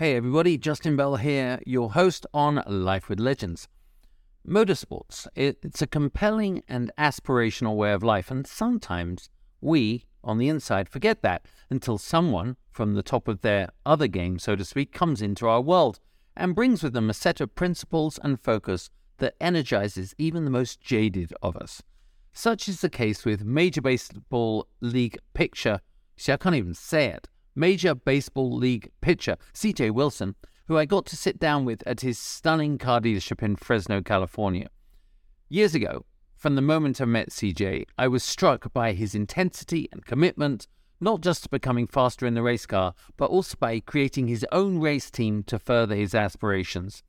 Hey everybody, Justin Bell here, your host on Life with Legends. Motorsports, it's a compelling and aspirational way of life, and sometimes we, on the inside, forget that until someone from the top of their other game, so to speak, comes into our world and brings with them a set of principles and focus that energizes even the most jaded of us. Such is the case with Major Baseball League pitcher, see, I can't even say it, Major Baseball League pitcher CJ Wilson, who I got to sit down with at his stunning car dealership in Fresno, California. Years ago, from the moment I met CJ, I was struck by his intensity and commitment, not just to becoming faster in the race car, but also by creating his own race team to further his aspirations.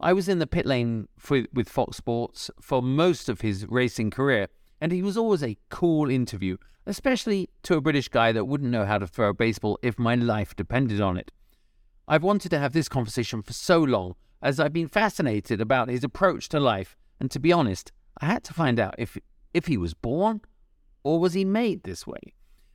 I was in the pit lane for, with Fox Sports for most of his racing career, and he was always a cool interview, especially to a British guy that wouldn't know how to throw a baseball if my life depended on it. I've wanted to have this conversation for so long, as I've been fascinated about his approach to life, and to be honest, I had to find out if if he was born or was he made this way.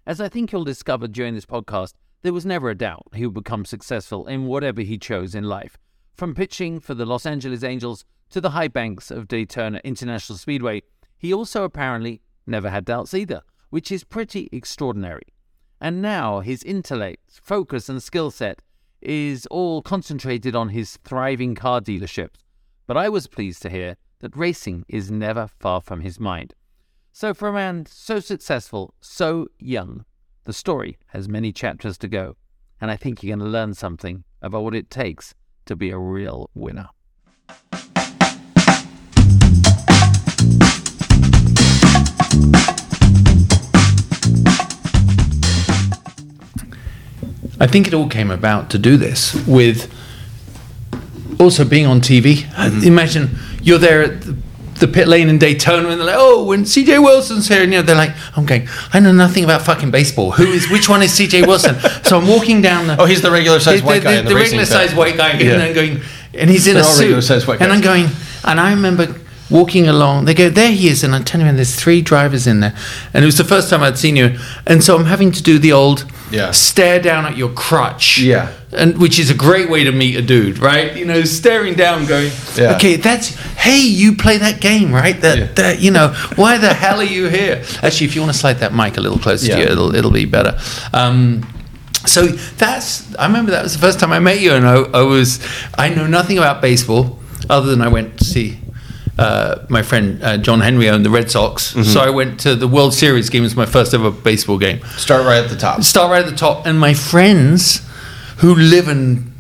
As I think you'll discover during this podcast, there was never a doubt he would become successful in whatever he chose in life. From pitching for the Los Angeles Angels to the high banks of Daytona International Speedway, he also apparently never had doubts either, which is pretty extraordinary. And now his intellect, focus, and skill set is all concentrated on his thriving car dealerships. But I was pleased to hear that racing is never far from his mind. So, for a man so successful, so young, the story has many chapters to go, and I think you're going to learn something about what it takes to be a real winner. I think it all came about to do this with also being on TV. Mm-hmm. Imagine you're there at the, the, pit lane in Daytona and they're like, oh, when CJ Wilson's here, and you know, they're like, I'm going, I know nothing about fucking baseball. Who is, which one is CJ Wilson? so I'm walking down the. Oh, he's the regular sized white guy. The, regular sized white guy, yeah. and I'm going, and he's in they're a suit. And I'm going, and I remember walking along. They go, there he is, and I'm telling you, there's three drivers in there, and it was the first time I'd seen you, and so I'm having to do the old yeah. stare down at your crutch, yeah, and which is a great way to meet a dude, right? You know, staring down, going, yeah. okay, that's hey, you play that game, right? That yeah. that you know, why the hell are you here? Actually, if you want to slide that mic a little closer yeah. to you, it'll it'll be better. Um, so that's I remember that was the first time I met you, and I, I was I know nothing about baseball other than I went to see uh, my friend uh, John Henry owned the Red Sox, mm-hmm. so I went to the World Series game. It was my first ever baseball game. Start right at the top. Start right at the top, and my friends who live and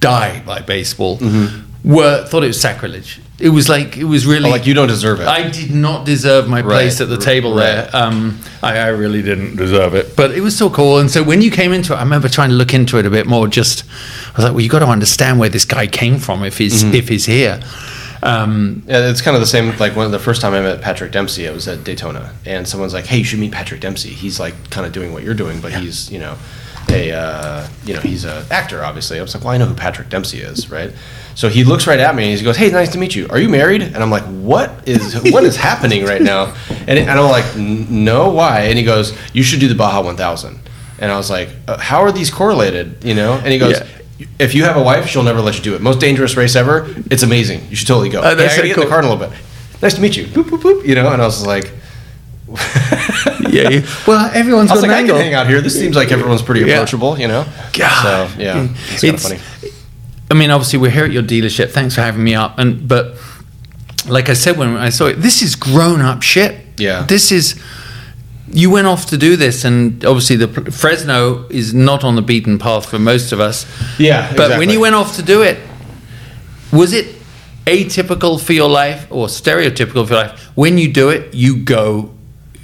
die by baseball mm-hmm. were thought it was sacrilege. It was like it was really oh, like you don't deserve it. I did not deserve my place right. at the table right. there. Um, I, I, really didn't deserve it, but it was so cool. And so when you came into it, I remember trying to look into it a bit more. Just I was like, well, you got to understand where this guy came from if he's mm-hmm. if he's here. Um, yeah, it's kind of the same. Like when the first time I met Patrick Dempsey, I was at Daytona, and someone's like, "Hey, you should meet Patrick Dempsey. He's like kind of doing what you're doing, but yeah. he's you know, a uh, you know he's an actor. Obviously, I was like, well, I know who Patrick Dempsey is, right? So he looks right at me and he goes, "Hey, nice to meet you. Are you married?" And I'm like, "What is what is happening right now?" And, and I'm like, "No, why?" And he goes, "You should do the Baja 1000." And I was like, uh, "How are these correlated?" You know? And he goes, yeah if you have a wife, she'll never let you do it. Most dangerous race ever. It's amazing. You should totally go. Uh, hey, I gotta get in the car in a little bit. Nice to meet you. Boop, boop, boop. You know, and I was like, yeah. Well, everyone's got like, I can hang out here. This seems like everyone's pretty yeah. approachable. You know. God. So yeah, it's, it's kind of funny. I mean, obviously, we're here at your dealership. Thanks for having me up. And but, like I said when I saw it, this is grown up shit. Yeah. This is you went off to do this, and obviously the Fresno is not on the beaten path for most of us. Yeah, but exactly. when you went off to do it, was it atypical for your life or stereotypical for your life? When you do it, you go,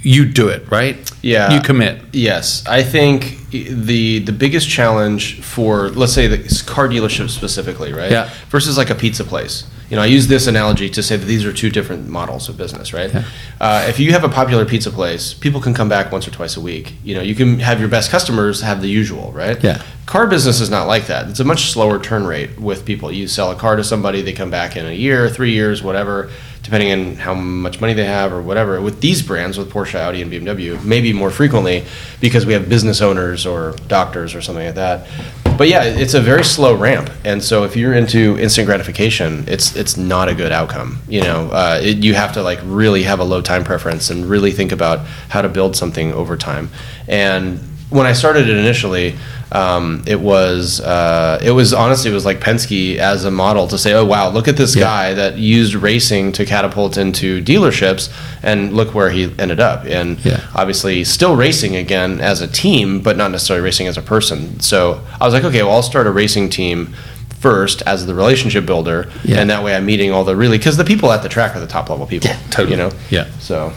you do it, right? Yeah, you commit. Yes, I think the the biggest challenge for let's say the car dealership specifically, right? Yeah. Versus like a pizza place you know, I use this analogy to say that these are two different models of business, right? Yeah. Uh, if you have a popular pizza place, people can come back once or twice a week. You know, you can have your best customers have the usual, right? Yeah. Car business is not like that. It's a much slower turn rate with people. You sell a car to somebody, they come back in a year, three years, whatever, depending on how much money they have or whatever. With these brands, with Porsche, Audi, and BMW, maybe more frequently because we have business owners or doctors or something like that but yeah, it's a very slow ramp, and so if you're into instant gratification, it's it's not a good outcome. You know, uh, it, you have to like really have a low time preference and really think about how to build something over time. And when I started it initially, um, it was uh, it was honestly it was like Penske as a model to say, oh wow, look at this Yeah. guy that used racing to catapult into dealerships, and look where he ended up. And Yeah. obviously still racing again as a team, but not necessarily racing as a person. So I was like, okay, well I'll start a racing team first as the relationship builder, Yeah. and that way I'm meeting all the really because the people at the track are the top level people. Yeah, totally. You know. Yeah. So,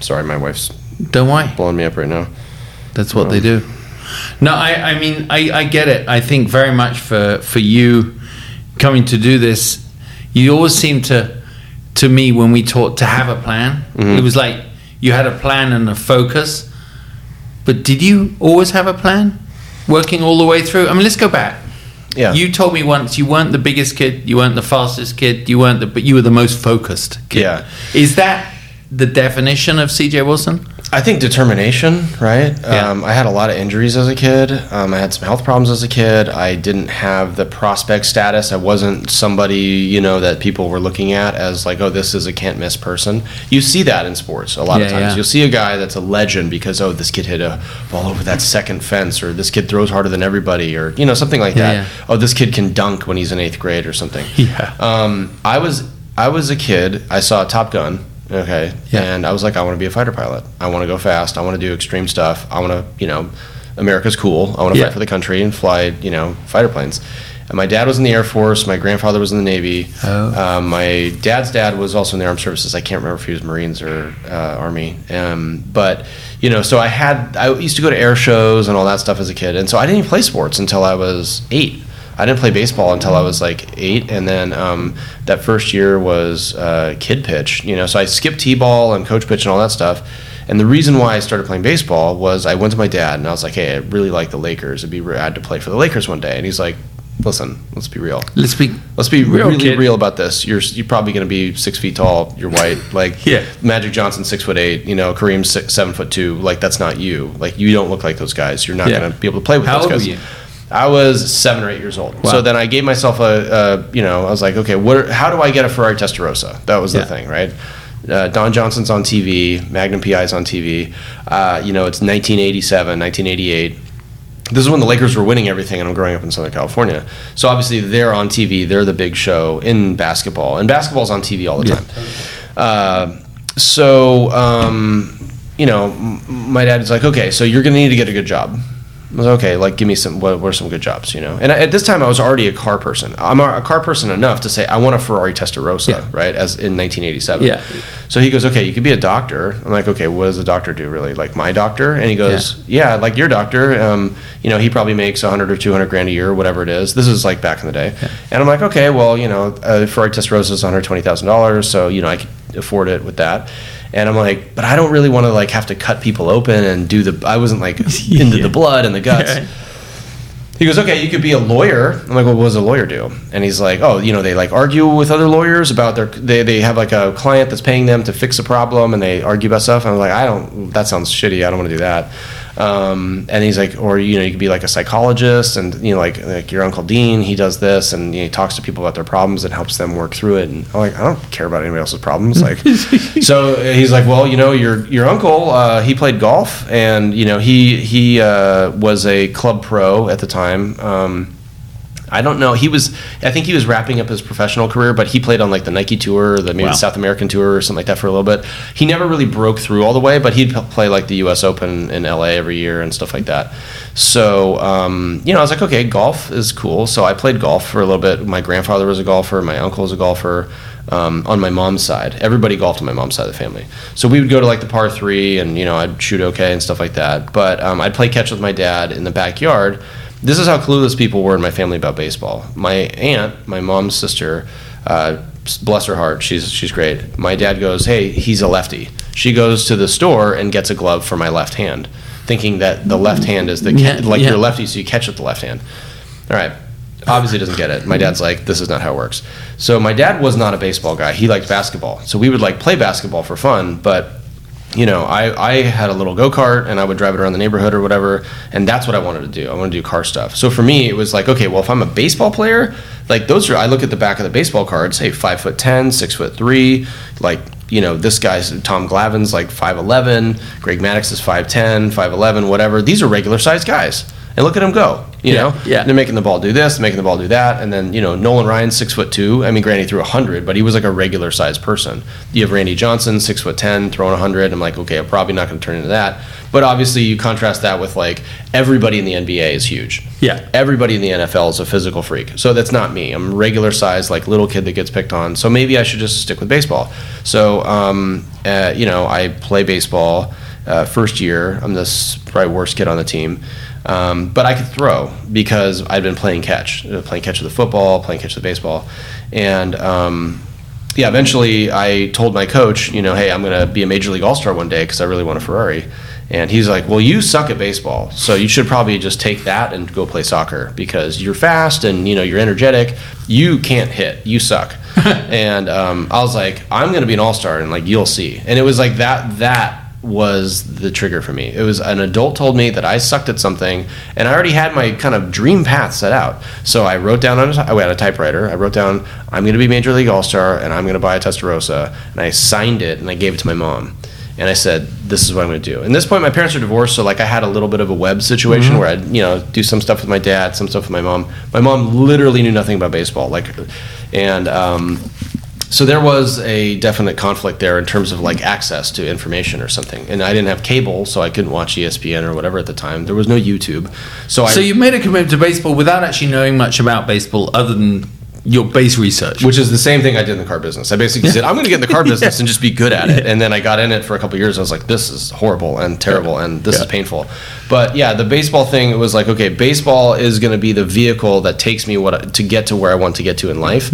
sorry, my wife's Don't worry. blowing me up right now. That's what they do. No, I, I mean, I, I get it. I think very much for, for you coming to do this, you always seem to, to me, when we talked, to have a plan. Mm-hmm. It was like you had a plan and a focus. But did you always have a plan? Working all the way through? I mean, let's go back. Yeah. You told me once you weren't the biggest kid, you weren't the fastest kid, you weren't the, but you were the most focused kid. Yeah. Is that the definition of CJ Wilson? I think determination, right? Yeah. Um, I had a lot of injuries as a kid. Um, I had some health problems as a kid. I didn't have the prospect status. I wasn't somebody, you know, that people were looking at as like, oh, this is a can't miss person. You see that in sports a lot of times. yeah. You'll see a guy that's a legend because, oh, this kid hit a ball over that second fence, or this kid throws harder than everybody, or, you know, something like that. yeah. Oh, this kid can dunk when he's in eighth grade or something. Yeah. Um, I was I was a kid. I saw Top Gun. Okay, Yeah. and I was like, I want to be a fighter pilot. I want to go fast. I want to do extreme stuff. I want to, you know, America's cool. I want to Yeah. fight for the country and fly, you know, fighter planes. And my dad was in the Air Force. My grandfather was in the Navy. Oh. Um, my dad's dad was also in the armed services. I can't remember if he was Marines or uh, Army. Um, but you know, so I had I used to go to air shows and all that stuff as a kid, and so I didn't even play sports until I was eight. I didn't play baseball until I was like eight, and then um, that first year was uh, kid pitch. You know, so I skipped t-ball and coach pitch and all that stuff. And the reason why I started playing baseball was I went to my dad and I was like, "Hey, I really like the Lakers. It'd be rad to play for the Lakers one day." And he's like, "Listen, let's be real. Let's be Let's be Real really kid. real about this. You're you're probably going to be six feet tall. You're white. Like Yeah. Magic Johnson, six foot eight. You know, Kareem six, seven foot two. Like that's not you. Like you don't look like those guys. You're not Yeah. going to be able to play with How those guys. I was seven or eight years old. Wow. So then I gave myself a, a, you know, I was like, okay, what? Are, how do I get a Ferrari Testarossa? That was the Yeah. thing, right? Uh, Don Johnson's on TV, Magnum PI's on TV. Uh, you know, it's 1987, 1988 this is when the Lakers were winning everything, and I'm growing up in Southern California. So obviously they're on TV. They're the big show in basketball, and basketball's on TV all the Yeah. time. Uh, so um, you know, m- my dad is like, okay, so you're gonna need to get a good job. I was okay, like give me some what, are some good jobs, you know? And at this time, I was already a car person. I'm a, a car person enough to say I want a Ferrari Testarossa, Yeah. right? As in 1987. Yeah. So he goes, okay, you could be a doctor. I'm like, okay, what does a doctor do really? Like my doctor? And he goes, yeah, like your doctor. Um, you know, he probably makes 100 or 200 grand a year, or whatever it is. This is like back in the day. Yeah. And I'm like, okay, well, you know, a Ferrari Testarossa is 120 thousand dollars, so you know I could afford it with that. And I'm like, but I don't really want to like have to cut people open and do the. I wasn't like into Yeah. the blood and the guts. He goes, okay, you could be a lawyer. I'm like, well, what does a lawyer do? And he's like, oh, you know, they like argue with other lawyers about their, they, they have like a client that's paying them to fix a problem and they argue about stuff. And I'm like, I don't, that sounds shitty. I don't want to do that. Um, and he's like, or, you know, you could be like a psychologist and, you know, like, like your Uncle Dean, he does this and you know, he talks to people about their problems and helps them work through it. And I'm like, I don't care about anybody else's problems. Like, so he's like, well, you know, your, your uncle, uh, he played golf and, you know, he, he, uh, was a club pro at the time. Um, I don't know. He was, I think he was wrapping up his professional career, but he played on like the Nike tour, or the maybe Wow. the South American tour, or something like that for a little bit. He never really broke through all the way, but he'd play like the U.S. Open in L.A. every year and stuff like that. So, um, you know, I was like, okay, golf is cool. So I played golf for a little bit. My grandfather was a golfer. My uncle was a golfer. Um, on my mom's side, everybody golfed on my mom's side of the family. So we would go to like the par three, and you know, I'd shoot okay and stuff like that. But um, I'd play catch with my dad in the backyard. This is how clueless people were in my family about baseball. My aunt, my mom's sister, uh, bless her heart, she's she's great. My dad goes, "Hey, he's a lefty." She goes to the store and gets a glove for my left hand, thinking that the left hand is the ca- Yeah, like yeah. you're lefty, so you catch with the left hand. All right. Obviously doesn't get it. My dad's like, this is not how it works. So my dad was not a baseball guy. He liked basketball. So we would like play basketball for fun, but you know, I, I had a little go kart and I would drive it around the neighborhood or whatever, and that's what I wanted to do. I want to do car stuff. So for me, it was like, okay, well, if I'm a baseball player, like those are, I look at the back of the baseball cards, hey, five foot ten, six foot three, like you know, this guy's Tom Glavine's like 5'11, Greg Maddux is 5'10, 5'11, whatever. These are regular sized guys. And look at him go. You Yeah, know, yeah. they're making the ball do this, making the ball do that, and then you know Nolan Ryan's six foot two. I mean, he threw hundred, but he was like a regular sized person. You have Randy Johnson, six foot ten, throwing hundred. I'm like, okay, I'm probably not going to turn into that. But obviously, you contrast that with like everybody in the NBA is huge. Yeah. everybody in the NFL is a physical freak. So that's not me. I'm regular sized, like little kid that gets picked on. So maybe I should just stick with baseball. So um, uh, you know, I play baseball. Uh, first year, I'm the probably worst kid on the team. Um, but I could throw because I'd been playing catch, uh, playing catch with the football, playing catch with the baseball, and um, yeah, eventually I told my coach, you know, hey, I'm going to be a major league all star one day because I really want a Ferrari. And he's like, well, you suck at baseball, so you should probably just take that and go play soccer because you're fast and you know you're energetic. You can't hit. You suck. and um, I was like, I'm going to be an all star, and like you'll see. And it was like that. That was the trigger for me. It was an adult told me that I sucked at something, and I already had my kind of dream path set out. So I wrote down on a, I had a typewriter. I wrote down I'm going to be major league all star, and I'm going to buy a Testarossa, and I signed it and I gave it to my mom. And I said, "This is what I'm going to do." And this point, my parents are divorced, so like I had a little bit of a web situation where I'd you know do some stuff with my dad, some stuff with my mom. My mom literally knew nothing about baseball, like, and um, so there was a definite conflict there in terms of like access to information or something. And I didn't have cable, so I couldn't watch ESPN or whatever at the time. There was no YouTube, so I So you made a commitment to baseball without actually knowing much about baseball other than your base research. which is the same thing I did in the car business. I basically said, I'm going to get in the car business and just be good at it. And then I got in it for a couple of years. I was like, this is horrible and terrible and this is painful. But yeah, the baseball thing it was like, okay, baseball is going to be the vehicle that takes me what to get to where I want to get to in life.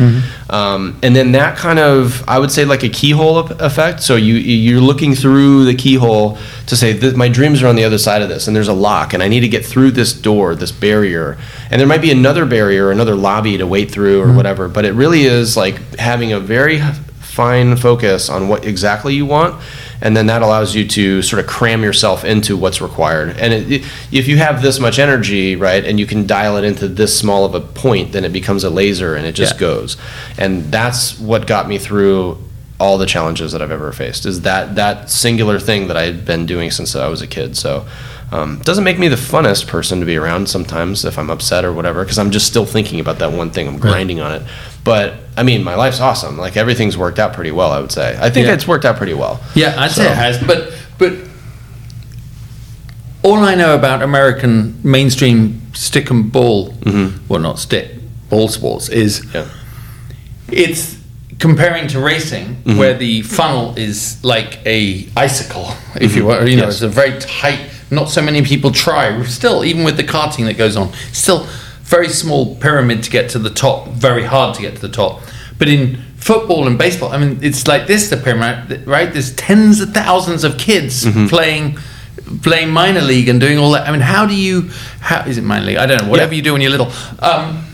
Um, and then that kind of, I would say, like a keyhole effect. So you you're looking through the keyhole to say that my dreams are on the other side of this, and there's a lock, and I need to get through this door, this barrier, and there might be another barrier, another lobby to wait through or whatever. But it really is like having a very fine focus on what exactly you want and then that allows you to sort of cram yourself into what's required. And it, it- if you have this much energy right and you can dial it into this small of a point then it becomes a laser and it just Yeah. goes. And that's what got me through all the challenges that I've ever faced is that that singular thing that I've been doing since I was a kid. So um, doesn't make me the funnest person to be around sometimes if I'm upset or whatever because I'm just still thinking about that one thing I'm grinding on it but I mean my life's awesome like everything's worked out pretty well I would say I think Yeah. it's worked out pretty well Yeah, I'd say it has. But but all I know about American mainstream stick and ball, mm-hmm. well, not stick ball sports, is yeah it's comparing to racing, mm-hmm. where the funnel is like a icicle, if you mm-hmm. will. You know, Yes. it's a very tight. Not so many people try. Still, even with the karting that goes on, still very small pyramid to get to the top. Very hard to get to the top. But in football and baseball, I mean, it's like this: the pyramid, right? There's tens of thousands of kids playing. Playing minor league and doing all that. I mean, how do you? How is it minor league? I don't know. Whatever Yeah. you do when you're little. Um,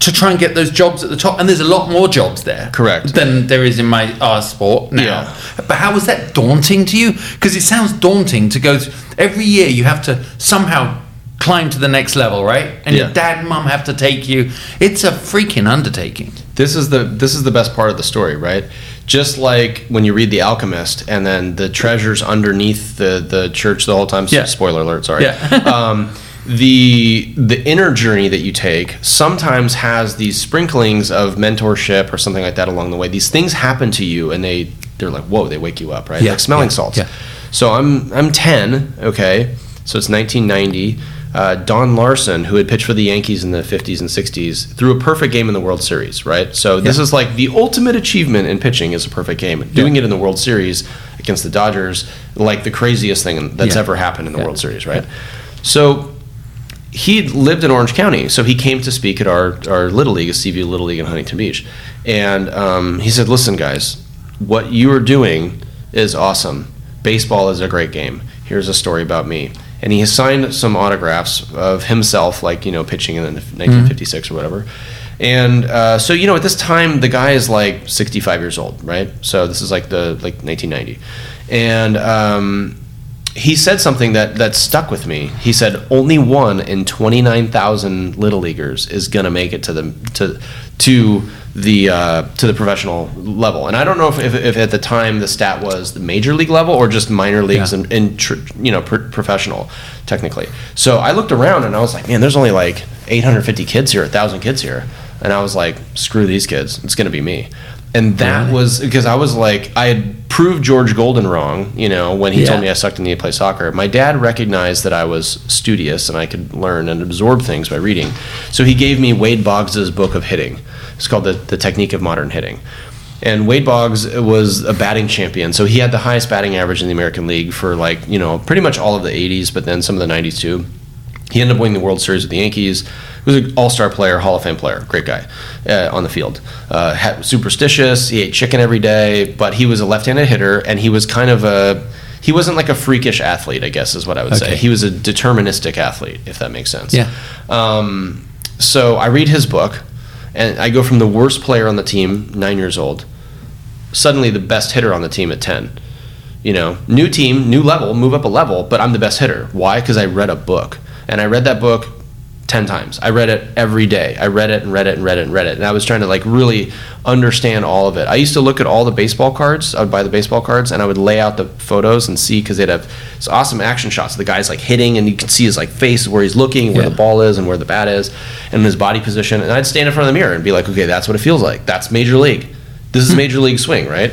to try and get those jobs at the top, and there's a lot more jobs there, Correct. than there is in my our sport now. Yeah. But how was that daunting to you? Because it sounds daunting to go every year. You have to somehow climb to the next level, right? And your dad and mum have to take you. It's a freaking undertaking. this is the this is the best part of the story, right? Just like when you read The Alchemist, and then the treasures underneath the the church the whole time. Yeah. Spoiler alert, sorry. Yeah. um, the the inner journey that you take sometimes has these sprinklings of mentorship or something like that along the way. These things happen to you, and they they're like whoa, they wake you up, right? Yeah, Like smelling yeah, salts. yeah. So I'm I'm 10, okay? So it's 1990. Uh, Don Larsen, who had pitched for the Yankees in the 50s and 60s, threw a perfect game in the World Series, right? So this Yeah. is like the ultimate achievement in pitching is a perfect game. Doing it in the World Series against the Dodgers, like the craziest thing that's ever happened in the. World Series, right? So he lived in Orange County, so he came to speak at our, our Little League, Seaview Little League in Huntington Beach. And um, he said, Listen, guys, what you are doing is awesome. Baseball is a great game. Here's a story about me. And he signed some autographs of himself, like, you know, pitching in 1956 or whatever. And uh, so, you know, at this time, the guy is like 65 years old, right? So this is like the like 1990. and um, he said something that that stuck with me. He said only one in twenty nine thousand little leaguers is gonna make it to the to to the uh, to the professional level. And I don't know if, if, if at the time the stat was the major league level or just minor leagues Yeah. and, and tr- you know pr- professional technically. So I looked around and I was like, man, there's only like 850 kids here, 1,000 kids here, and I was like, screw these kids, it's gonna be me. And that Really? was because I was like, I had proved George Golden wrong, you know, when he Yeah. told me I sucked and need to play soccer. My dad recognized that I was studious and I could learn and absorb things by reading. So he gave me Wade Boggs's book of hitting. It's called the, the Technique of Modern Hitting. And Wade Boggs was a batting champion. So he had the highest batting average in the American League for like, you know, pretty much all of the 80s, but then some of the 90s too. He ended up winning the World Series with the Yankees. He was an all-star player, Hall of Fame player, great guy uh, on the field. Uh, superstitious. He ate chicken every day, but he was a left-handed hitter, and he was kind of a. He wasn't like a freakish athlete, I guess is what I would say. He was a deterministic athlete, if that makes sense. Yeah. Um, so I read his book, and I go from the worst player on the team, nine years old, suddenly the best hitter on the team at 10 you know new team new level move up a level but i'm the best hitter why because i read a book and i read that book 10 times. I read it every day. I read it and read it and read it and read it. And i was trying to like really understand all of it. I used to look at all the baseball cards uh, i would buy the baseball cards and i would lay out the photos and see because they'd have this awesome action shots. Of the guy's like hitting and you can see his like face where he's looking where Yeah. the ball is and where the bat is and his body position. And i'd stand in front of the mirror and be like okay that's what it feels like. That's major league. This is major league swing right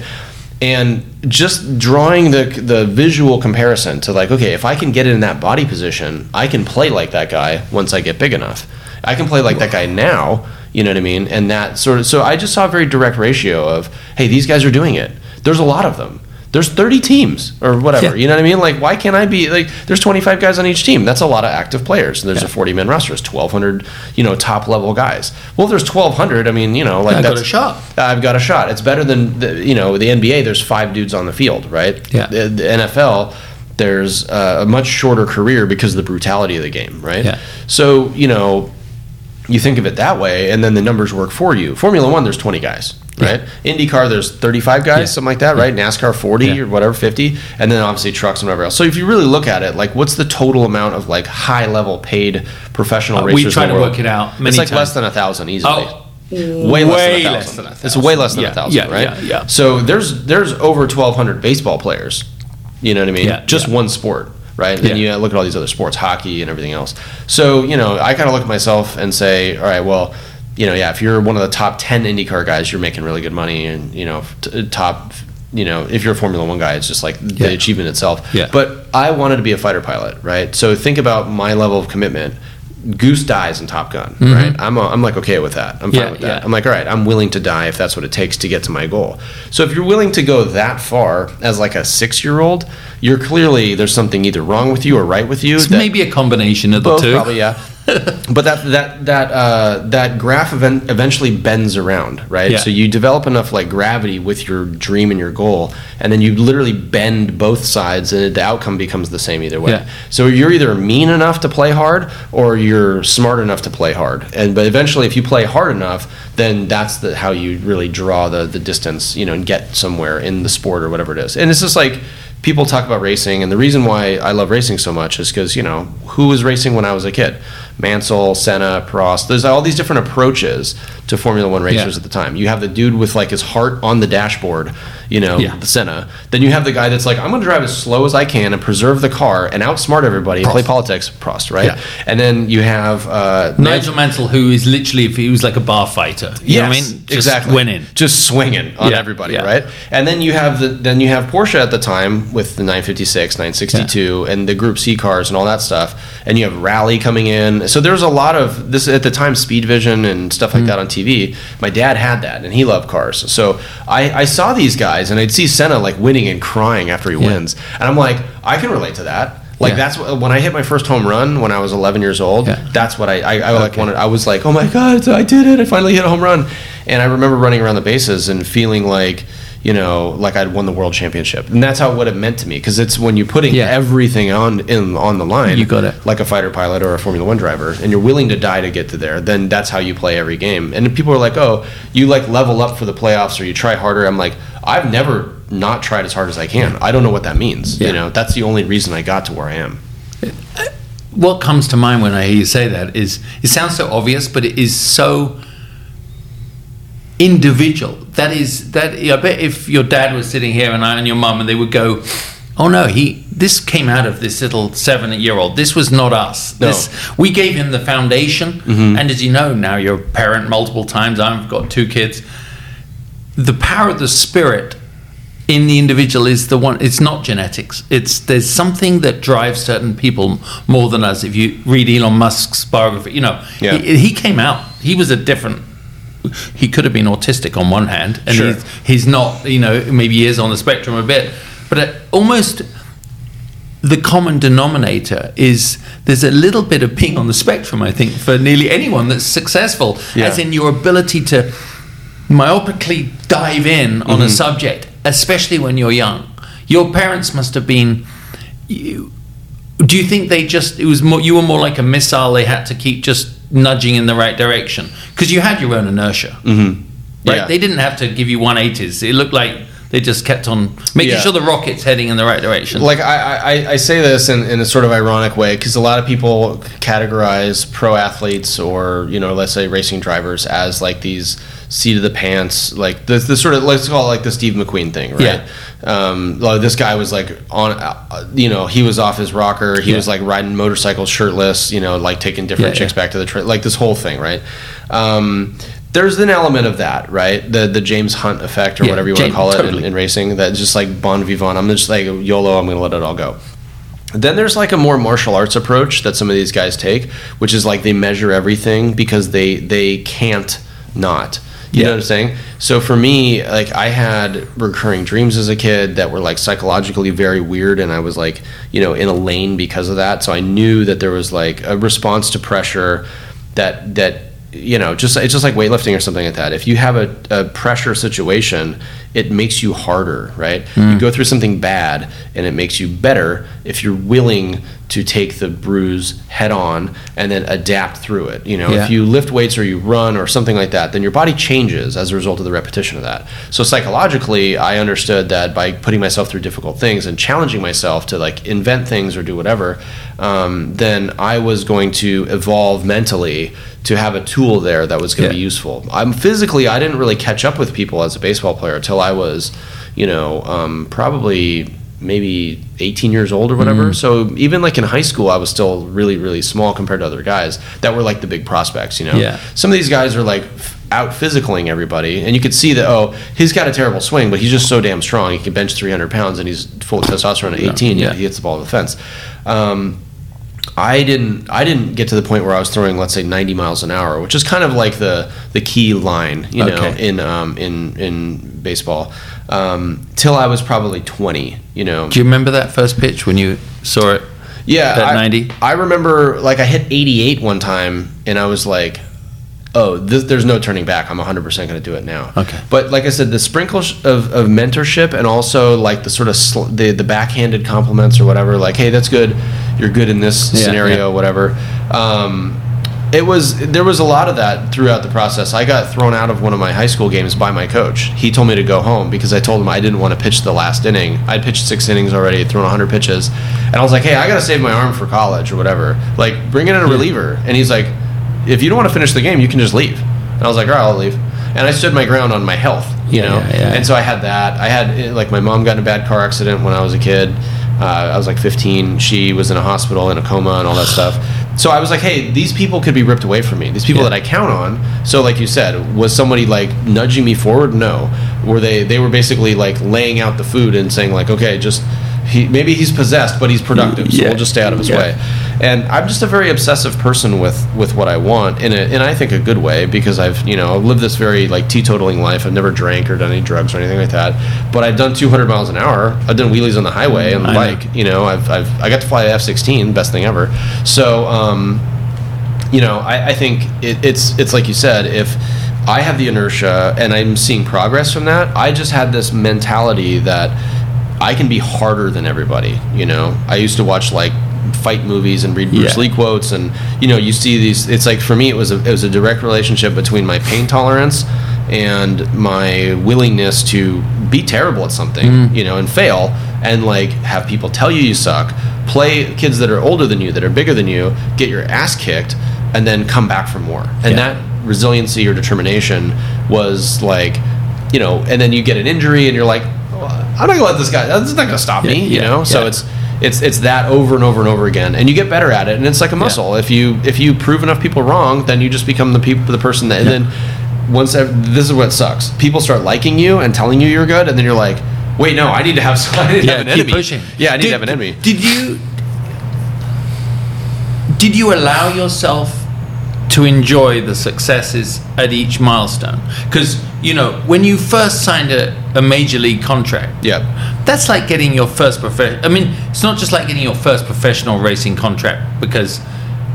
and just drawing the the visual comparison to like okay if i can get in that body position i can play like that guy once i get big enough. I can play like that guy now you know what i mean? And that sort of so i just saw a very direct ratio of hey these guys are doing it. There's a lot of them there's 30 teams or whatever Yeah. you know what i mean like why can't i be like there's 25 guys on each team that's a lot of active players and there's Yeah. a 40 man roster It's 1200 you know top level guys well if there's 1200 i mean you know like I got that's a shot. I've got a shot. It's better than the, you know the NBA. There's five dudes on the field, right? Yeah. The, the NFL, there's a much shorter career because of the brutality of the game, right? Yeah. So you know, you think of it that way, and then the numbers work for you. Formula One, there's 20 guys, right? IndyCar, there's 35 guys, Yeah. something like that, right? NASCAR, 40 Yeah. or whatever, 50, and then obviously trucks and whatever else. So if you really look at it, like, what's the total amount of like high level paid professional Uh, we racers? tried the to world? work it out many It's like times. less than a thousand easily. Oh, way less than a thousand. than a It's way less than Yeah, a thousand, yeah, right? yeah, yeah. So there's there's over twelve hundred baseball players. You know what I mean? Yeah, Just yeah. one sport, right? And then Yeah. you look at all these other sports, hockey and everything else. So you know, I kind of look at myself and say, all right, well, you know, yeah, if you're one of the top ten IndyCar guys, you're making really good money, and you know, t- top. You know, if you're a Formula One guy, it's just like Yeah. the achievement itself. Yeah. But I wanted to be a fighter pilot, right? So think about my level of commitment. Goose dies in Top Gun, right? I'm, a, I'm like okay with that. I'm fine Mm-hmm. Yeah, with that. yeah. I'm like, all right, I'm willing to die if that's what it takes to get to my goal. So if you're willing to go that far as like a six year old, you're clearly there's something either wrong with you or right with you. It's that- maybe a combination of the two. probably yeah. but that that that uh, that graph event eventually bends around, right? Yeah. So you develop enough like gravity with your dream and your goal, and then you literally bend both sides, and the outcome becomes the same either way. Yeah. So you're either mean enough to play hard, or you're smart enough to play hard. And but eventually, if you play hard enough, then that's the how you really draw the the distance, you know, and get somewhere in the sport or whatever it is. And it's just like people talk about racing, and the reason why I love racing so much is because you know who was racing when I was a kid. Mansell, Senna, Prost. There's all these different approaches to Formula One racers Yeah. at the time. You have the dude with like his heart on the dashboard, you know, Yeah. the Senna. Then you have the guy that's like, I'm going to drive as slow as I can and preserve the car and outsmart everybody and play politics. Prost, right? Yeah. And then you have uh, Nigel Mansell, who is literally, if he was like a bar fighter, you know what I mean? Just exactly. winning. just swinging on Yeah, everybody, right? And then you have the then you have Porsche at the time with the 956, 962, and the Group C cars and all that stuff. And you have Rally coming in. So there's a lot of this at the time, Speed Vision and stuff Mm. like that on TV. My dad had that, and he loved cars. So I, I saw these guys, and I'd see Senna like winning and crying after he Yeah. wins, and I'm like, I can relate to that. Like Yeah. that's what, when I hit my first home run when I was 11 years old. Yeah. That's what I I, I like wanted. I was like, oh my god, I did it! I finally hit a home run. And I remember running around the bases and feeling like, you know, like I'd won the world championship. And that's how what it meant to me because it's when you're putting Yeah. everything on in on the line. You got it. Like a fighter pilot or a Formula One driver, and you're willing to die to get to there. Then that's how you play every game. And people are like, oh, you like level up for the playoffs or you try harder. I'm like, I've never not tried as hard as I can. I don't know what that means. Yeah. You know, that's the only reason I got to where I am. what comes to mind when I hear you say that is it sounds so obvious, but it is so individual. That is that I bet if your dad was sitting here and I and your mum and they would go, "Oh no, he this came out of this little seven-year-old. This was not us. No. This we gave him the foundation." Mm-hmm. And as you know, now you're a parent multiple times. I've got two kids. The power of the spirit in the individual is the one it's not genetics it's there's something that drives certain people more than us if you read elon musk's biography you know Yeah. he, he came out he was a different he could have been autistic on one hand and Sure. he's, he's not you know maybe he is on the spectrum a bit but it, almost the common denominator is there's a little bit of being on the spectrum i think for nearly anyone that's successful Yeah. as in your ability to myopically dive in on Mm-hmm. a subject, especially when you're young. Your parents must have been. You, do you think they just it was more you were more like a missile they had to keep just nudging in the right direction because you had your own inertia Mm-hmm. right Yeah. they didn't have to give you 180s it looked like they just kept on making Yeah. sure the rocket's heading in the right direction Like I, I, I say this in, in a sort of ironic way because a lot of people categorize pro athletes or you know let's say racing drivers as like these seat of the pants like the, the sort of let's call it like the Steve McQueen thing right? Yeah. um, like this guy was like on uh, you know he was off his rocker. He Yeah. was like riding motorcycles shirtless you know like taking different Yeah, chicks yeah. back to the train, like this whole thing right? Um, there's an element of that right? The the James Hunt effect or whatever you want to call it in- in racing that just like bon vivant. I'm just like yolo i'm gonna let it all go. Then there's like a more martial arts approach that some of these guys take which is like they measure everything because they they can't not you Yeah. know what i'm saying? So for me like i had recurring dreams as a kid that were like psychologically very weird and i was like you know in a lane because of that. So i knew that there was like a response to pressure that that you know just it's just like weightlifting or something like that. If you have a, a pressure situation it makes you harder right? You go through something bad and it makes you better if you're willing to take the bruise head on and then adapt through it. You know Yeah. if you lift weights or you run or something like that then your body changes as a result of the repetition of that. So psychologically i understood that by putting myself through difficult things and challenging myself to like invent things or do whatever um, then i was going to evolve mentally to have a tool there that was going to Yeah. be useful. I'm physically i didn't really catch up with people as a baseball player until i was you know um, probably maybe 18 years old or whatever Mm-hmm. so even like in high school i was still really really small compared to other guys that were like the big prospects you know Yeah. some of these guys are like out physicaling everybody and you could see that oh he's got a terrible swing but he's just so damn strong he can bench 300 pounds and he's full of testosterone at 18 Yeah. yeah. he hits the ball to the fence um, I didn't I didn't get to the point where I was throwing let's say 90 miles an hour, which is kind of like the the key line, you know, Okay. in um, in in baseball. Um, till I was probably 20, you know. do you remember that first pitch when you saw it Yeah, that 90? I remember like I hit 88 one time, and I was like, "Oh, this, there's no turning back. I'm 100 percent going to do it now." Okay. But like I said, the sprinkles of, of mentorship and also like the sort of sl- the the backhanded compliments or whatever, like, "Hey, that's good. You're good in this Yeah, scenario, yeah. whatever." Um, it was there was a lot of that throughout the process. I got thrown out of one of my high school games by my coach. He told me to go home because I told him I didn't want to pitch the last inning. I'd pitched six innings already, thrown 100 pitches, and I was like, "Hey, I got to save my arm for college or whatever. Like, bring in a reliever." And he's like, "If you don't want to finish the game, you can just leave." And I was like, "All right, I'll leave." And I stood my ground on my health, you Yeah, know. yeah, yeah. And so I had that. I had eh, like my mom got in a bad car accident when I was a kid. Uh, I was like 15. She was in a hospital in a coma and all that stuff. So I was like, hey, these people could be ripped away from me. These people Yeah. that I count on. So like you said, was somebody like nudging me forward? No. Were they? They were basically like laying out the food and saying like, okay, just he maybe he's possessed, but he's productive. So Yeah. we'll just stay out of his Yeah. way. And I'm just a very obsessive person with with what I want in a in I think a good way because I've you know lived this very like teetotaling life. I've never drank or done any drugs or anything like that. But I've done 200 miles an hour. I've done wheelies on the highway and the I know. bike. You know, I've, I've I got to fly a F-16, best thing ever. So um, you know, I, I think it, it's it's like you said, if I have the inertia and I'm seeing progress from that, I just had this mentality that I can be harder than everybody. You know, I used to watch like fight movies and read Bruce Yeah. Lee quotes, and you know, you see these. It's like for me, it was a it was a direct relationship between my pain tolerance and my willingness to be terrible at something, mm-hmm. you know, and fail, and like have people tell you you suck, play kids that are older than you, that are bigger than you, get your ass kicked, and then come back for more. And Yeah. that resiliency or determination was like, you know, and then you get an injury, and you're like, I'm not gonna let this guy. That's not gonna stop me, you yeah, know. So yeah. it's it's it's that over and over and over again, and you get better at it, and it's like a muscle. If you if you prove enough people wrong, then you just become the people the person that, and then once this is what sucks. People start liking you and telling you you're good, and then you're like, wait, no, I need to have I need to Yeah, have an keep enemy. pushing. Yeah, I need Did- to have an enemy. Did you did you allow yourself to enjoy the successes at each milestone? Because you know when you first signed a, a major league contract, Yeah, that's like getting your first profession. I mean, it's not just like getting your first professional racing contract because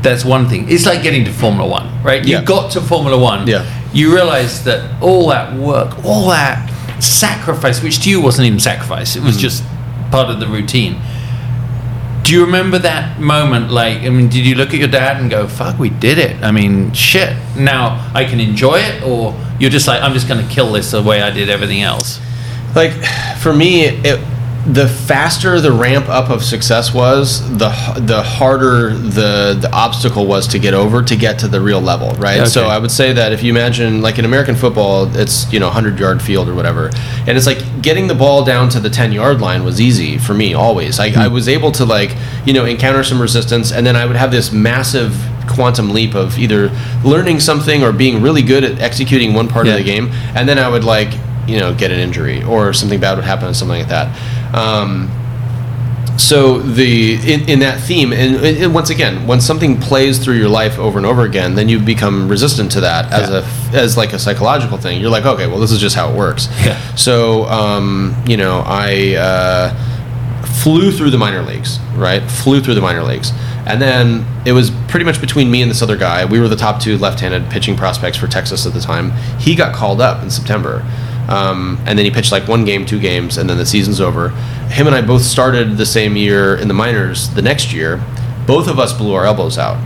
that's one thing. It's like getting to Formula One, right? Yeah. You got to Formula One. Yeah. You realize that all that work, all that sacrifice, which to you wasn't even sacrifice, it was Mm-hmm. just part of the routine. Do you remember that moment? Like, I mean, did you look at your dad and go, "Fuck, we did it"? I mean, shit. Now I can enjoy it, or you're just like, "I'm just going to kill this the way I did everything else." like for me, it the faster the ramp up of success was, the the harder the the obstacle was to get over to get to the real level, right? So I would say that if you imagine like in American football, it's you know 100 yard field or whatever, and it's like getting the ball down to the 10 yard line was easy for me always. I, I was able to like you know encounter some resistance, and then I would have this massive quantum leap of either learning something or being really good at executing one part Yeah. of the game, and then I would like you know get an injury or something bad would happen or something like that. Um, so the in, in that theme and, and once again when something plays through your life over and over again then you become resistant to that as Yeah. a as like a psychological thing. You're like okay well this is just how it works. Yeah. so um, you know i uh, flew through the minor leagues right? Flew through the minor leagues. And then it was pretty much between me and this other guy. We were the top two left-handed pitching prospects for texas at the time. He got called up in september um, and then he pitched like one game, two games, and then the season's over. Him and I both started the same year in the minors the next year. Both of us blew our elbows out.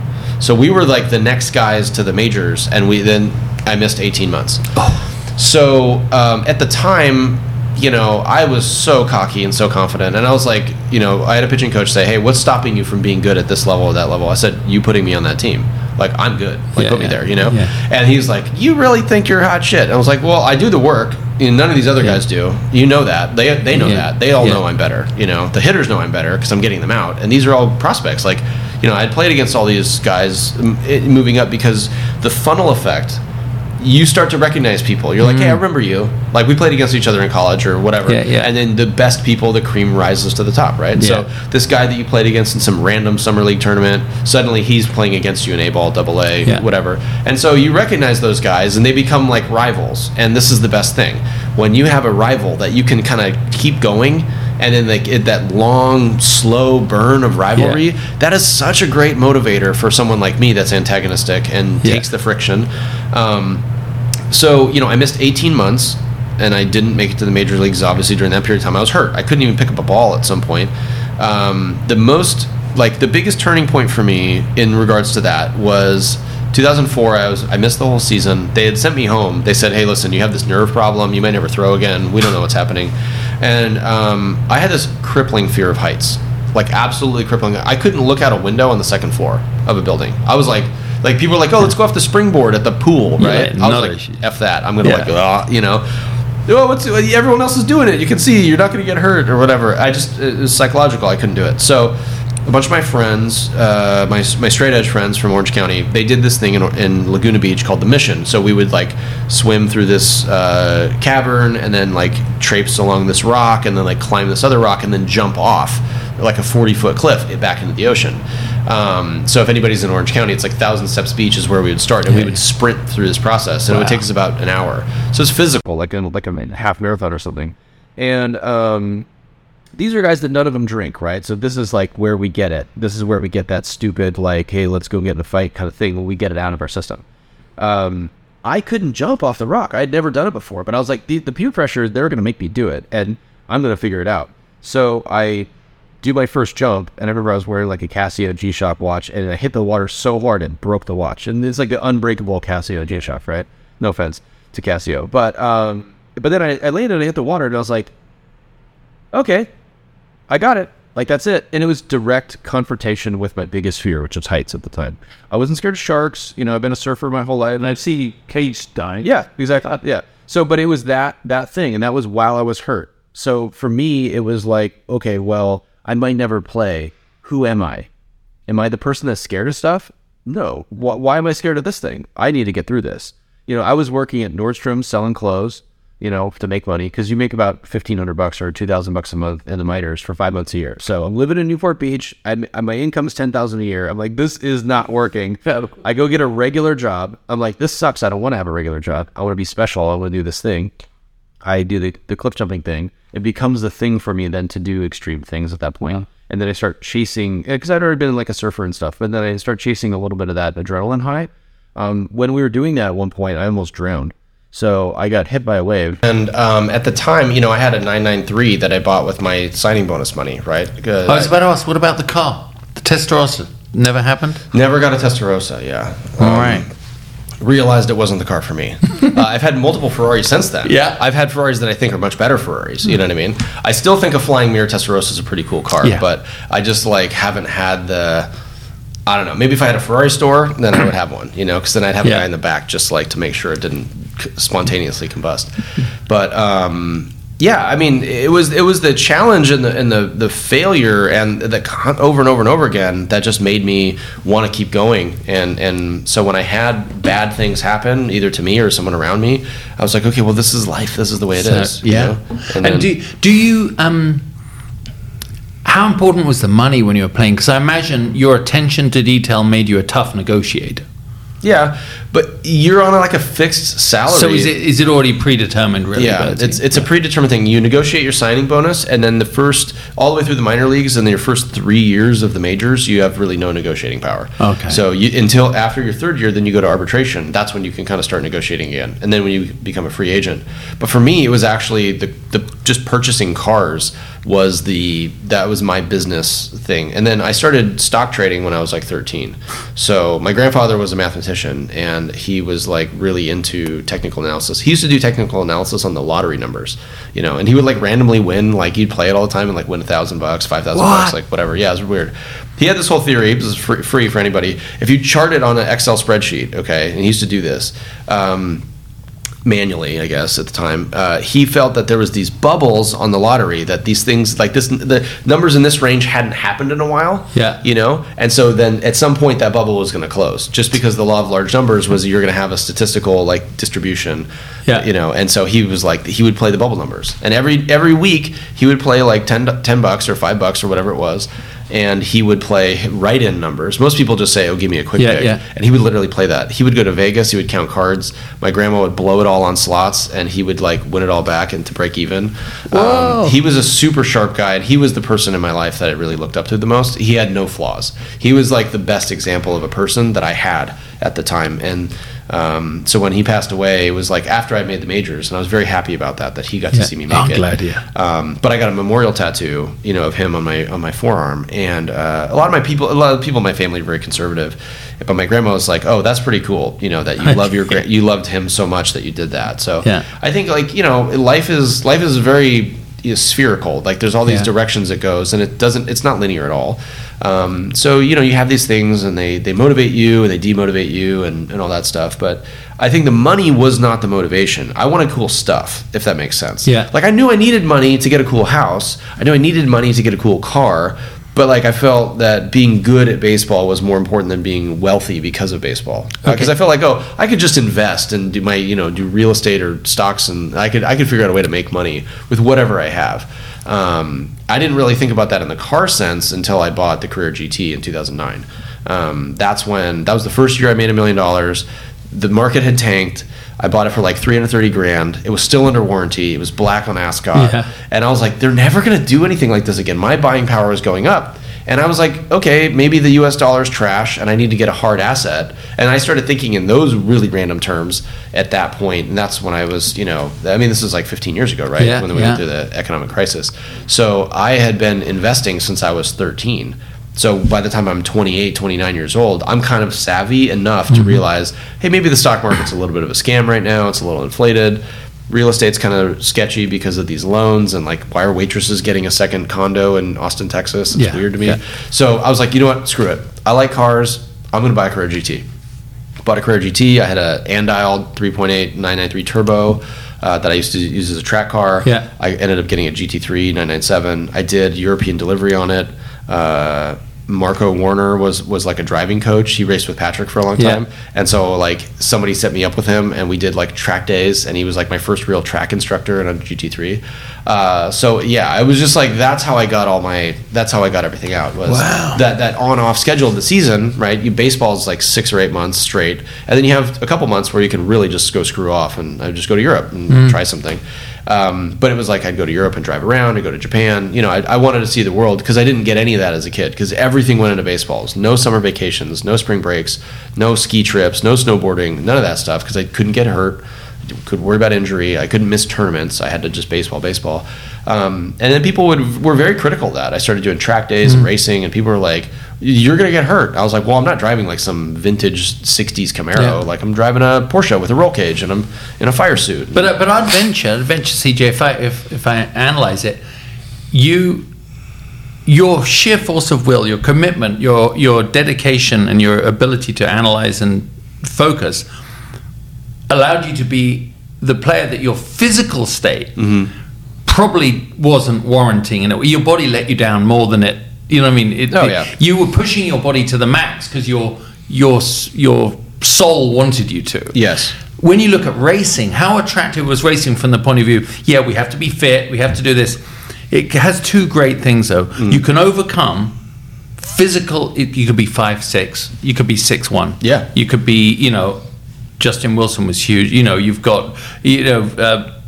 So we were like the next guys to the majors, and we then I missed 18 months. So um, at the time, you know, I was so cocky and so confident, and I was like, you know, I had a pitching coach say, "Hey, what's stopping you from being good at this level or that level?" I said, "You putting me on that team. Like I'm good. Like Yeah, put me yeah. there." You know. Yeah. And he's like, "You really think you're hot shit?" And I was like, "Well, I do the work. You know, none of these other guys do. You know that. They they know that. They all know I'm better. You know, the hitters know I'm better because I'm getting them out. And these are all prospects. Like, you know, I'd played against all these guys moving up because the funnel effect. You start to recognize people. You're like, hey, I remember you. Like we played against each other in college or whatever. Mm. Yeah, yeah. And then the best people, the cream rises to the top, right? Yeah. So this guy that you played against in some random summer league tournament, suddenly he's playing against you in A ball, double A, Yeah. whatever. And so you recognize those guys and they become like rivals. And this is the best thing. When you have a rival that you can kind of keep going and then like it, that long, slow burn of rivalry, Yeah. that is such a great motivator for someone like me that's antagonistic and Yeah. takes the friction. Um, so you know, I missed 18 months, and I didn't make it to the major leagues. Obviously, during that period of time, I was hurt. I couldn't even pick up a ball at some point. Um, the most, like, the biggest turning point for me in regards to that was 2004. I was I missed the whole season. They had sent me home. They said, "Hey, listen, you have this nerve problem. You may never throw again. We don't know what's happening." And um, I had this crippling fear of heights, like absolutely crippling. I couldn't look out a window on the second floor of a building. I was like. Like people are like, oh, let's go off the springboard at the pool, Yeah, right? I was like, sh- F that. I'm gonna Yeah. like, ah, you know, oh, what's everyone else is doing it? You can see you're not gonna get hurt or whatever. I just it was psychological. I couldn't do it. So a bunch of my friends, uh, my my straight edge friends from Orange County, they did this thing in, in Laguna Beach called the Mission. So we would like swim through this uh, cavern and then like traipse along this rock and then like climb this other rock and then jump off like a 40 foot cliff back into the ocean. Um, so if anybody's in Orange County, it's like Thousand Steps Beach is where we would start, and we would sprint through this process, and it would take us about an hour. So it's physical, like a, like a half marathon or something. And um, these are guys that none of them drink, right? So this is like where we get it. This is where we get that stupid, like, hey, let's go get in a fight kind of thing when we get it out of our system. Um, I couldn't jump off the rock. I had never done it before, but I was like, the, the peer pressure, they're going to make me do it, and I'm going to figure it out. So I do my first jump, and I remember I was wearing like a Casio G Shock watch, and I hit the water so hard it broke the watch. And it's like the unbreakable Casio G Shock, right? No offense. to Casio. But um, but then I, I landed, I hit the water, and I was like, okay, I got it. Like that's it. And it was direct confrontation with my biggest fear, which was heights at the time. I wasn't scared of sharks. You know, I've been a surfer my whole life, And I see Case dying. yeah, exactly. Yeah. So, but it was that that thing, and that was while I was hurt. So for me, it was like, okay, well, I might never play. Who am I? Am I the person that's scared of stuff? No. Why, why am I scared of this thing? I need to get through this. You know, I was working at Nordstrom selling clothes, you know, to make money because you make about fifteen hundred bucks or two thousand bucks a month in the miters for five months a year. So I'm living in Newport Beach. I, my income is ten thousand a year. I'm like, this is not working. I go get a regular job. I'm like, this sucks. I don't want to have a regular job. I want to be special. I want to do this thing. I do the, the cliff jumping thing. It becomes the thing for me then to do extreme things at that point. And then I start chasing, because I'd already been like a surfer and stuff, but then I start chasing a little bit of that adrenaline high. Um, when we were doing that at one point, I almost drowned. So I got hit by a wave. And um, at the time, you know, I had a 993 that I bought with my signing bonus money, right? Because I was about to ask, what about the car? The Testarossa never happened. never got a Testarossa, yeah. All Um, right. Realized it wasn't the car for me. uh, I've had multiple Ferraris since then. Yeah. I've had Ferraris that I think are much better Ferraris. You know what I mean? I still think a Flying Mirror Testarossa is a pretty cool car, Yeah. but I just like haven't had the. I don't know. Maybe if I had a Ferrari store, then I would have one. You know, because then I'd have Yeah. a guy in the back just like to make sure it didn't spontaneously combust. But um, yeah, I mean, it was it was the challenge and the and the the failure and the con- over and over and over again that just made me want to keep going. And and so when I had bad things happen, either to me or someone around me, I was like, okay, well, this is life. This is the way it is. So, you yeah. know? And, then- do do you um? How important was the money when you were playing? Because I imagine your attention to detail made you a tough negotiator. Yeah, but you're on like a fixed salary. So is it is it already predetermined? Really? Yeah, Bertie? it's it's a predetermined thing. You negotiate your signing bonus, and then the first all the way through the minor leagues, and then your first three years of the majors, you have really no negotiating power. Okay. So you, until after your third year, then you go to arbitration. That's when you can kind of start negotiating again, and then when you become a free agent. But for me, it was actually the the just purchasing cars was the that was my business thing, and then I started stock trading when I was like 13. So my grandfather was a mathematician, and he was like really into technical analysis. He used to do technical analysis on the lottery numbers, you know, and he would like randomly win, like he'd play it all the time and like win a thousand bucks, five thousand bucks, like whatever. Yeah, it was weird. He had this whole theory. This is free, free for anybody. If you chart it on an Excel spreadsheet, okay, and he used to do this. Um, manually, I guess at the time, uh, he felt that there was these bubbles on the lottery that these things like this, the numbers in this range hadn't happened in a while. Yeah. you know, and so then at some point that bubble was going to close, just because the law of large numbers was you're going to have a statistical like distribution. Yeah. you know, and so he was like he would play the bubble numbers, and every every week he would play like 10, 10 bucks or five bucks or whatever it was. And he would play write-in numbers. Most people just say, "Oh, give me a quick Yeah, pick," yeah. and he would literally play that. He would go to Vegas. He would count cards. My grandma would blow it all on slots, and he would like win it all back and to break even. Whoa. Um, he was a super sharp guy, and he was the person in my life that I really looked up to the most. He had no flaws. He was like the best example of a person that I had at the time, and. Um, so when he passed away, it was like after I made the majors, and I was very happy about that. That he got Yeah. to see me make I'm it. glad, yeah. Um, but I got a memorial tattoo, you know, of him on my on my forearm, and uh, a lot of my people, a lot of people in my family are very conservative, but my grandma was like, "Oh, that's pretty cool, you know, that you love your gra- you loved him so much that you did that." So Yeah. I think like you know, life is life is very know, spherical. Like there's all these Yeah. directions it goes, and it doesn't. It's not linear at all. Um, so you know, you have these things, and they they motivate you, and they demotivate you, and and all that stuff. But I think the money was not the motivation. I wanted cool stuff, if that makes sense. Yeah. Like I knew I needed money to get a cool house. I knew I needed money to get a cool car. But like I felt that being good at baseball was more important than being wealthy because of baseball. Because Okay. I felt like oh I could just invest and do my you know do real estate or stocks and I could I could figure out a way to make money with whatever I have. Um, I didn't really think about that in the car sense until I bought the Carrera GT in 2009. Um, that's when that was the first year I made a million dollars. The market had tanked. I bought it for like 330 grand. It was still under warranty. It was black on Ascot. Yeah. And I was like, they're never going to do anything like this again. My buying power is going up. And I was like, okay, maybe the US dollar is trash and I need to get a hard asset. And I started thinking in those really random terms at that point. And that's when I was, you know, I mean, this is like 15 years ago, right? Yeah, when we yeah. went through the economic crisis. So I had been investing since I was 13. So by the time I'm 28, 29 years old, I'm kind of savvy enough to realize, hey, maybe the stock market's a little bit of a scam right now. It's a little inflated. Real estate's kind of sketchy because of these loans and like why are waitresses getting a second condo in Austin, Texas? It's Yeah, weird to me. yeah. So I was like, you know what? Screw it. I like cars. I'm going to buy a Carrera GT bought a Carrera GT. I had a Andial 3.8 993 turbo uh, that I used to use as a track car. Yeah. I ended up getting a GT3 997. I did European delivery on it. Uh, Marco Werner was was like a driving coach. He raced with Patrick for a long Yeah. time, and so like somebody set me up with him, and we did like track days, and he was like my first real track instructor in a GT3. Uh, so yeah, I was just like that's how I got all my that's how I got everything out was Wow. that that on off schedule of the season, right? You baseball is like six or eight months straight, and then you have a couple months where you can really just go screw off and I just go to Europe and try something. Um, but it was like I'd go to Europe and drive around. I'd go to Japan. You know, I, I wanted to see the world because I didn't get any of that as a kid because everything went into baseballs. No summer vacations, no spring breaks, no ski trips, no snowboarding, none of that stuff because I couldn't get hurt could worry about injury. I couldn't miss tournaments. I had to just baseball, baseball. Um, and then people would were very critical of that. I started doing track days and racing, and people were like, "You're gonna get hurt." I was like, "Well, I'm not driving like some vintage '60s Camaro. Yeah. Like I'm driving a Porsche with a roll cage, and I'm in a fire suit." But uh, but I'd venture, I'd venture CJ, if I if, if I analyze it, you your sheer force of will, your commitment, your your dedication, and your ability to analyze and focus allowed you to be the player that your physical state probably wasn't warranting, and it, your body let you down more than it. You know what I mean? It, Oh, it- yeah. You were pushing your body to the max because your your your soul wanted you to yes, when you look at racing, how attractive was racing from the point of view? Yeah, we have to be fit, we have to do this. It has two great things though. Mm. You can overcome physical. It, you could be five six. You could be six one. Yeah. You could be you know, Justin Wilson was huge. You know, you've got you know, uh,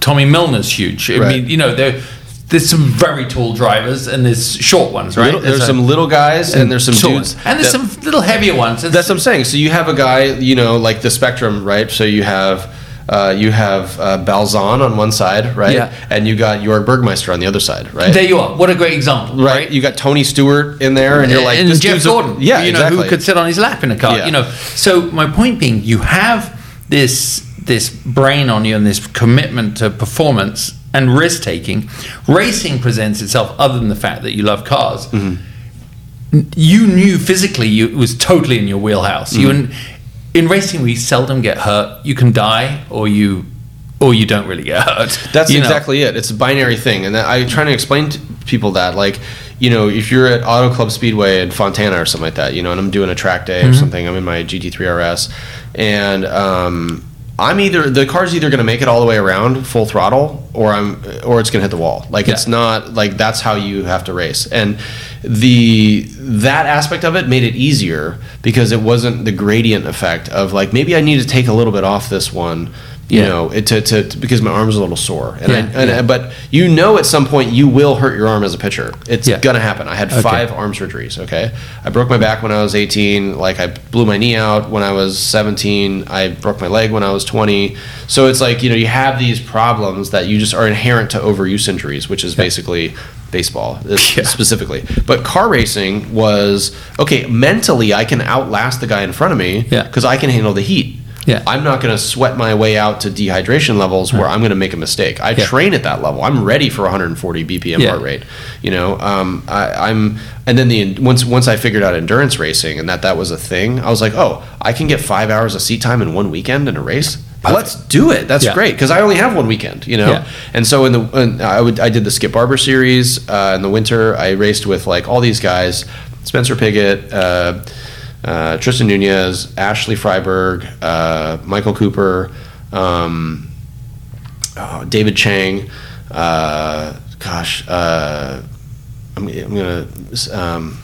Tommy Milner's huge. I Right. mean, you know, there. There's some very tall drivers and there's short ones, right? Little- there's a- some little guys and there's some dudes, and there's that- some little heavier ones. And That's what I'm saying. So you have a guy, you know, like the spectrum, right? So you have. Uh, you have uh, Balzan on one side, right? Yeah. And you got Jorg Bergmeister on the other side, right? there you are. What a great example, right? You got Tony Stewart in there, and you're like, and this Jeff dude's a- Gordon, yeah, you know, exactly. who could sit on his lap in a car, Yeah. you know. So my point being, you have this this brain on you and this commitment to performance and risk taking. Racing presents itself, other than the fact that you love cars. Mm-hmm. You knew physically you, it was totally in your wheelhouse. You Mm-hmm. in, in racing, we seldom get hurt. You can die, or you or you don't really get hurt. That's you know. exactly it. It's a binary thing, and that, I try to explain to people that, like, you know, if you're at Auto Club Speedway in Fontana or something like that, you know, and I'm doing a track day or Mm-hmm. something, I'm in my GT3 RS, and um, I'm either the car's either going to make it all the way around full throttle, or I'm, or it's going to hit the wall. Like, it's not like that's how you have to race, and the that aspect of it made it easier because it wasn't the gradient effect of like maybe I need to take a little bit off this one you Yeah. know it, to, to, to- because my arm's a little sore and, I, and yeah. but you know at some point you will hurt your arm as a pitcher it's Yeah. gonna happen i had Okay. five arm surgeries okay i broke my back when i was 18 like i blew my knee out when i was 17 i broke my leg when i was 20 so it's like you know you have these problems that you just are inherent to overuse injuries which is basically baseball uh, Yeah. specifically but car racing was okay mentally i can outlast the guy in front of me Yeah. because i can handle the heat Yeah. I'm not going to sweat my way out to dehydration levels where I'm going to make a mistake. I Yeah. train at that level. I'm ready for 140 BPM Yeah. heart rate. You know, um, I, I'm, and then the once once I figured out endurance racing and that that was a thing, I was like, oh, I can get five hours of seat time in one weekend in a race. Let's do it. That's Yeah. great because I only have one weekend. You know, Yeah. and so in the in, I would I did the Skip Barber series uh, in the winter. I raced with like all these guys, Spencer Pigot. Uh, uh, Tristan Nunez, Ashley Freiberg, uh, Michael Cooper, um, oh, David Chang. Uh, gosh, uh, I'm, I'm gonna. Um,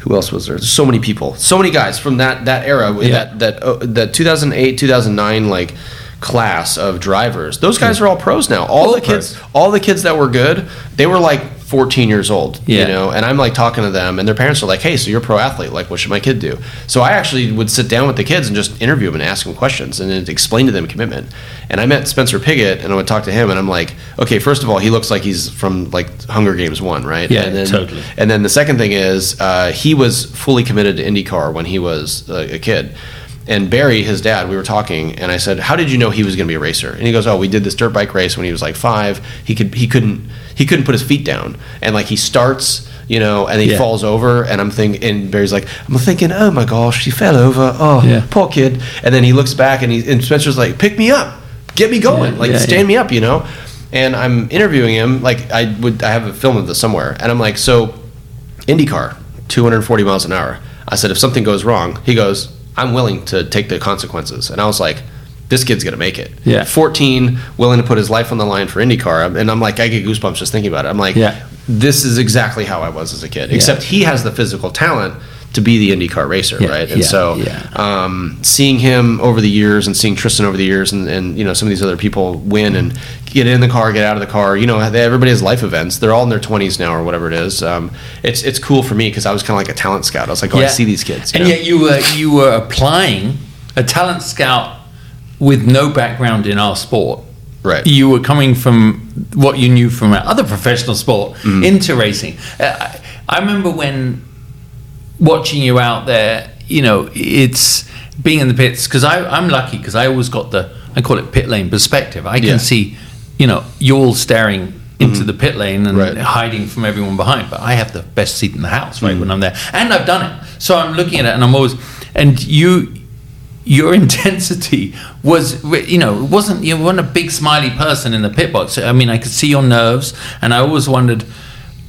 who else was there? There's so many people, so many guys from that that era, Yeah. that that uh, that 2008 2009 like class of drivers. Those guys are all pros now. All, All the kids, all the kids that were good, they were like 14 years old, Yeah. you know, and I'm like talking to them, and their parents are like, "Hey, so you're a pro athlete? Like, what should my kid do?" So I actually would sit down with the kids and just interview them and ask them questions and then explain to them commitment. And I met Spencer Pigot, and I would talk to him, and I'm like, "Okay, first of all, he looks like he's from like Hunger Games one, right? Yeah, and then, totally. And then the second thing is, uh, he was fully committed to IndyCar when he was uh, a kid." And Barry, his dad, we were talking, and I said, "How did you know he was going to be a racer?" And he goes, "Oh, we did this dirt bike race when he was like five. He could, he couldn't, he couldn't put his feet down, and like he starts, you know, and he Yeah. falls over, and I'm thinking, and Barry's like, I'm thinking, oh my gosh, he fell over. Oh, Yeah. poor kid. And then he looks back, and he, and Spencer's like, pick me up, get me going, Yeah, like stand me up, you know. And I'm interviewing him, like I would, I have a film of this somewhere, and I'm like, so IndyCar, 240 miles an hour. I said, if something goes wrong, he goes, I'm willing to take the consequences. And I was like, this kid's gonna make it. Yeah. 14, willing to put his life on the line for IndyCar. And I'm like, I get goosebumps just thinking about it. I'm like, Yeah. this is exactly how I was as a kid, except he has the physical talent to be the IndyCar racer, Yeah, right? And yeah, so, yeah. um, seeing him over the years and seeing Tristan over the years and, and you know some of these other people win and get in the car, get out of the car. You know, they, everybody has life events. They're all in their twenties now or whatever it is. Um, it's it's cool for me because I was kind of like a talent scout. I was like, oh, I see these kids. and know? yet you were you were applying a talent scout with no background in our sport. Right. You were coming from what you knew from other professional sport Mm-hmm. into racing. Uh, I, I remember when watching you out there. You know, it's being in the pits because I'm lucky because I always got the I call it pit lane perspective. I can Yeah. see, you know, you're all staring into the pit lane and Right. hiding from everyone behind. But I have the best seat in the house, right, when I'm there. And I've done it. So I'm looking at it and I'm always, and you, your intensity was, you know, it wasn't, you weren't a big smiley person in the pit box. I mean, I could see your nerves and I always wondered,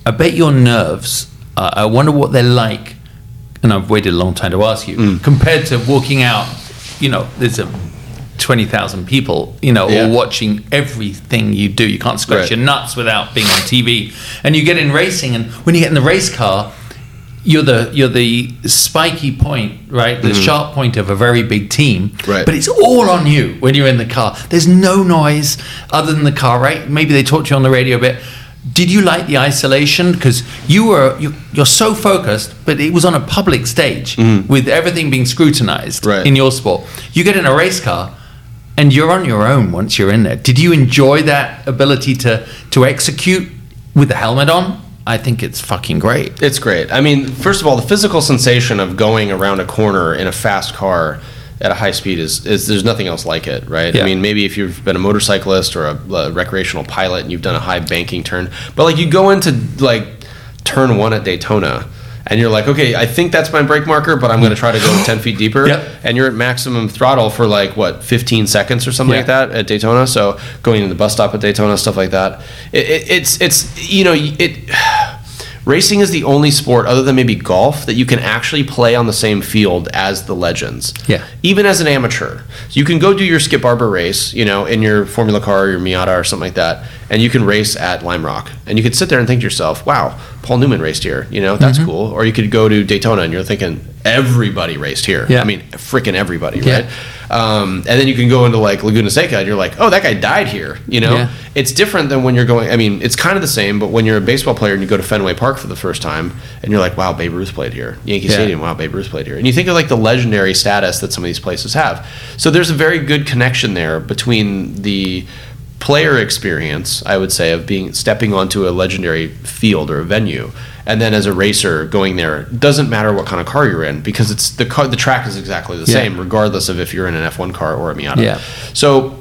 I bet your nerves, uh, I wonder what they're like. And I've waited a long time to ask you, compared to walking out, you know, there's a 20,000 people, you know, Yeah. all watching everything you do. You can't scratch Right. your nuts without being on TV. And you get in racing, and when you get in the race car, you're the you're the spiky point, right? The sharp point of a very big team. Mm-hmm. Right. But it's all on you when you're in the car. There's no noise other than the car, right? Maybe they talk to you on the radio a bit. Did you like the isolation? Because you were you, you're so focused, but it was on a public stage mm-hmm. with everything being scrutinized. Right. in your sport. You get in a race car, and you're on your own once you're in there. Did you enjoy that ability to to execute with the helmet on? I think it's fucking great. It's great. I mean, first of all, the physical sensation of going around a corner in a fast car at a high speed is, is there's nothing else like it, right? Yeah. I mean, maybe if you've been a motorcyclist or a, a recreational pilot and you've done a high banking turn, but like you go into like turn one at Daytona. And you're like, okay, I think that's my brake marker, but I'm going to try to go 10 feet deeper. Yep. And you're at maximum throttle for like, what, 15 seconds or something Yeah. like that at Daytona. So going to the bus stop at Daytona, stuff like that. It, it, it's, it's, you know, it, Racing is the only sport, other than maybe golf, that you can actually play on the same field as the legends. Yeah. Even as an amateur, so you can go do your Skip Barber race, you know, in your Formula car or your Miata or something like that, and you can race at Lime Rock, and you could sit there and think to yourself, "Wow, Paul Newman raced here," you know, that's mm-hmm. cool. Or you could go to Daytona, and you're thinking everybody raced here. Yeah. I mean, freaking everybody, Yeah. right? Um, and then you can go into like Laguna Seca, and you're like, "Oh, that guy died here," you know. Yeah. It's different than when you're going. I mean, it's kind of the same, but when you're a baseball player and you go to Fenway Park for the first time, and you're like, "Wow, Babe Ruth played here." Yankee Yeah. Stadium, wow, Babe Ruth played here, and you think of like the legendary status that some of these places have. So there's a very good connection there between the player experience, I would say, of being stepping onto a legendary field or a venue, and then as a racer going there. Doesn't matter what kind of car you're in because it's the car. The track is exactly the Yeah. same, regardless of if you're in an F1 car or a Miata. Yeah. So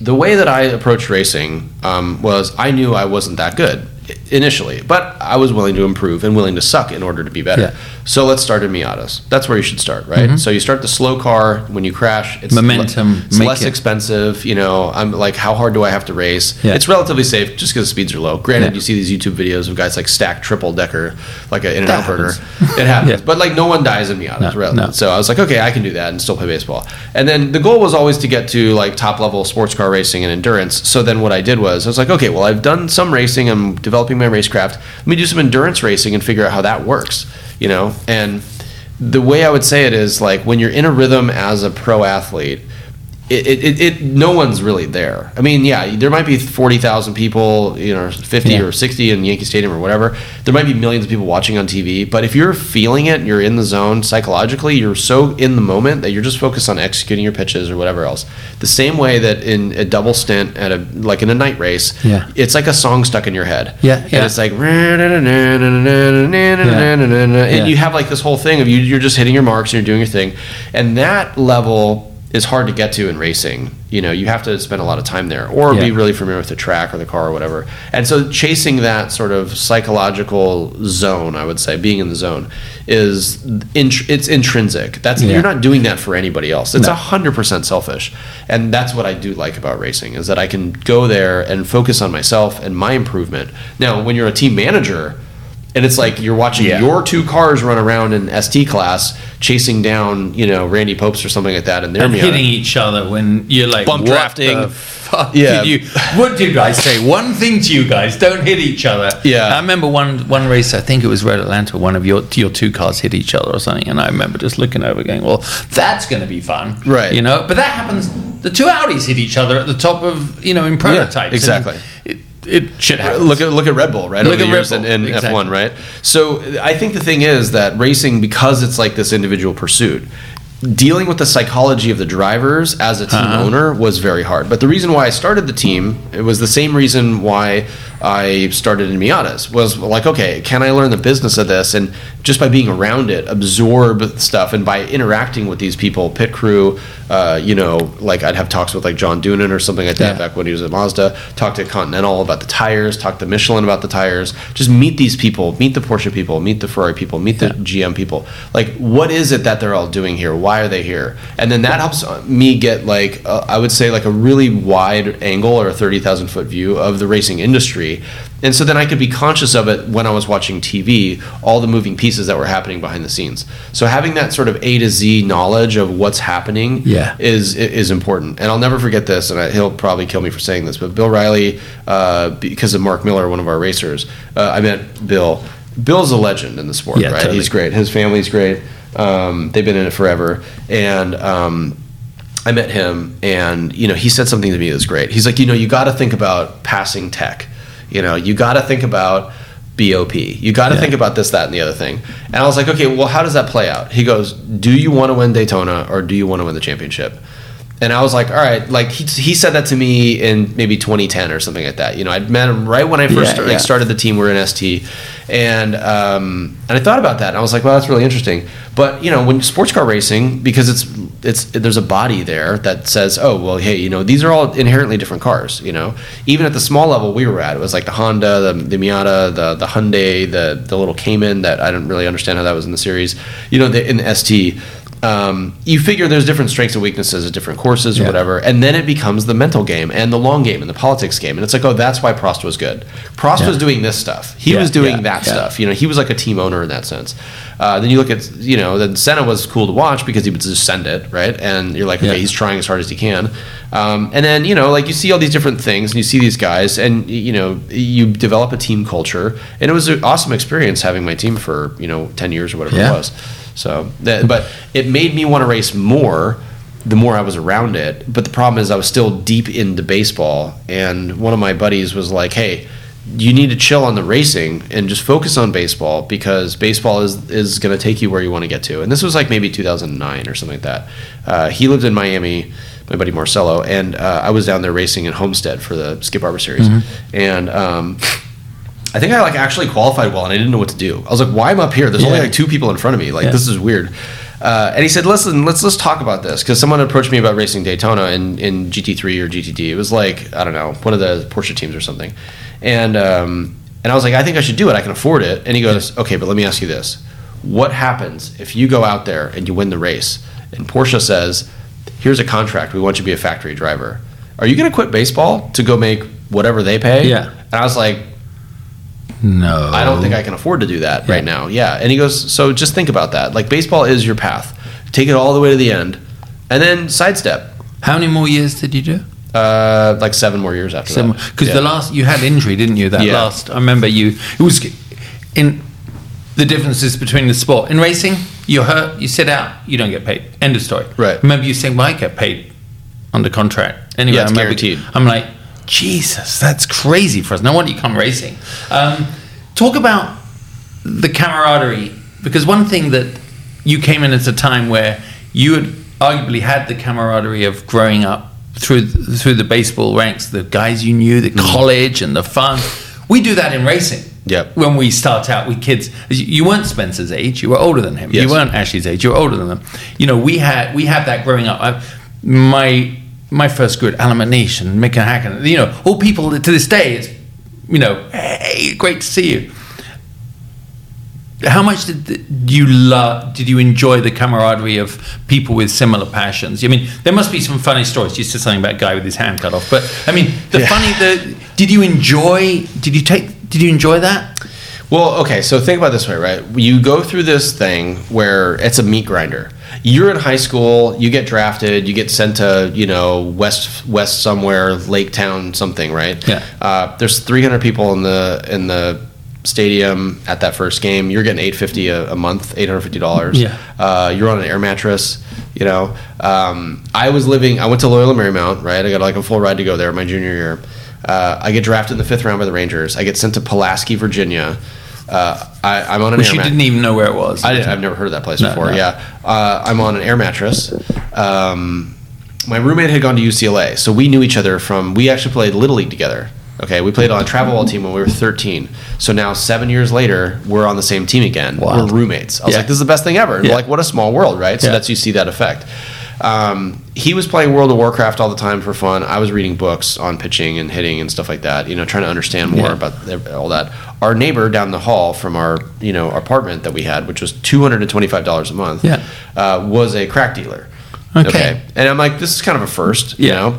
the way that I approached racing um, was I knew I wasn't that good initially, but I was willing to improve and willing to suck in order to be better. Yeah. So let's start in Miatas. That's where you should start, right? Mm-hmm. So you start the slow car. When you crash, it's Momentum, le- it's less it- expensive. You know, I'm like, how hard do I have to race? Yeah. It's relatively safe just because speeds are low. Granted, Yeah. you see these YouTube videos of guys like stack triple decker, like an in and out burger. It happens, but like no one dies in Miatas. No, really. no. So I was like, okay, I can do that and still play baseball. And then the goal was always to get to like top level sports car racing and endurance. So then what I did was I was like, okay, well I've done some racing. I'm developing my racecraft. Let me do some endurance racing and figure out how that works. You know, and the way I would say it is like when you're in a rhythm as a pro athlete, it, it, it, no one's really there. I mean, yeah, there might be forty thousand people, you know, fifty Yeah. or sixty in Yankee Stadium or whatever. There might be millions of people watching on TV, but if you're feeling it and you're in the zone psychologically, you're so in the moment that you're just focused on executing your pitches or whatever else. The same way that in a double stint at a like in a night race, Yeah. it's like a song stuck in your head. Yeah, yeah. and it's like and you have like this whole thing of you you're just hitting your marks and you're doing your thing and that level is hard to get to in racing. You know you have to spend a lot of time there or be really familiar with the track or the car or whatever. And so chasing that sort of psychological zone i would say being in the zone is int- it's intrinsic. That's Yeah. you're not doing that for anybody else. It's a 100% selfish. And that's what i do like about racing is that i can go there and focus on myself and my improvement. Now when you're a team manager and it's like you're watching Yeah. your two cars run around in ST class, chasing down, you know, Randy Pobst or something like that, and they're hitting each other when you're like Bump drafting. Yeah. did you what did I say one thing to you guys don't hit each other Yeah. I remember one one race I think it was Road Atlanta one of your your two cars hit each other or something and I remember just looking over going well that's going to be fun Right. you know but that happens the two Audis hit each other at the top of you know in prototypes and exactly. it, it shit happens Look at look at Red Bull, right? Look over at the Red Bull, in exactly. F1, right? So I think the thing is that racing, because it's like this individual pursuit, dealing with the psychology of the drivers as a team Uh-huh. owner was very hard. But the reason why I started the team, it was the same reason why I started in Miatas was like, okay, can I learn the business of this and just by being around it, absorb stuff and by interacting with these people, pit crew, uh, you know, like I'd have talks with like John Doonan or something like that Yeah. back when he was at Mazda, talk to Continental about the tires, talk to Michelin about the tires, just meet these people, meet the Porsche people, meet the Ferrari people, meet the GM people. Like, what is it that they're all doing here? Why are they here? And then that helps me get like, uh, I would say like a really wide angle or a 30,000 foot view of the racing industry. And so then I could be conscious of it when I was watching TV, all the moving pieces that were happening behind the scenes. So having that sort of A to Z knowledge of what's happening Yeah. is is important. And I'll never forget this, and I, he'll probably kill me for saying this, but Bill Riley, uh, because of Mark Miller, one of our racers, uh, I met Bill. Bill's a legend in the sport, Yeah, right? totally. He's great. His family's great. Um, they've been in it forever, and. Um, I met him, and you know, he said something to me that was great. He's like, you know, you got to think about passing tech. You know, you got to think about BOP. You got to Yeah. think about this, that, and the other thing. And I was like, okay, well, how does that play out? He goes, do you want to win Daytona or do you want to win the championship? And I was like, all right, like he, he said that to me in maybe 2010 or something like that. You know, I'd met him right when I first Yeah, started, yeah. started the team. We are in ST, and um, and I thought about that. And I was like, well, that's really interesting. But you know, when sports car racing, because it's it's there's a body there that says, oh, well, hey, you know, these are all inherently different cars. You know, even at the small level we were at, it was like the Honda, the, the Miata, the the Hyundai, the the little Cayman that I didn't really understand how that was in the series. You know, the, in the ST. Um, you figure there's different strengths and weaknesses at different courses or Yeah. whatever, and then it becomes the mental game and the long game and the politics game, and it's like, oh, that's why Prost was good. Prost Yeah. was doing this stuff. He Yeah, was doing that stuff. You know, he was like a team owner in that sense. Uh, then you look at, you know, then Senna was cool to watch because he would just send it, right? And you're like, okay, he's trying as hard as he can. Um, and then, you know, like you see all these different things and you see these guys and, you know, you develop a team culture. And it was an awesome experience having my team for, you know, 10 years or whatever it was. So, that, but it made me want to race more the more I was around it. But the problem is, I was still deep into baseball. And one of my buddies was like, hey, you need to chill on the racing and just focus on baseball because baseball is, is going to take you where you want to get to. And this was like maybe 2009 or something like that. Uh, he lived in Miami, my buddy Marcelo, and uh, I was down there racing in Homestead for the Skip Barber Series. And um, I think I like actually qualified well, and I didn't know what to do. I was like, "Why am I up here? There's only like two people in front of me. Like Yeah. this is weird." Uh, and he said, "Listen, let's let's talk about this because someone approached me about racing Daytona in, in GT3 or GTD. It was like I don't know one of the Porsche teams or something." And um, and I was like, "I think I should do it. I can afford it." And he goes, "Okay, but let me ask you this: What happens if you go out there and you win the race, and Porsche says, "Here's a contract. We want you to be a factory driver. Are you going to quit baseball to go make whatever they pay?" Yeah. And I was like, no I don't think I can afford to do that Yeah. right now. Yeah. And he goes, so just think about that. Like baseball is your path. Take it all the way to the end, and then sidestep. how many more years did you do Uh, like seven more years after that. because Yeah. the last you had injury, didn't you? That Yeah. last, I remember you. It was in the differences between the sport in racing. You're hurt, you sit out, you don't get paid. End of story. Right. Remember you saying, "Well, I get paid under contract. Anyway, Yeah, it's I remember- guaranteed. I'm like, Jesus, that's crazy for us. No wonder you come racing. Um, talk about the camaraderie, because one thing that you came in at a time where you had arguably had the camaraderie of growing up through through the baseball ranks, the guys you knew, the college and the fun. We do that in racing. Yep. When we start out with kids, you you weren't Spencer's age. You were older than him. Yes. You weren't Ashley's age. You were older than them. You know, we had we had that growing up. I, my my first group, Allan McNish and Mick Hacken. You know, all people to this day. It's you know, hey, great to see you. How much did you love? Did you enjoy the camaraderie of people with similar passions? I mean, there must be some funny stories. You said something about a guy with his hand cut off, but I mean, the Yeah. funny. The did you enjoy? Did you take? Did you enjoy that? Well, okay, so think about it this way, right? You go through this thing where it's a meat grinder. You're in high school, you get drafted, you get sent to, you know, west west somewhere, Lake Town something, right? Yeah. Uh, there's 300 people in the in the stadium at that first game. You're getting 850 a, a month, $850. Yeah. Uh, you're on an air mattress, you know. Um, I was living I went to Loyola Marymount, right? I got like a full ride to go there my junior year. Uh, I get drafted in the fifth round by the Rangers. I get sent to Pulaski, Virginia. Uh, I, I'm on an Which air you mat- didn't even know where it was. I didn't, I've never heard of that place No, before. no. Yeah, uh, I'm on an air mattress. Um, my roommate had gone to UCLA, so we knew each other from. We actually played little league together. Okay, we played on a travel ball team when we were 13. So now seven years later, we're on the same team again. Wow. We're roommates. I was Yeah. like, this is the best thing ever. Yeah. Like, what a small world, right? So Yeah. that's you see that effect. Um, he was playing World of Warcraft all the time for fun. I was reading books on pitching and hitting and stuff like that. You know, trying to understand more Yeah. about all that. Our neighbor down the hall from our you know apartment that we had, which was two hundred and twenty five dollars a month, Yeah. uh, was a crack dealer. Okay. and I'm like, this is kind of a first, you Yeah. know.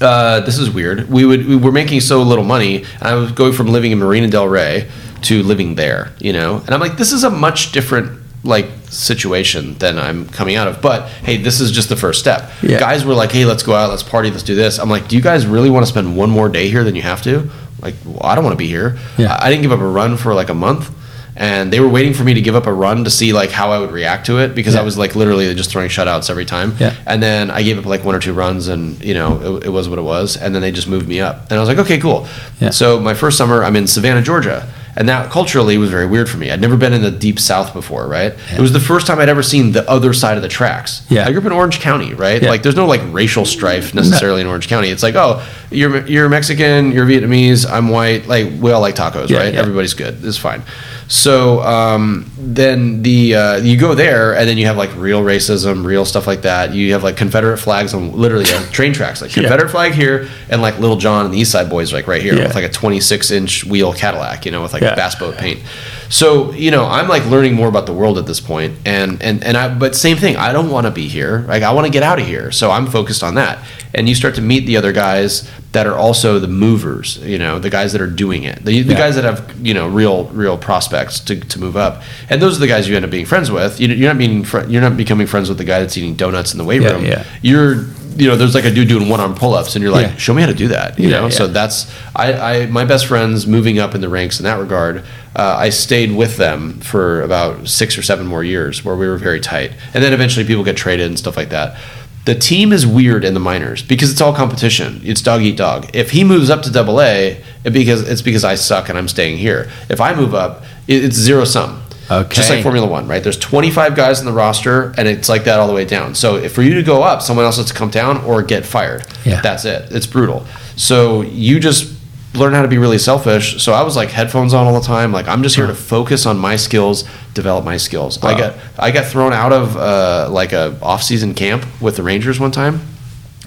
Uh, this is weird. We would we were making so little money, and I was going from living in Marina Del Rey to living there, you know. And I'm like, this is a much different like situation than I'm coming out of. But hey, this is just the first step. Yeah. Guys were like, hey, let's go out, let's party, let's do this. I'm like, do you guys really want to spend one more day here than you have to? Like, well, I don't want to be here. Yeah. I I didn't give up a run for like a month. And they were waiting for me to give up a run to see like how I would react to it because Yeah. I was like literally just throwing shutouts every time. Yeah. And then I gave up like one or two runs, and you know it, it was what it was. And then they just moved me up, and I was like, okay, cool. Yeah. So my first summer, I'm in Savannah, Georgia, and that culturally was very weird for me. I'd never been in the deep South before, right? It was the first time I'd ever seen the other side of the tracks. Yeah. I grew up in Orange County, right? Yeah. Like there's no like racial strife necessarily in Orange County. It's like, oh, you're you're Mexican, you're Vietnamese, I'm white. Like we all like tacos, Yeah, right? yeah. Everybody's good. It's fine. So um, then the uh, you go there, and then you have like real racism, real stuff like that. You have like Confederate flags on literally on train tracks, like Yeah. Confederate flag here, and like Lil Jon and the East Side Boys like right here Yeah. with like a 26 inch wheel Cadillac, you know, with like Yeah. bass boat paint. So you know, I'm like learning more about the world at this point, and and and I. But same thing, I don't want to be here. Like I want to get out of here. So I'm focused on that. And you start to meet the other guys that are also the movers. You know, the guys that are doing it. The, the Yeah. guys that have you know real real prospects to, to move up. And those are the guys you end up being friends with. You, you're not being fr- you're not becoming friends with the guy that's eating donuts in the weight Yeah, room. yeah. You're you know, there's like a dude doing one arm pull ups, and you're like, Yeah. show me how to do that. You Yeah, know, so that's I, I my best friends moving up in the ranks in that regard. Uh, I stayed with them for about six or seven more years, where we were very tight, and then eventually people get traded and stuff like that. The team is weird in the minors because it's all competition. It's dog eat dog. If he moves up to double A, it because it's because I suck and I'm staying here. If I move up, it, it's zero sum. Just like Formula One, right? There's 25 guys in the roster, and it's like that all the way down. So if for you to go up, someone else has to come down or get fired. Yeah. That's it. It's brutal. So you just learn how to be really selfish. So I was like headphones on all the time. Like I'm just here to focus on my skills, develop my skills. I got I got thrown out of uh, like a off season camp with the Rangers one time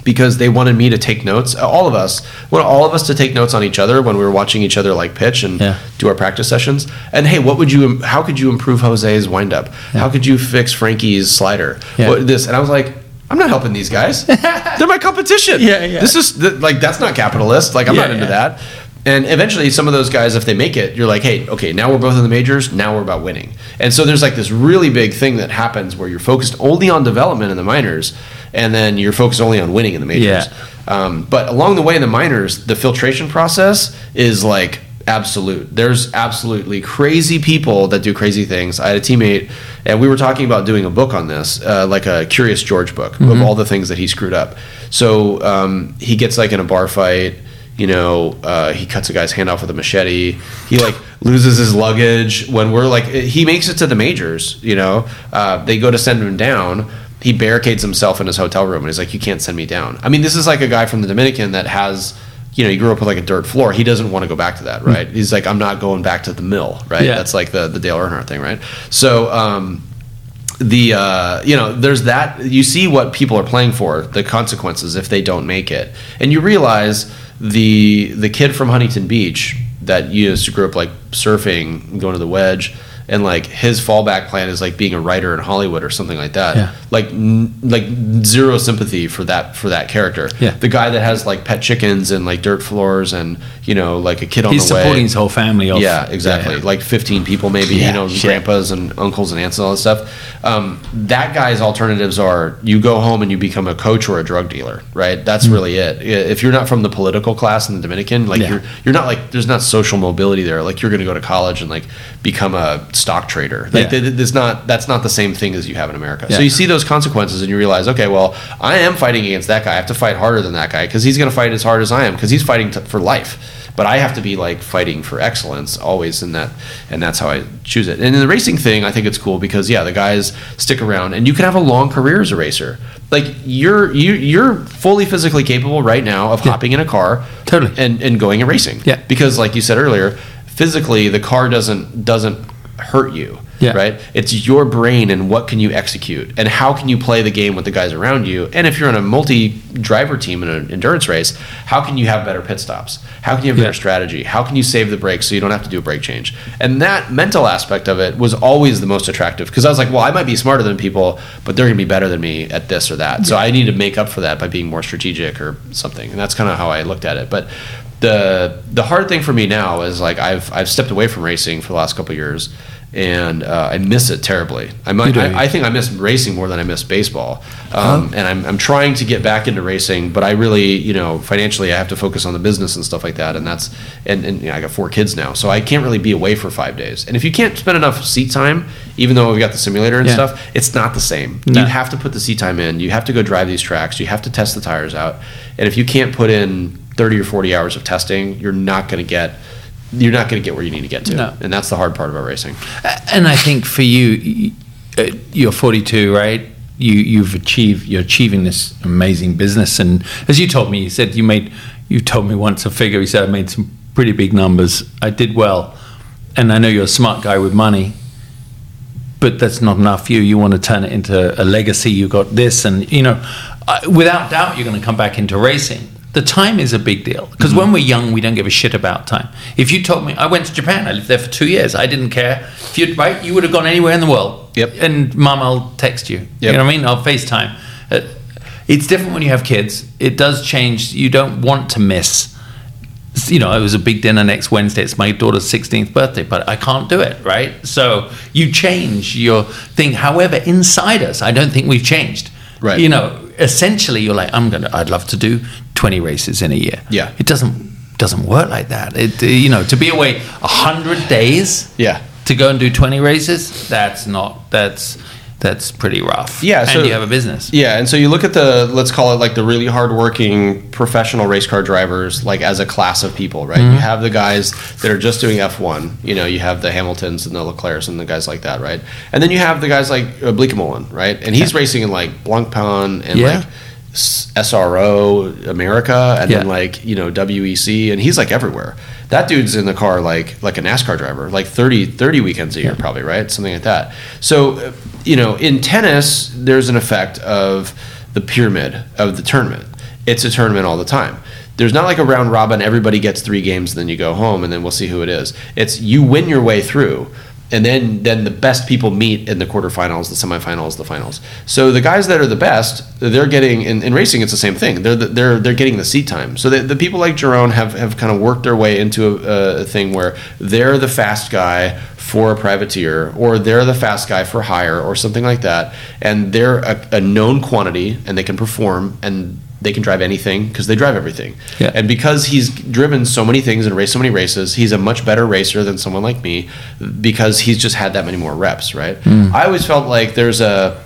because they wanted me to take notes. All of us, want all of us to take notes on each other when we were watching each other like pitch and Yeah. do our practice sessions. And hey, what would you? How could you improve Jose's windup? How could you fix Frankie's slider? Yeah. What, this and I was like. I'm not helping these guys. They're my competition. Yeah, yeah. This is like that's not capitalist. Like I'm Yeah, not into yeah. that. And eventually, some of those guys, if they make it, you're like, hey, okay, now we're both in the majors. Now we're about winning. And so there's like this really big thing that happens where you're focused only on development in the minors, and then you're focused only on winning in the majors. Yeah. Um, but along the way in the minors, the filtration process is like absolute. There's absolutely crazy people that do crazy things. I had a teammate, and we were talking about doing a book on this, uh, like a Curious George book of all the things that he screwed up. So um, he gets like in a bar fight. You know, uh, he cuts a guy's hand off with a machete. He like loses his luggage when we're like he makes it to the majors. You know, uh, they go to send him down. He barricades himself in his hotel room and he's like, "You can't send me down." I mean, this is like a guy from the Dominican that has you know, he grew up with like a dirt floor. He doesn't want to go back to that, right? He's like, I'm not going back to the mill, right? Yeah. That's like the the Dale Earnhardt thing, right? So, um, the uh, you know, there's that. You see what people are playing for, the consequences if they don't make it, and you realize the the kid from Huntington Beach that used to grew up like surfing, going to the wedge. And like his fallback plan is like being a writer in Hollywood or something like that. Yeah. Like n- like zero sympathy for that for that character. Yeah. The guy that has like pet chickens and like dirt floors and you know like a kid on He's the way. He's supporting his whole family. Yeah, exactly. Yeah. Like 15 people, maybe, Yeah, you know, shit. grandpas and uncles and aunts and all that stuff. Um, that guy's alternatives are you go home and you become a coach or a drug dealer, right? That's really it. If you're not from the political class in the Dominican, like. Yeah. you're, you're not like, there's not social mobility there. Like you're going to go to college and like become a stock trader. Like Yeah. th- th- there's not, that's not the same thing as you have in America. So you see those consequences and you realize, okay, well, I am fighting against that guy. I have to fight harder than that guy because he's going to fight as hard as I am because he's fighting t- for life but I have to be like fighting for excellence always in that, and that's how I choose it. And in the racing thing, I think it's cool because yeah, the guys stick around, and you can have a long career as a racer. Like you're you you're fully physically capable right now of hopping in a car, Totally. and and going and racing. Yeah. because like you said earlier, physically the car doesn't doesn't hurt you. Yeah. Right. It's your brain and what can you execute and how can you play the game with the guys around you. And if you're in a multi-driver team in an endurance race, how can you have better pit stops? How can you have better Yeah. strategy? How can you save the brakes so you don't have to do a brake change? And that mental aspect of it was always the most attractive because I was like, well, I might be smarter than people, but they're going to be better than me at this or that. So I need to make up for that by being more strategic or something. And that's kind of how I looked at it. But the the hard thing for me now is like I've I've stepped away from racing for the last couple of years, and uh, I miss it terribly. I might. I, I think I miss racing more than I miss baseball, um, and I'm I'm trying to get back into racing, but I really you know financially I have to focus on the business and stuff like that, and that's and and you know, I got four kids now, so I can't really be away for five days. And if you can't spend enough seat time, even though we've got the simulator and Yeah. stuff, it's not the same. No. You have to put the seat time in. You have to go drive these tracks. You have to test the tires out. And if you can't put in 30 or 40 hours of testing, you're not going to get you're not going to get where you need to get to. No. And that's the hard part about racing. And I think for you, uh, you're 42, right? You you've achieved you're achieving this amazing business, and as you told me, you said you made you told me once a figure. You said I made some pretty big numbers. I did well, and I know you're a smart guy with money. But that's not enough for you. You want to turn it into a legacy. You got this, and you know, uh, without doubt, you're going to come back into racing. The time is a big deal because when we're young, we don't give a shit about time. If you told me I went to Japan, I lived there for two years, I didn't care. If you'd right, you would have gone anywhere in the world. Yep. And mum, I'll text you. You know what I mean? I'll FaceTime. Uh, It's different when you have kids. It does change. You don't want to miss. You know, it was a big dinner next Wednesday. It's my daughter's 16th birthday, but I can't do it, right? So you change your thing. However, inside us, I don't think we've changed. Right. You know, essentially, you're like, I'm gonna. I'd love to do 20 races in a year. Yeah. It doesn't doesn't work like that. It you know to be away hundred days. Yeah. To go and do 20 races, that's not that's that's pretty rough. Yeah, and so- you have a business. Yeah, and so you look at the let's call it like the really hardworking professional race car drivers, like as a class of people, right? You have the guys that are just doing F one. You know, you have the Hamiltons and the Leclercs and the guys like that, right? And then you have the guys like uh, Bleekemolen, right? And he's racing in like Blancpain and Yeah. like SRO America, and then like you know WEC, and he's like everywhere. That dude's in the car like like a NASCAR driver, like 30, 30 weekends a year, probably, right? Something like that. So, you know, in tennis, there's an effect of the pyramid of the tournament. It's a tournament all the time. There's not like a round robin, everybody gets three games, then you go home, and then we'll see who it is. It's you win your way through and then then the best people meet in the quarterfinals, the semifinals, the finals. So the guys that are the best, they're getting in, in racing. It's the same thing. They're the, they're they're getting the seat time. So the, the people like Jeroen have have kind of worked their way into a, a thing where they're the fast guy for a privateer, or they're the fast guy for hire, or something like that, and they're a, a known quantity, and they can perform and. They can drive anything because they drive everything. Yeah. And because he's driven so many things and raced so many races, he's a much better racer than someone like me because he's just had that many more reps, right? Hmm. I always felt like there's a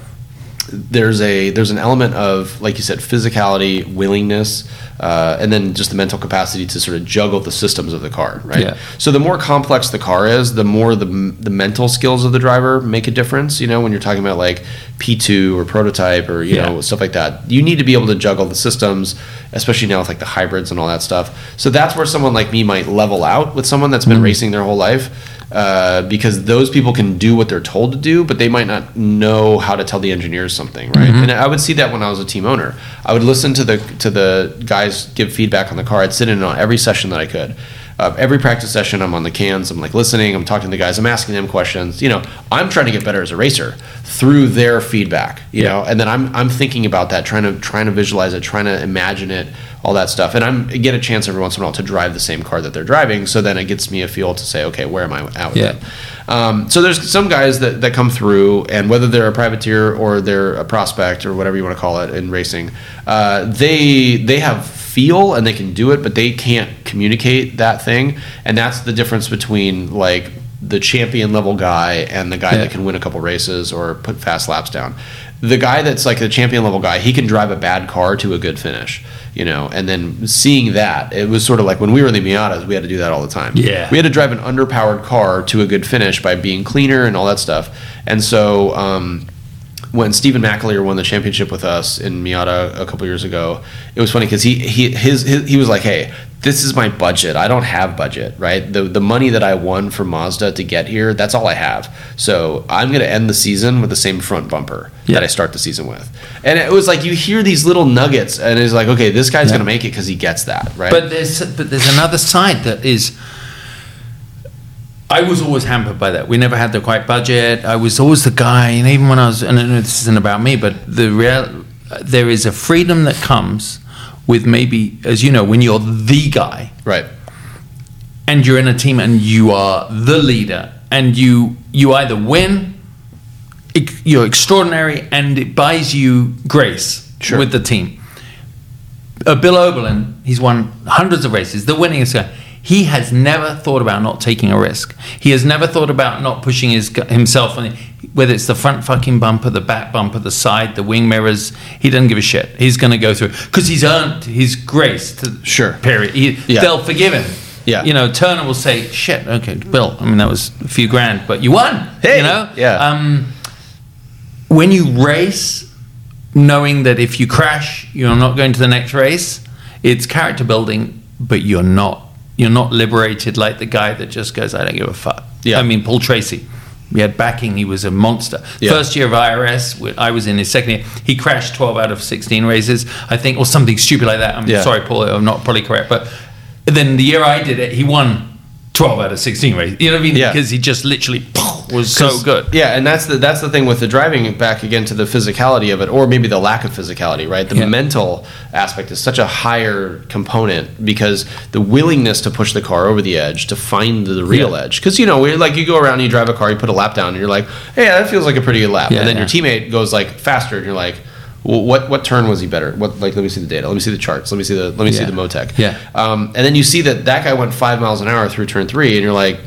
there's a there's an element of like you said physicality, willingness, uh, and then just the mental capacity to sort of juggle the systems of the car, right? Yeah. So the more complex the car is, the more the the mental skills of the driver make a difference. You know, when you're talking about like P2 or prototype or you Yeah. know stuff like that, you need to be able to juggle the systems, especially now with like the hybrids and all that stuff. So that's where someone like me might level out with someone that's been racing their whole life. Uh, because those people can do what they're told to do, but they might not know how to tell the engineers something, right? And I would see that when I was a team owner. I would listen to the to the guys give feedback on the car. I'd sit in on every session that I could. Uh, every practice session, I'm on the cans. I'm like listening. I'm talking to the guys. I'm asking them questions. You know, I'm trying to get better as a racer through their feedback. You know, and then I'm I'm thinking about that, trying to trying to visualize it, trying to imagine it, all that stuff. And I'm I get a chance every once in a while to drive the same car that they're driving. So then it gets me a feel to say, okay, where am I at with Yeah. Um, so there's some guys that, that come through, and whether they're a privateer or they're a prospect or whatever you want to call it in racing, uh, they they have feel and they can do it, but they can't communicate that thing, and that's the difference between like the champion level guy and the guy Yeah. that can win a couple races or put fast laps down. The guy that's like the champion level guy, he can drive a bad car to a good finish, you know. And then seeing that, it was sort of like when we were in the Miatas, we had to do that all the time. Yeah. we had to drive an underpowered car to a good finish by being cleaner and all that stuff. And so um, when Stevan McAleer won the championship with us in Miata a couple years ago, it was funny because he he his, his he was like, "Hey, this is my budget. I don't have budget, right? The the money that I won from Mazda to get here, that's all I have. So I'm going to end the season with the same front bumper Yeah. that I start the season with." And it was like you hear these little nuggets, and it's like, okay, this guy's Yeah. going to make it because he gets that, right? But there's but there's another side that is. I was always hampered by that. We never had the quite budget. I was always the guy, and even when I was, and I know this isn't about me, but the real, there is a freedom that comes with maybe, as you know, when you're the guy right, and you're in a team and you are the leader, and you you either win, you're extraordinary, and it buys you grace Sure. with the team. Uh, Bill Auberlen, he's won hundreds of races, the winningest guy. He has never thought about not taking a risk. He has never thought about not pushing his himself on it, whether it's the front fucking bumper, the back bumper, the side, the wing mirrors. He doesn't give a shit. He's going to go through because he's earned his grace. To, Sure. Period. He, Yeah. They'll forgive him. Yeah. You know, Turner will say, "Shit, okay, Bill. I mean, that was a few grand, but you won." Hey! You know. Yeah. Um, when you race, knowing that if you crash, you're not going to the next race, it's character building, but you're not. You're not liberated like the guy that just goes, "I don't give a fuck." Yeah. I mean, Paul Tracy. We had backing. He was a monster. Yeah. First year of IRS, I was in his second year. He crashed 12 out of 16 races, I think, or something stupid like that. I'm Yeah. sorry, Paul, I'm not probably correct. But then the year I did it, he won 12 out of 16 races. You know what I mean? Yeah. Because he just literally was so good. Yeah, and that's the that's the thing with the driving back again to the physicality of it, or maybe the lack of physicality, right? The Yeah. mental aspect is such a higher component because the willingness to push the car over the edge to find the real Yeah. edge. Because you know, we're like you go around, and you drive a car, you put a lap down, and you're like, hey, that feels like a pretty good lap, Yeah, and then your teammate goes like faster, and you're like. Well, what what turn was he better? What like let me see the data. Let me see the charts. Let me see the let me see the Motec. Yeah. Um, and then you see that that guy went five miles an hour through turn three, and you're like,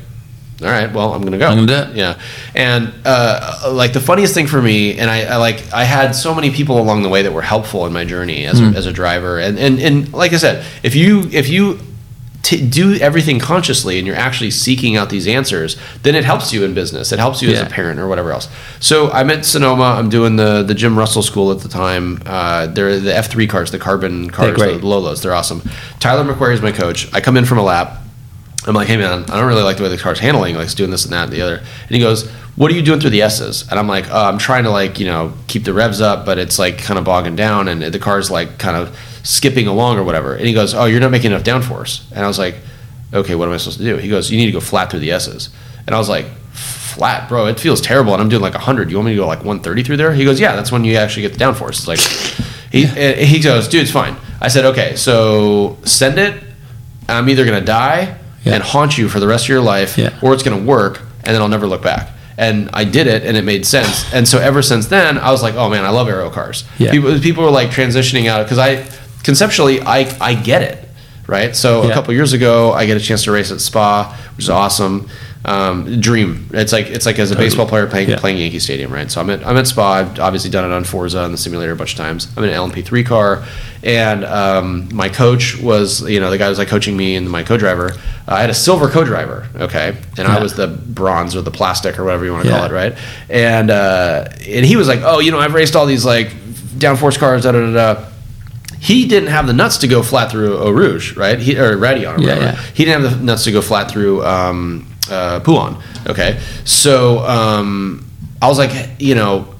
all right, well, I'm gonna go. I'm gonna do it. Yeah, and uh, like the funniest thing for me, and I, I like I had so many people along the way that were helpful in my journey as, Hmm. a, as a driver, and, and and like I said, if you if you t- do everything consciously and you're actually seeking out these answers, then it helps you in business. It helps you as a parent or whatever else. So I'm at Sonoma. I'm doing the the Jim Russell School at the time. Uh, they're the F3 cars, the carbon cars, the Lolos. They're awesome. Tyler McQuarrie is my coach. I come in from a lap. I'm like, hey man, I don't really like the way the car's handling, like it's doing this and that and the other. And he goes, what are you doing through the S's? And I'm like, oh, I'm trying to like, you know, keep the revs up, but it's like kind of bogging down and the car's like kind of skipping along or whatever. And he goes, oh, you're not making enough downforce. And I was like, okay, what am I supposed to do? He goes, you need to go flat through the S's. And I was like, flat, bro, it feels terrible. And I'm doing like 100. You want me to go like 130 through there? He goes, yeah, that's when you actually get the downforce. It's like, he, he goes, dude, it's fine. I said, okay, so send it. I'm either going to die Yeah. and haunt you for the rest of your life, Yeah. or it's going to work, and then I'll never look back. And I did it, and it made sense. And so ever since then, I was like, oh man, I love aero cars. Yeah. People, people were like transitioning out because I conceptually I I get it, right? So a couple years ago, I get a chance to race at Spa, which is awesome. um, dream. It's like it's like as a baseball player playing Yeah. playing Yankee Stadium, right? So I'm at I'm at Spa. I've obviously done it on Forza and the simulator a bunch of times. I'm in an LMP3 car, and um, my coach was you know the guy was like coaching me and my co-driver. Uh, I had a silver co-driver, okay, and I was the bronze or the plastic or whatever you want to Yeah. call it, right? And uh, and he was like, oh, you know, I've raced all these like downforce cars, da da da. da he didn't have the nuts to go flat through Eau Rouge, right? He, or Raidillon, or Yeah, whatever. yeah. He didn't have the nuts to go flat through um, uh. Okay, so um, I was like, you know,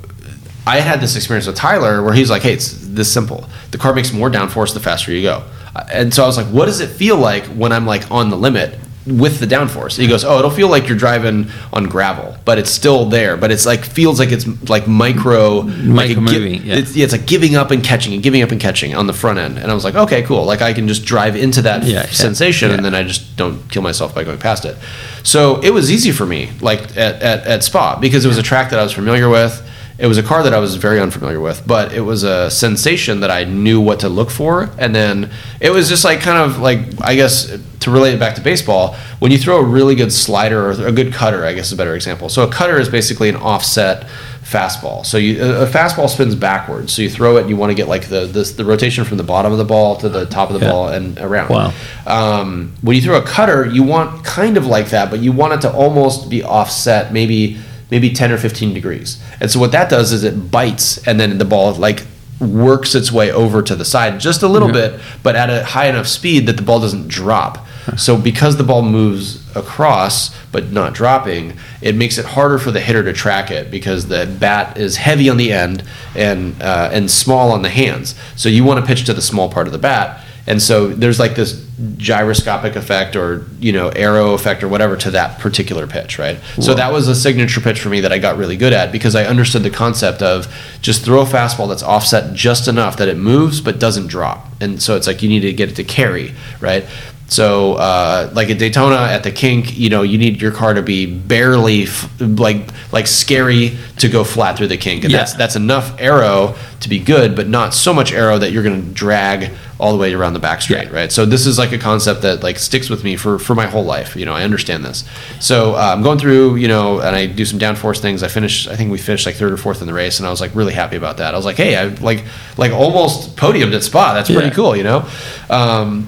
I had this experience with Tyler where he's like, hey, it's this simple. The car makes more downforce the faster you go. Uh, And so I was like, what does it feel like when I'm like on the limit with the downforce? He goes, oh, it'll feel like you're driving on gravel, but it's still there. But it's like feels like it's like micro, like Micro gi- moving, yeah. It's, yeah, it's like giving up and catching and giving up and catching on the front end. And I was like, okay, cool. Like I can just drive into that Yeah, f- sensation, and then I just don't kill myself by going past it. So it was easy for me, like at, at, at Spa, because it was a track that I was familiar with. It was a car that I was very unfamiliar with, but it was a sensation that I knew what to look for. And then it was just like kind of like, I guess, to relate it back to baseball, when you throw a really good slider or a good cutter, I guess is a better example. So a cutter is basically an offset fastball. So you, a fastball spins backwards. So you throw it, and you want to get like the, the the rotation from the bottom of the ball to the top of the Yeah. ball and around. Wow. Um, when you throw a cutter, you want kind of like that, but you want it to almost be offset, maybe maybe 10 or 15 degrees. And so what that does is it bites, and then the ball like works its way over to the side just a little Yeah. bit, but at a high enough speed that the ball doesn't drop. So because the ball moves across but not dropping, it makes it harder for the hitter to track it because the bat is heavy on the end and uh, and small on the hands. So you want to pitch to the small part of the bat. And so there's like this gyroscopic effect or, you know, aero effect or whatever to that particular pitch, right? So that was a signature pitch for me that I got really good at because I understood the concept of just throw a fastball that's offset just enough that it moves but doesn't drop. And so it's like you need to get it to carry, right? So, uh, like at Daytona at the kink, you know, you need your car to be barely f- like like scary to go flat through the kink, and Yeah. that's that's enough aero to be good, but not so much aero that you're going to drag all the way around the back straight, Yeah. right? So this is like a concept that like sticks with me for for my whole life. You know, I understand this. So uh, I'm going through, you know, and I do some downforce things. I finished, I think we finished like third or fourth in the race, and I was like really happy about that. I was like, hey, I like like almost podiumed at Spa. That's pretty Yeah. cool, you know. Um,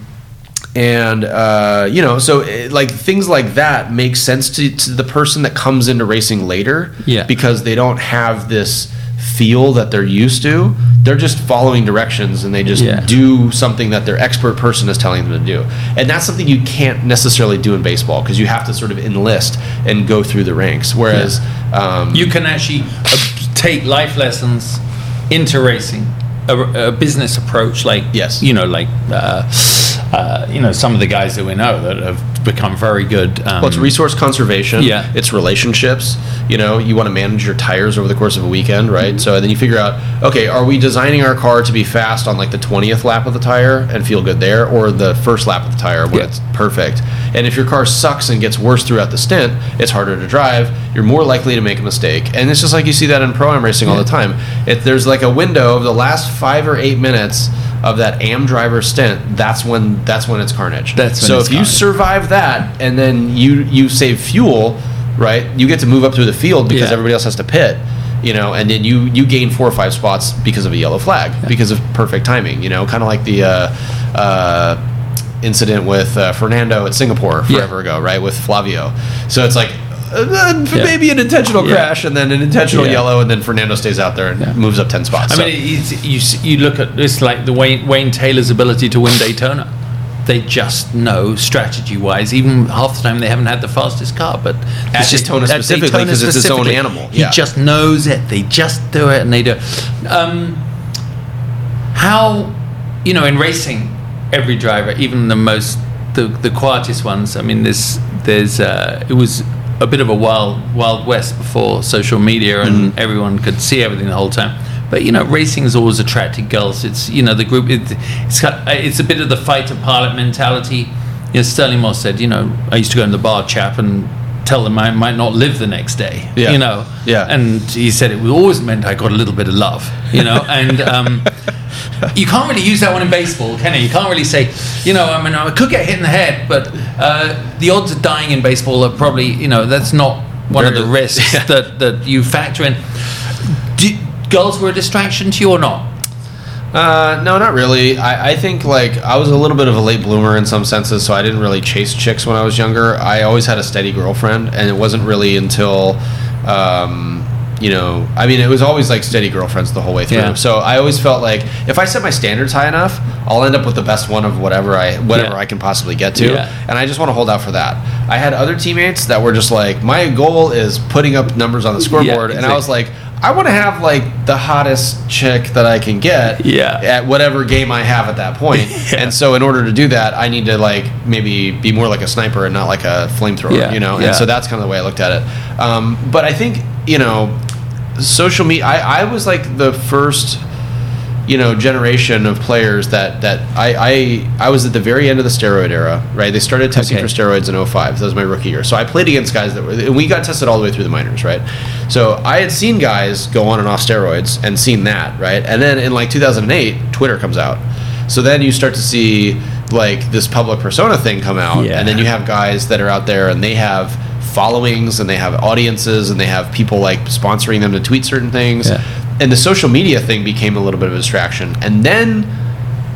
and uh, you know so it, like things like that make sense to, to the person that comes into racing later Yeah. because they don't have this feel that they're used to they're just following directions and they just Yeah. do something that their expert person is telling them to do and that's something you can't necessarily do in baseball because you have to sort of enlist and go through the ranks whereas um, you can actually uh, take life lessons into racing a, a business approach like Yes. you know like uh, uh, you know some of the guys that we know that have become very good um, Well, it's resource conservation. Yeah. It's relationships. You know, you want to manage your tires over the course of a weekend, right? Mm-hmm. So then you figure out, okay, are we designing our car to be fast on like the 20th lap of the tire and feel good there, or the first lap of the tire when Yeah. it's perfect? And if your car sucks and gets worse throughout the stint, it's harder to drive. You're more likely to make a mistake. And it's just like you see that in pro am racing all the time. If there's like a window of the last five or eight minutes of that am driver stint, that's when that's when it's carnage. That's so if you carnage. survive that and then you you save fuel right you get to move up through the field because Yeah. everybody else has to pit you know and then you you gain four or five spots because of a yellow flag because of perfect timing you know kind of like the uh, uh, incident with uh, fernando at singapore Yeah. forever ago right with flavio so it's like uh, Yeah. maybe an intentional Yeah. crash and then an intentional Yeah. yellow and then fernando stays out there and Yeah. moves up 10 spots I So- mean, it's, you you look at it's like the Wayne Wayne Taylor's ability to win Daytona. They just know strategy wise. Even half the time they haven't had the fastest car, but At just- Daytona at specifically, Daytona 'cause it's its own specifically, animal. He just knows it. They just do it, and they do. it. Um, how you know in racing, every driver, even the most the the quietest ones. I mean, there's there's uh, it was a bit of a wild wild west before social media and Mm-hmm. everyone could see everything the whole time. But you know, racing has always attracted girls. It's you know the group. It, it's got, it's a bit of the fighter pilot mentality. You know, Stirling Moss said, you know, I used to go in the bar chap and tell them I might not live the next day. Yeah. You know. Yeah. And he said it always meant I got a little bit of love. You know, and um, you can't really use that one in baseball, can you? You can't really say, you know, I mean, I could get hit in the head, but uh, the odds of dying in baseball are probably, you know, that's not one of the risks yeah. that, that you factor in. Do, girls were a distraction to you or not? Uh, no, not really. I, I think like I was a little bit of a late bloomer in some senses, so I didn't really chase chicks when I was younger. I always had a steady girlfriend, and it wasn't really until, um, you know, I mean, it was always like steady girlfriends the whole way through. Yeah. So I always felt like if I set my standards high enough, I'll end up with the best one of whatever I whatever Yeah. I can possibly get to, Yeah. and I just want to hold out for that. I had other teammates that were just like, my goal is putting up numbers on the scoreboard, and I was like. I want to have like the hottest chick that I can get Yeah. at whatever game I have at that point. And so in order to do that, I need to like maybe be more like a sniper and not like a flamethrower, Yeah, you know? yeah. And so that's kind of the way I looked at it. Um, but I think, you know, social media, I, I was like the first, you know, generation of players that, that I, I, I was at the very end of the steroid era, right? They started testing Okay. for steroids in 05. That was my rookie year. So I played against guys that were, and we got tested all the way through the minors, right? So I had seen guys go on and off steroids and seen that, right? And then in like 2008, Twitter comes out. So then you start to see like this public persona thing come out, Yeah. and then you have guys that are out there and they have followings and they have audiences and they have people like sponsoring them to tweet certain things. Yeah. And the social media thing became a little bit of a distraction. And then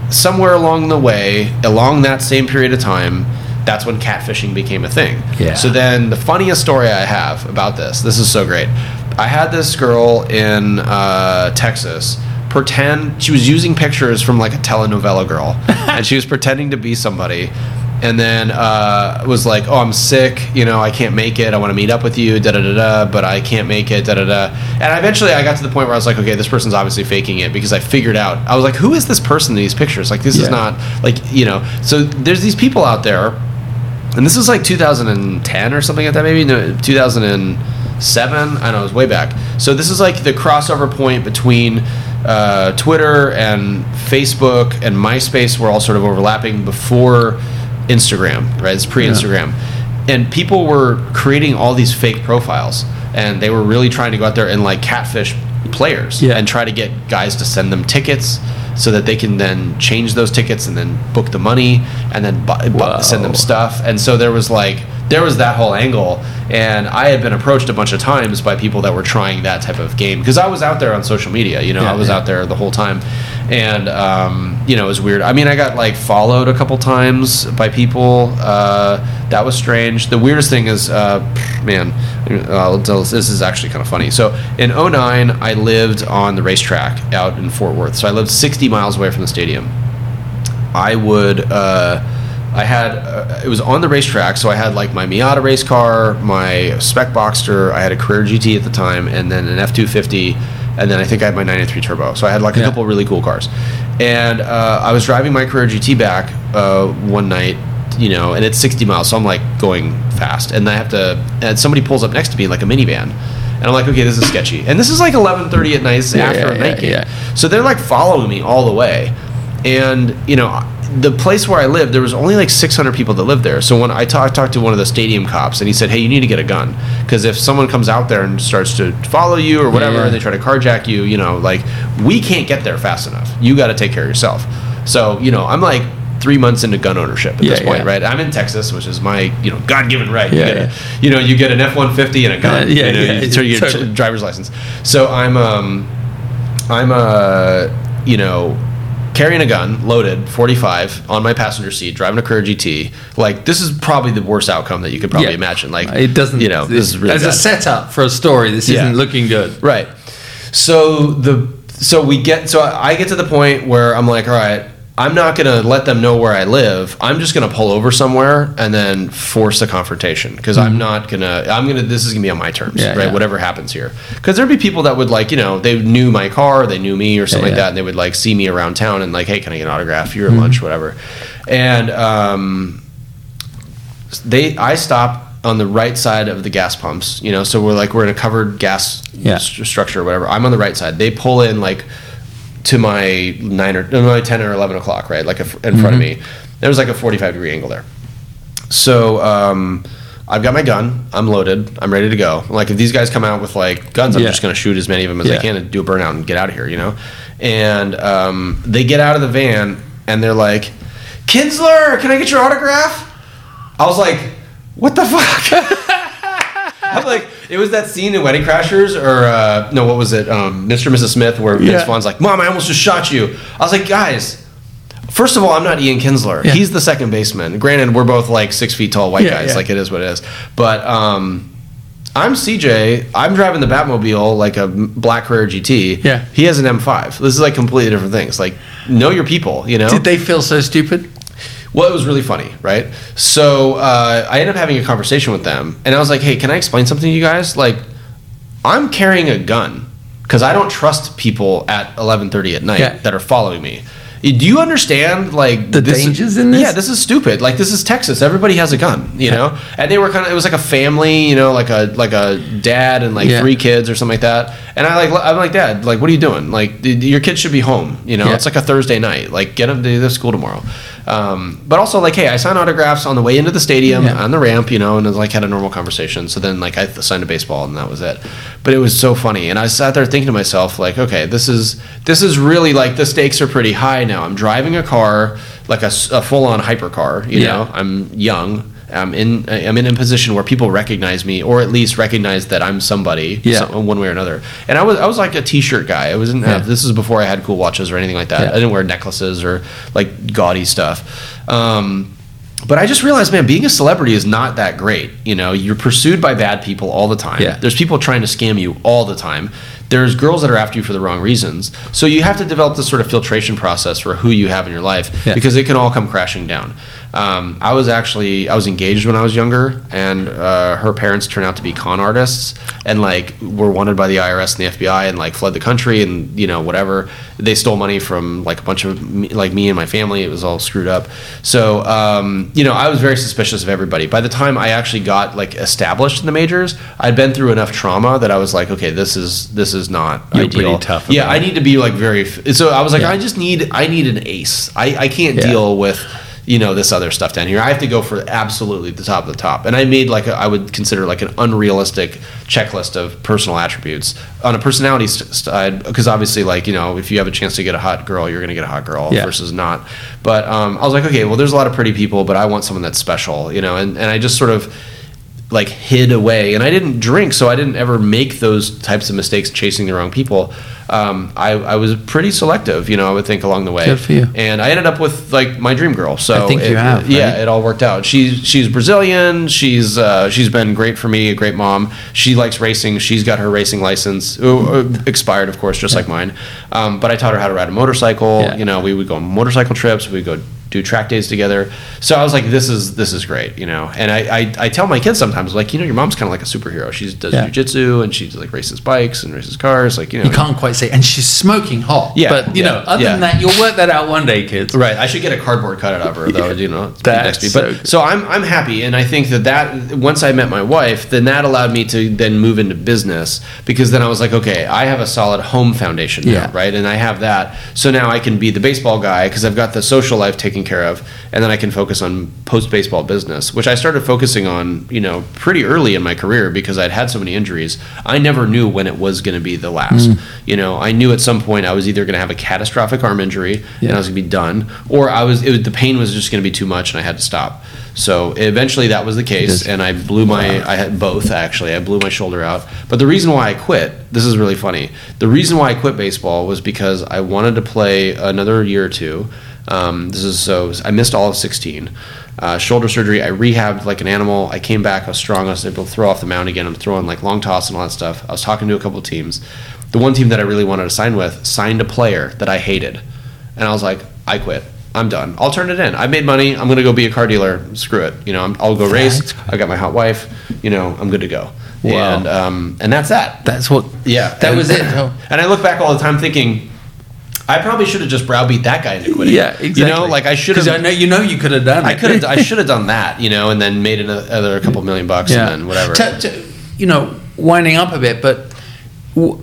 somewhere along the way, along that same period of time, that's when catfishing became a thing. Yeah. So then the funniest story I have about this, this is so great. I had this girl in uh, Texas pretend she was using pictures from like a telenovela girl, and she was pretending to be somebody. And then uh, was like, "Oh, I'm sick. You know, I can't make it. I want to meet up with you. Da da da da. But I can't make it. Da da da." And eventually, I got to the point where I was like, "Okay, this person's obviously faking it," because I figured out. I was like, "Who is this person in these pictures? Like, this Yeah. is not like you know." So there's these people out there and this was like 2010 or something like that, maybe no, 2007. I don't know, it was way back. So this is like the crossover point between uh, Twitter and Facebook and MySpace were all sort of overlapping before Instagram, right? It's pre-Instagram, and people were creating all these fake profiles, and they were really trying to go out there and like catfish players Yeah. and try to get guys to send them tickets so that they can then change those tickets and then book the money and then bu- bu- send them stuff. And so there was like there was that whole angle, and I had been approached a bunch of times by people that were trying that type of game because I was out there on social media. You know, Yeah, I was yeah. out there the whole time, and um, you know it was weird. I mean, I got like followed a couple times by people. Uh, that was strange. The weirdest thing is, uh, man, uh, this is actually kind of funny. So in 09, I lived on the racetrack out in Fort Worth. So I lived 60 miles away from the stadium. I would. Uh, I had uh, it was on the racetrack, so I had like my Miata race car, my spec Boxster. I had a Carrera GT at the time, and then an F two fifty, and then I think I had my 93 Turbo. So I had like a Yeah. couple really cool cars, and uh, I was driving my Carrera GT back uh, one night, you know, and it's 60 miles, so I'm like going fast, and I have to, and somebody pulls up next to me like a minivan. And I'm like, okay, this is sketchy. And this is like 11:30 at night. This is Yeah, after yeah, a night game. yeah. So they're like following me all the way. And, you know, the place where I lived, there was only like 600 people that lived there. So when I ta- talked to one of the stadium cops and he said, hey, you need to get a gun. Because if someone comes out there and starts to follow you or whatever Yeah. and they try to carjack you, you know, like, we can't get there fast enough. You got to take care of yourself. So, you know, I'm like, Three months into gun ownership at Yeah, this point, yeah. right? I'm in Texas, which is my, you know, God-given right. Yeah, you, get. A, you know, you get an F-150 and a gun. Uh, yeah, you know, yeah, you, so you get a driver's license. So I'm, um, I'm, uh, you know, carrying a gun, loaded, 45, on my passenger seat, driving a Carrera GT. Like, this is probably the worst outcome that you could probably Yeah. imagine. Like, it doesn't. you know, this is really as a setup for a story. This Yeah. isn't looking good. Right. So the so we get so I get to the point where I'm like, all right, I'm not gonna let them know where I live. I'm just gonna pull over somewhere and then force a confrontation because I'm not gonna. I'm gonna. This is gonna be on my terms, Mm-hmm. Yeah, right? yeah. Whatever happens here, because there'd be people that would like, you know, they knew my car, they knew me or something Yeah, like that, and they would like see me around town and like, hey, can I get an autograph? You're Mm-hmm. at lunch, whatever. And um, they I stop on the right side of the gas pumps you know so we're like we're in a covered gas st- structure or whatever i'm on the right side they pull in like to my 9 or no, my 10 or 11 o'clock right like a, in front of me there was like a 45 degree angle there so um, I've got my gun. I'm loaded. I'm ready to go. Like if these guys come out with like guns, I'm Yeah. just going to shoot as many of them as I can and do a burnout and get out of here. You know. And um, they get out of the van and they're like, "Kinsler, can I get your autograph?" I was like, "What the fuck?" I'm like, it was that scene in Wedding Crashers, or uh, no, what was it? Um, Mr. and Mrs. Smith, where Vince Yeah. Vaughn's like, "Mom, I almost just shot you." I was like, guys. First of all, I'm not Ian Kinsler. Yeah. He's the second baseman. Granted, we're both like six feet tall white Yeah, guys. yeah. Like it is what it is. But um, I'm CJ. I'm driving the Batmobile like a black Carrera GT. Yeah. He has an M5. This is like completely different things. Like know your people. You know. Did they feel so stupid? Well, it was really funny, right? So uh, I ended up having a conversation with them, and I was like, "Hey, can I explain something to you guys? Like, I'm carrying a gun because I don't trust people at 11:30 at night Yeah. that are following me. Do you understand like The this is- dangers in this? Yeah, this is stupid. Like this is Texas. Everybody has a gun, you know. And they were kind of it was like a family, you know, like a like a dad and like Yeah. three kids or something like that. And I like I'm like, Dad, like, what are you doing? Like, your kids should be home. You know, Yeah. it's like a Thursday night. Like, get them to the school tomorrow. Um, but also, like, hey, I signed autographs on the way into the stadium Yeah. on the ramp, you know, and it, like had a normal conversation. So then, like, I signed a baseball, and that was it. But it was so funny, and I sat there thinking to myself, like, okay, this is this is really like the stakes are pretty high now. I'm driving a car, like a, full on hypercar. You Yeah. know, I'm young. I'm in I'm in a position where people recognize me, or at least recognize that I'm somebody, Yeah. some- one way or another. And I was I was like a t-shirt guy. I wasn't. Yeah. this is before I had cool watches or anything like that. Yeah. I didn't wear necklaces or like gaudy stuff. Um, but I just realized, man, being a celebrity is not that great. You know, you're pursued by bad people all the time. Yeah. There's people trying to scam you all the time. There's girls that are after you for the wrong reasons. So you have to develop this sort of filtration process for who you have in your life Yeah. because it can all come crashing down. Um, I was actually I was engaged when I was younger, and uh, her parents turned out to be con artists, and like were wanted by the IRS and the FBI, and like fled the country, and you know whatever. They stole money from like a bunch of me, like me and my family. It was all screwed up. So um, you know I was very suspicious of everybody. By the time I actually got like established in the majors, I'd been through enough trauma that I was like, okay, this is this is not You're ideal. pretty tough Yeah, I need to be like very. f- So I was like, Yeah. I just need I need an ace. I I can't Yeah. deal with you know this other stuff down here. I have to go for absolutely the top of the top. And I made like a, I would consider like an unrealistic checklist of personal attributes on a personality side because obviously like you know if you have a chance to get a hot girl, you're gonna get a hot girl Yeah. versus not. But um, I was like, okay, well, there's a lot of pretty people, but I want someone that's special, you know. And and I just sort of like hid away. And i didn't drink so i didn't ever make those types of mistakes chasing the wrong people. Um, I, I was pretty selective you know i would think along the way. Good for you. and i ended up with like my dream girl. So I think you it- have, yeah right? it all worked out. She's she's brazilian. She's uh, she's been great for me a great mom. She likes racing. She's got her racing license uh, expired of course just like mine. Um, but i taught her how to ride a motorcycle. Yeah. you know we would go on motorcycle trips. We would go do track days together. So I was like, this is this is great, you know. And I I, I tell my kids sometimes like, you know, your mom's kind of like a superhero. She does Yeah. jujitsu and she like races bikes and races cars, like you know. You can't quite say, and she's smoking hot. Yeah, but you yeah, know, other yeah. than that, you'll work that out one day, kids. Right, I should get a cardboard cutout of her though. You know, next so But so I'm I'm happy, and I think that that once I met my wife, then that allowed me to then move into business because then I was like, okay, I have a solid home foundation now, Yeah. right? And I have that, so now I can be the baseball guy because I've got the social life taken care of, and then I can focus on post baseball business, which I started focusing on, you know, pretty early in my career because I'd had so many injuries. I never knew when it was going to be the last. Mm. You know, I knew at some point I was either going to have a catastrophic arm injury and I was going to be done, or I was, it was the pain was just going to be too much and I had to stop. So eventually that was the case, and I blew my, I had both actually. I blew my shoulder out. But the reason why I quit, this is really funny. The reason why I quit baseball was because I wanted to play another year or two. Um, this is so I missed all of 16. Uh, shoulder surgery. I rehabbed like an animal. I came back. I was strong. I was able to throw off the mound again. I'm throwing like long toss and all that stuff. I was talking to a couple teams. The one team that I really wanted to sign with signed a player that I hated, and I was like, I quit. I'm done. I'll turn it in. I made money. I'm gonna go be a car dealer. Screw it. You know, I'm, I'll go race. I got my hot wife. You know, I'm good to go. Wow. And um, and that's that. That's what. Yeah, that and- was it. And I look back all the time thinking, I probably should have just browbeat that guy into quitting. Yeah, exactly. You know, like I should Because I have. know you know you could have done it. I could have. I should have done that. You know, and then made another couple million bucks, and then whatever. To- to- you know, winding up a bit, but w-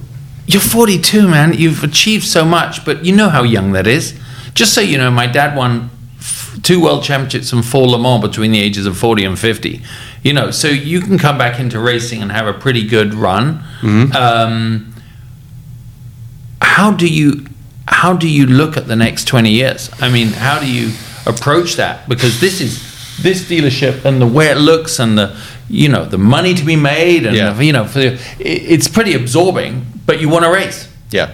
you're 42, man. You've achieved so much, but you know how young that is. Just so you know, my dad won f- two world championships and four Le Mans between the ages of 40 and 50. You know, so you can come back into racing and have a pretty good run. Mm-hmm. Um, how do you how do you look at the next 20 years? I mean, how do you approach that? Because this is this dealership and the way it looks and the you know the money to be made and Yeah. the, you know for, it, it's pretty absorbing. But you want to race Yeah.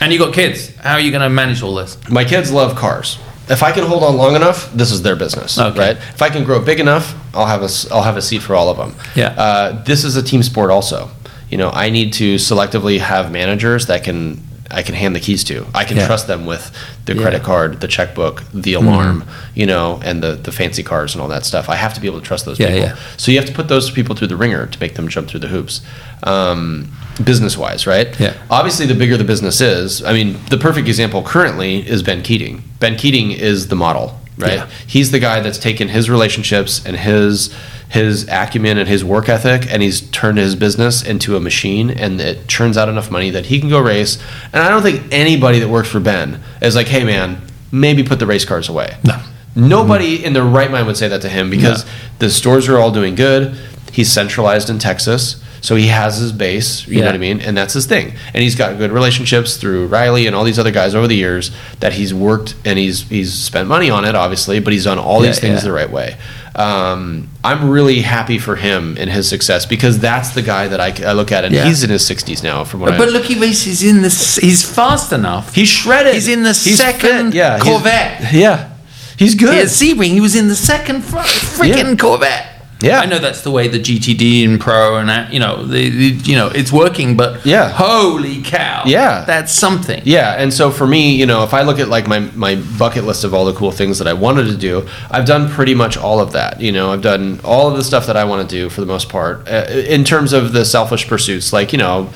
and you got kids. How are you going to manage all this? My kids love cars. If I can hold on long enough, this is their business, Okay. right? If I can grow big enough, I'll have a I'll have a seat for all of them. Yeah. Uh, this is a team sport, also. You know, I need to selectively have managers that can I can hand the keys to. I can Yeah. trust them with the Yeah. Mm-hmm. credit card, the checkbook, the alarm, you know, and the the fancy cars and all that stuff. I have to be able to trust those Yeah, people. yeah. So you have to put those people through the ringer to make them jump through the hoops. Um, business wise, right? Yeah. Obviously, the bigger the business is, I mean, the perfect example currently is Ben Keating. Ben Keating is the model, right? Yeah. He's the guy that's taken his relationships and his his acumen and his work ethic, and he's turned his business into a machine, and it churns out enough money that he can go race. And I don't think anybody that works for Ben is like, "Hey, man, maybe put the race cars away." No. Nobody in their right mind would say that to him because No. the stores are all doing good. He's centralized in Texas, so he has his base. You know what I mean? And that's his thing. And he's got good relationships through Riley and all these other guys over the years that he's worked and he's he's spent money on it, obviously, but he's done all Yeah, these things yeah. the right way. Um, I'm really happy for him and his success because that's the guy that I, I look at, and Yeah. he's in his 60s now. From what I But look, he races in the. He's fast enough. he's shredded. He's in the He's second fit. Yeah, he's- Corvette. Yeah, he's good. Yeah, Sebring, he was in the second fr- freaking Yeah. Corvette. Yeah. I know that's the way the GTD and Pro and that, you know, the, the you know, it's working, but Yeah. holy cow, Yeah. that's something. Yeah, and so for me, you know, if I look at like my my bucket list of all the cool things that I wanted to do, I've done pretty much all of that. You know, I've done all of the stuff that I want to do for the most part. Uh, in terms of the selfish pursuits, like you know,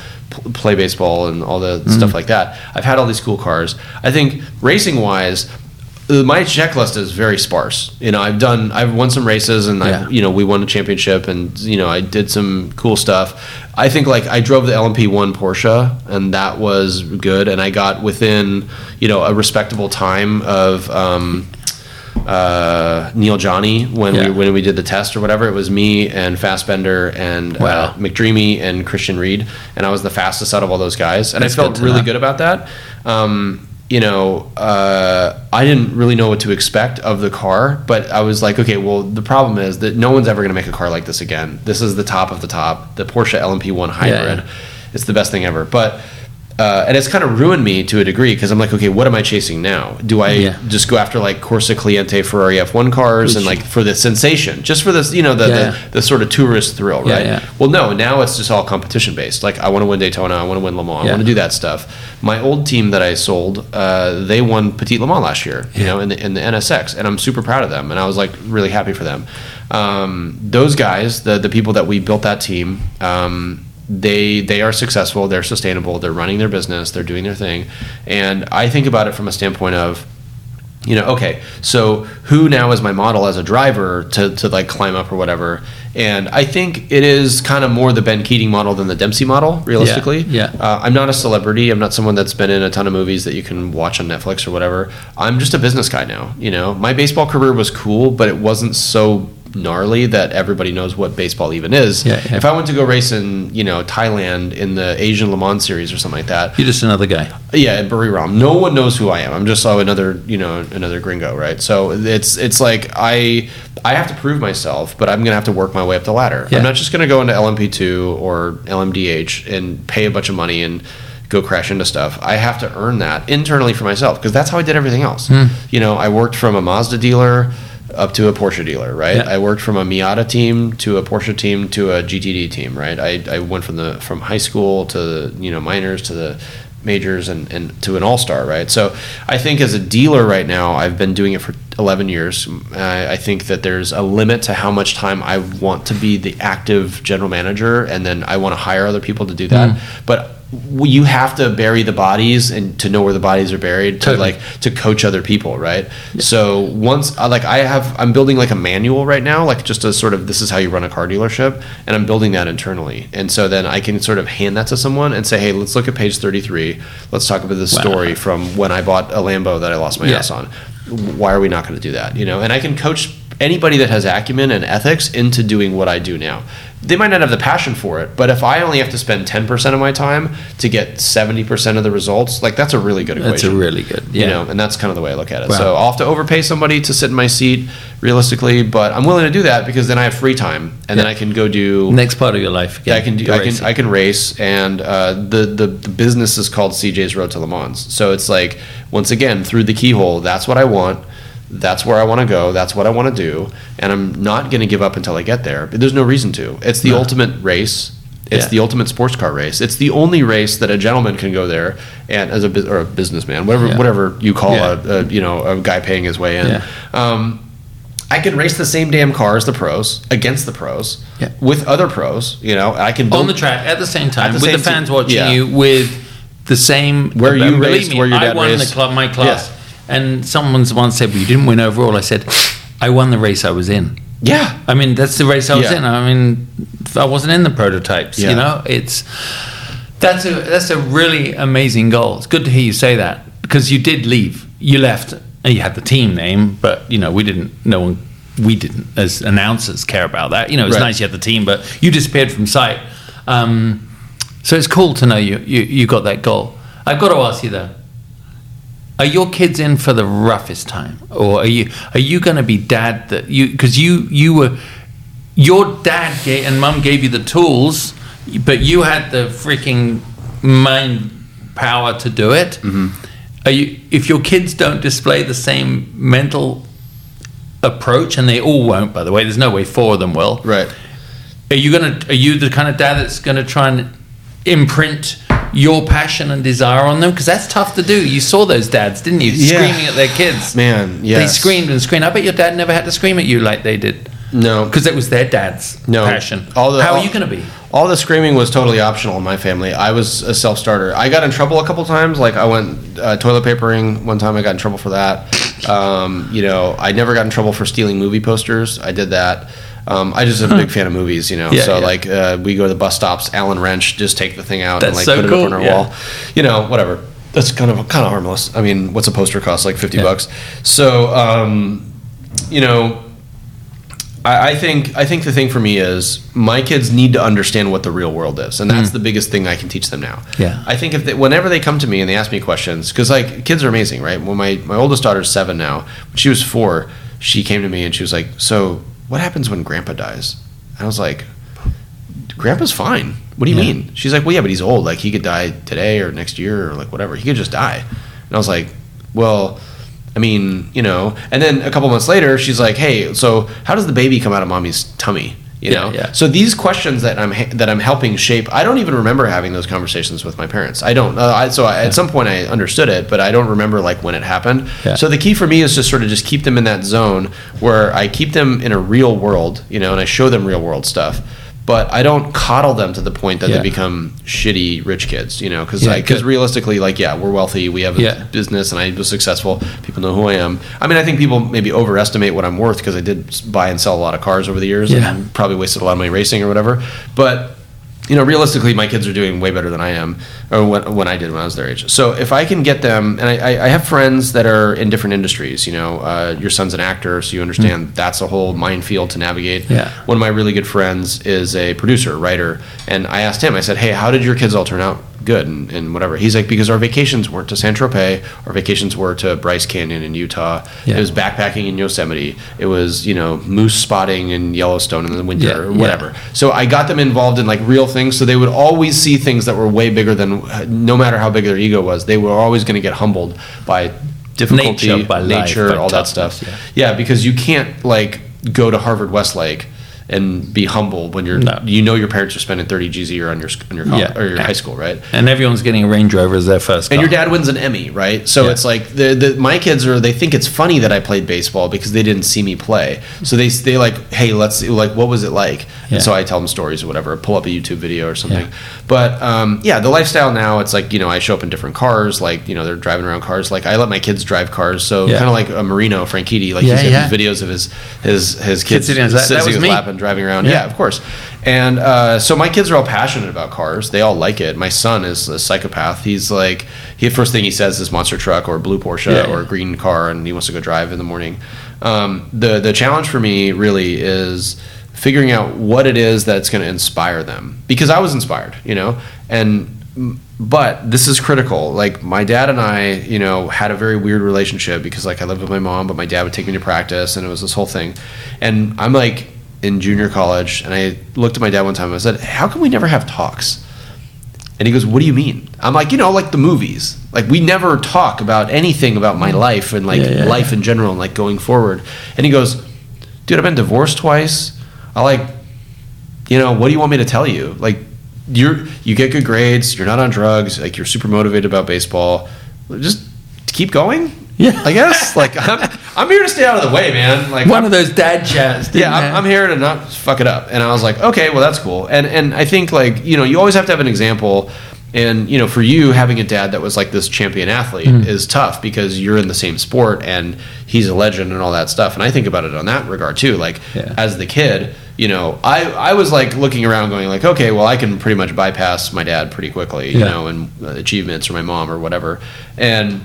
play baseball and all the stuff like that. I've had all these cool cars. I think racing wise. Uh, My checklist is very sparse. You know, I've done, I've won some races, and Yeah. I've, you know, we won a championship, and you know, I did some cool stuff. I think like I drove the LMP1 Porsche, and that was good, and I got within, you know, a respectable time of um, uh, Neel Jani when Yeah. we when we did the test or whatever. It was me and Fassbender and uh, McDreamy and Christian Reed, and I was the fastest out of all those guys, and That's I felt good really know. good about that. Um, you know, uh, I didn't really know what to expect of the car, but I was like, okay, well, the problem is that no one's ever going to make a car like this again. This is the top of the top, the Porsche LMP1 hybrid. yeah. It's the best thing ever. But uh, and it's kind of ruined me to a degree because I'm like, okay, what am I chasing now? Do I Yeah. just go after like Corse Clienti Ferrari F1 cars and like for the sensation, just for this, you know, the Yeah. the, the sort of tourist thrill, right? yeah. Well, no, now it's just all competition based. Like I want to win Daytona, I want to win Le Mans, I want to do that stuff. My old team that I sold, uh, they won Petit Le Mans last year, you know, in the in the NSX, and I'm super proud of them, and I was like really happy for them. Um, those guys, the the people that we built that team. Um, they they are successful they're sustainable they're running their business they're doing their thing. And i think about it from a standpoint of you know okay so who now is my model as a driver to, to like climb up or whatever? And i think it is kind of more the ben keating model than the dempsey model realistically. yeah. Uh, i'm not a celebrity i'm not someone that's been in a ton of movies that you can watch on netflix or whatever. I'm just a business guy now you know? My baseball career was cool but it wasn't so gnarly that everybody knows what baseball even is Yeah, yeah. if i went to go race in you know thailand in the asian le mans series or something like that You're just another guy. yeah, at Buriram. No one knows who I am. I'm just oh, another, you know, another gringo, right? So it's it's like I I have to prove myself, but I'm gonna have to work my way up the ladder. Yeah. I'm not just gonna go into LMP2 or LMDH and pay a bunch of money and go crash into stuff. I have to earn that internally for myself because that's how I did everything else. Hmm. You know, I worked from a Mazda dealer up to a Porsche dealer, right? Yeah. I worked from a Miata team to a Porsche team to a GTD team, right? I, I went from the from high school to the you know minors to the majors and, and to an all star, right? So I think as a dealer right now, I've been doing it for 11 years. I, I think that there's a limit to how much time I want to be the active general manager, and then I want to hire other people to do that. Mm. But w- you have to bury the bodies and to know where the bodies are buried to like to coach other people right? So once I like i have i'm building like a manual right now like just a sort of this is how you run a car dealership and i'm building that internally. And so then i can sort of hand that to someone and say hey let's look at page 33 let's talk about this Wow. story from when i bought a lambo that i lost my Yeah. ass on. Why are we not going to do that? You know? And i can coach anybody that has acumen and ethics into doing what I do now. They might not have the passion for it, but if I only have to spend 10% of my time to get 70% of the results, like that's a really good equation. That's a really good, yeah. You know, and that's kind of the way I look at it. Wow. So I'll have to overpay somebody to sit in my seat realistically, but I'm willing to do that because then I have free time and then I can go do Next part of your life. yeah, Again, I can do. I can. I can race, and uh, the, the the business is called CJ's Road to Le Mans. So it's like once again through the keyhole. That's what I want. That's where I want to go. That's what I want to do, and I'm not going to give up until I get there. But there's no reason to. It's the ultimate race. It's Yeah. the ultimate sports car race. It's the only race that a gentleman can go there and as a or a businessman, whatever Yeah. whatever you call Yeah. a, a you know a guy paying his way in. Yeah. Um, I can race the same damn car as the pros against the pros Yeah. with other pros. You know, I can on the track at the same time the with same the fans t- watching yeah. you with the same Where you and believe raced, me, where your I won raced. the club my class Yeah. And someone's once said well you didn't win overall I said I won the race I was in Yeah. I mean that's the race I was Yeah. in I mean I wasn't in the prototypes Yeah. you know it's that's a that's a really amazing goal it's good to hear you say that because you did leave you left and you had the team name but you know we didn't no one we didn't as announcers care about that you know it's Right. nice you had the team but you disappeared from sight um, so it's cool to know you, you you got that goal. I've got to ask you though. Are your kids in for the roughest time, or are you are you going to be dad that you because you you were your dad gave, and mum gave you the tools, but you had the freaking mind power to do it. Mm-hmm. Are you if your kids don't display the same mental approach, and they all won't, by the way. There's no way four of them will. Right. Are you gonna? Are you the kind of dad that's gonna try and imprint your passion and desire on them? Because that's tough to do. You saw those dads, didn't you? Yeah. Screaming at their kids. Man, yeah. They screamed and screamed. I bet your dad never had to scream at you like they did. No. Because it was their dad's No. passion. All the- How all- are you going to be? All the screaming was totally optional in my family. I was a self starter. I got in trouble a couple times. Like I went uh, toilet papering one time. I got in trouble for that. Um, you know, I never got in trouble for stealing movie posters. I did that. Um, I just am a big fan of movies, you know. Yeah, so yeah. like uh, we go to the bus stops, Allen wrench, just take the thing out and like so put it cool, up on our yeah. wall. You know, whatever. That's kind of kind of harmless. I mean, what's a poster cost? Like fifty bucks. So um, you know, I, I think I think the thing for me is my kids need to understand what the real world is, and that's the biggest thing I can teach them now. Mm. Yeah. I think if they, whenever they come to me and they ask me questions, because like kids are amazing, right? When my my oldest daughter's seven now, when she was four, she came to me and she was like, "So what happens when Grandpa dies?" And I was like, "Grandpa's fine. What do you Yeah. mean?" She's like, "Well, yeah, but he's old. Like he could die today or next year or like whatever. He could just die." And I was like, "Well." I mean, you know, and then a couple months later, she's like, "Hey, so how does the baby come out of mommy's tummy?" You Yeah, know, yeah. so these questions that I'm ha- that I'm helping shape, I don't even remember having those conversations with my parents. I don't. Uh, I, so I, at some point, I understood it, but I don't remember like when it happened. So the key for me is just sort of just keep them in that zone where I keep them in a real world, you know, and I show them real world stuff. But I don't coddle them to the point that Yeah. they become shitty rich kids, you know, because Yeah, because realistically, like, yeah, we're wealthy, we have a Yeah. business, and I was successful. People know who I am. I mean, I think people maybe overestimate what I'm worth because I did buy and sell a lot of cars over the years, and probably wasted a lot of money racing or whatever. But you know, realistically, my kids are doing way better than I am, or when, when I did when I was their age. So if I can get them, and I, I, have friends that are in different industries. You know, uh, your son's an actor, so you understand that's a whole minefield to navigate. Yeah. One of my really good friends is a producer, writer, and I asked him. I said, "Hey, how did your kids all turn out good and, and whatever?" He's like, "Because our vacations weren't to San Tropez. Our vacations were to Bryce Canyon in Utah. Yeah. It was backpacking in Yosemite. It was you know moose spotting in Yellowstone in the winter Yeah, or yeah. whatever." So I got them involved in like real things, so they would always see things that were way bigger than, no matter how big their ego was, they were always going to get humbled by difficulty, Nature, by life, nature, by all that stuff. yeah. Yeah. because you can't like go to Harvard Westlake and be humble when you're No. you know your parents are spending 30 G's a year on your on your college, Yeah. or your high school, right? And everyone's getting a Range Rover as their first car. And your dad wins an Emmy, right? So Yeah. it's like the, the my kids are they think it's funny that I played baseball because they didn't see me play. So they they like, hey, let's see, like what was it like? Yeah. And so I tell them stories or whatever, pull up a YouTube video or something. But um, yeah, the lifestyle now it's like you know I show up in different cars, like you know they're driving around cars. Like I let my kids drive cars, so kind of like a Marino Franchitti, like Yeah, he's got videos of his his his kids his sitting That was in his me. lap and driving around. Yeah. Yeah, of course. And uh, so my kids are all passionate about cars. They all like it. My son is a psychopath. He's like, he first thing he says is monster truck or blue Porsche Yeah, or yeah. green car, and he wants to go drive in the morning. Um, the the challenge for me really is figuring out what it is that's going to inspire them because I was inspired, you know, and but this is critical. Like my dad and I, you know, had a very weird relationship because like I lived with my mom, but my dad would take me to practice, and it was this whole thing. And I'm like in junior college, and I looked at my dad one time. and I said, "How can we never have talks?" And he goes, "What do you mean?" I'm like, "You know, like the movies. Like we never talk about anything about my life and like Yeah, yeah, life in general and like going forward." And he goes, "Dude, I've been divorced twice. I like, you know, what do you want me to tell you? Like, you're you get good grades. You're not on drugs. Like you're super motivated about baseball. Just keep going. Yeah. I guess. Like I'm, I'm here to stay out of the way, man. Like One I'm- of those dad chats. yeah, I'm. I'm here to not fuck it up. And I was like, okay, well, that's cool. And and I think like you know you always have to have an example. And you know, for you having a dad that was like this champion athlete Mm. is tough because you're in the same sport and he's a legend and all that stuff. And I think about it on that regard too. Like Yeah. as the kid, you know, I I was like looking around, going like, okay, well, I can pretty much bypass my dad pretty quickly, you Yeah. know, and uh, achievements or my mom or whatever. And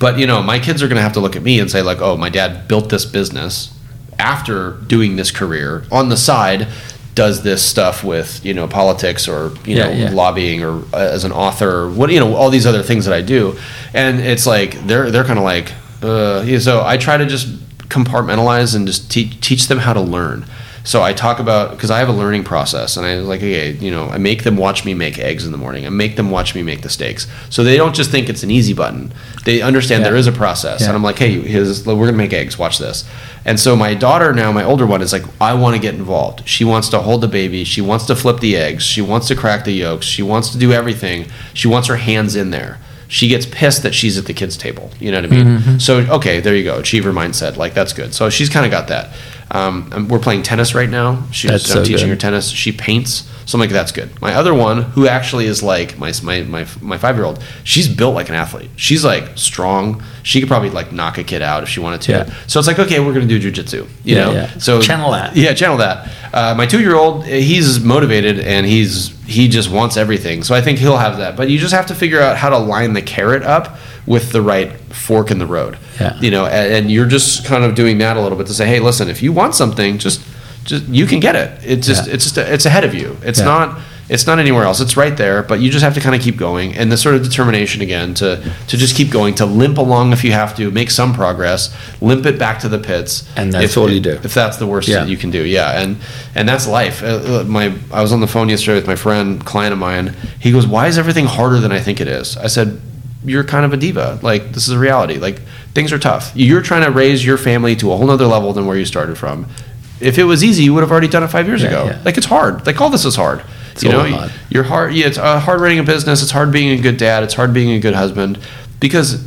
but you know, my kids are going to have to look at me and say like, "Oh, my dad built this business after doing this career on the side." Does this stuff with you know politics or you Yeah, know yeah. lobbying or uh, as an author or what you know all these other things that I do, and it's like they're they're kind of like uh, so I try to just compartmentalize and just teach teach them how to learn. So I talk about because I have a learning process, and I like, okay, you know, I make them watch me make eggs in the morning. I make them watch me make the steaks, so they don't just think it's an easy button. They understand Yeah. there is a process, Yeah. and I'm like, hey, here's, we're gonna make eggs. Watch this. And so my daughter now, my older one, is like, I want to get involved. She wants to hold the baby. She wants to flip the eggs. She wants to crack the yolks. She wants to do everything. She wants her hands in there. She gets pissed that she's at the kids' table. You know what I mean? Mm-hmm. So okay, there you go. Achiever mindset. Like that's good. So she's kind of got that. Um, and we're playing tennis right now. She's That's so teaching good. her tennis. She paints. So I'm like, that's good. My other one, who actually is like my my my, my five year old, she's built like an athlete. She's like strong. She could probably like knock a kid out if she wanted to. Yeah. So it's like, okay, we're gonna do jujitsu. You Yeah, know. yeah. So Channel that. Yeah, channel that. Uh, my two year old, he's motivated and he's he just wants everything. So I think he'll have that. But you just have to figure out how to line the carrot up with the right fork in the road. Yeah. You know, and, and you're just kind of doing that a little bit to say, hey, listen, if you want something, just just you can get it. It's just Yeah. it's just it's ahead of you. It's Yeah. not it's not anywhere else. It's right there, but you just have to kind of keep going and the sort of determination again to to just keep going, to limp along if you have to, make some progress, limp it back to the pits. And that's if, all you do. If that's the worst Yeah. that you can do, yeah, and and that's life. Uh, uh, my I was on the phone yesterday with my friend, client of mine. He goes, "Why is everything harder than I think it is?" I said, "You're kind of a diva. Like this is a reality. Like things are tough. You're trying to raise your family to a whole nother level than where you started from." If it was easy, you would have already done it five years Yeah, ago. yeah. Like it's hard. Like all this is hard. It's you know, hard. you're hard. Yeah, it's uh, hard running a business. It's hard being a good dad. It's hard being a good husband because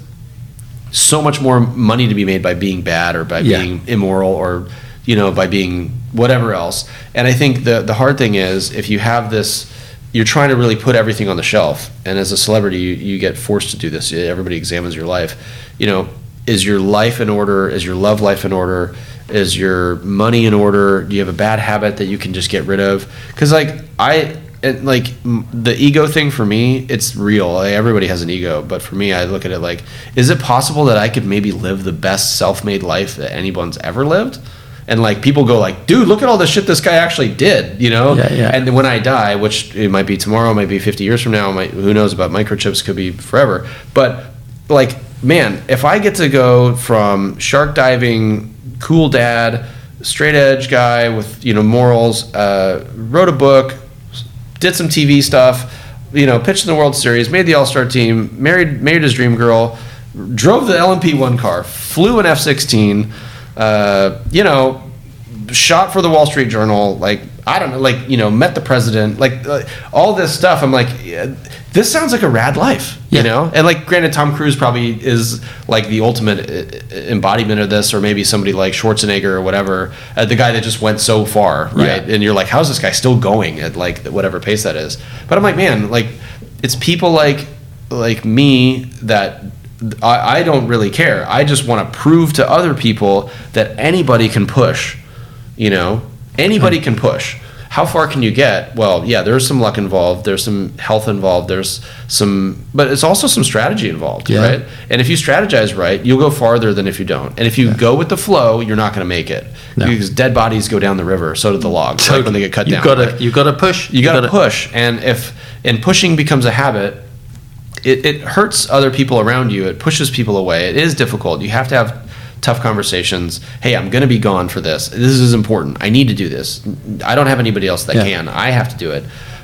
so much more money to be made by being bad or by Yeah. being immoral or you know by being whatever else. And I think the the hard thing is if you have this you're trying to really put everything on the shelf. And as a celebrity you, you get forced to do this. Everybody examines your life. You know is your life in order? Is your love life in order? Is your money in order? Do you have a bad habit that you can just get rid of? Because like i and like the ego thing for me it's real. Like, everybody has an ego. But for me i look at it like is it possible that i could maybe live the best self-made life that anyone's ever lived and like people go like dude look at all the shit this guy actually did you know Yeah, yeah. and then when i die which it might be tomorrow it might be 50 years from now might, who knows about microchips could be forever but like man if i get to go from shark diving cool dad straight edge guy with you know morals uh, wrote a book did some TV stuff, you know, pitched in the World Series, made the All Star team, married married his dream girl, drove the LMP one car, flew an F sixteen, uh, you know, shot for the Wall Street Journal, like I don't know, like you know, met the president, like uh, all this stuff. I'm like, yeah, this sounds like a rad life, Yeah. you know. And like, granted, Tom Cruise probably is like the ultimate uh, embodiment of this, or maybe somebody like Schwarzenegger or whatever, uh, the guy that just went so far, right? Yeah. And you're like, how's this guy still going at like whatever pace that is? But I'm like, man, like it's people like like me that I, I don't really care. I just want to prove to other people that anybody can push. You know, anybody hmm. can push. how far can you get? Well, yeah, there's some luck involved. There's some health involved. There's some, but it's also some strategy involved, Yeah. right? And if you strategize right, you'll go farther than if you don't. And if you go with the flow, you're not going to make it No. because dead bodies go down the river. So do the mm. logs like when they get cut you've down. Got right? to, you've got to push. you got to push and if and pushing becomes a habit it, it hurts other people around you. It pushes people away. It is difficult. You have to have tough conversations. Hey i'm going to be gone for this. This is important. I need to do this. I don't have anybody else that Yeah. can. I have to do it.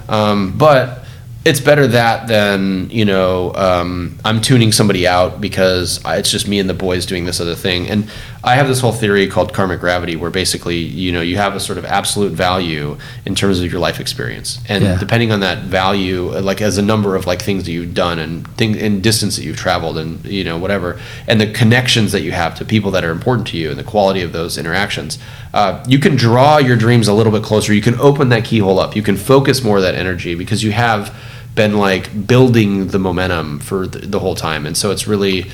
Um, but it's better that than you know um, I'm tuning somebody out because I, it's just me and the boys doing this other thing. And I have this whole theory called karmic gravity, where basically you know you have a sort of absolute value in terms of your life experience, and Yeah. depending on that value, like as a number of like things that you've done and thing and distance that you've traveled, and you know whatever, and the connections that you have to people that are important to you, and the quality of those interactions, uh, you can draw your dreams a little bit closer. You can open that keyhole up. You can focus more of that energy because you have been like building the momentum for the, the whole time, and so it's really,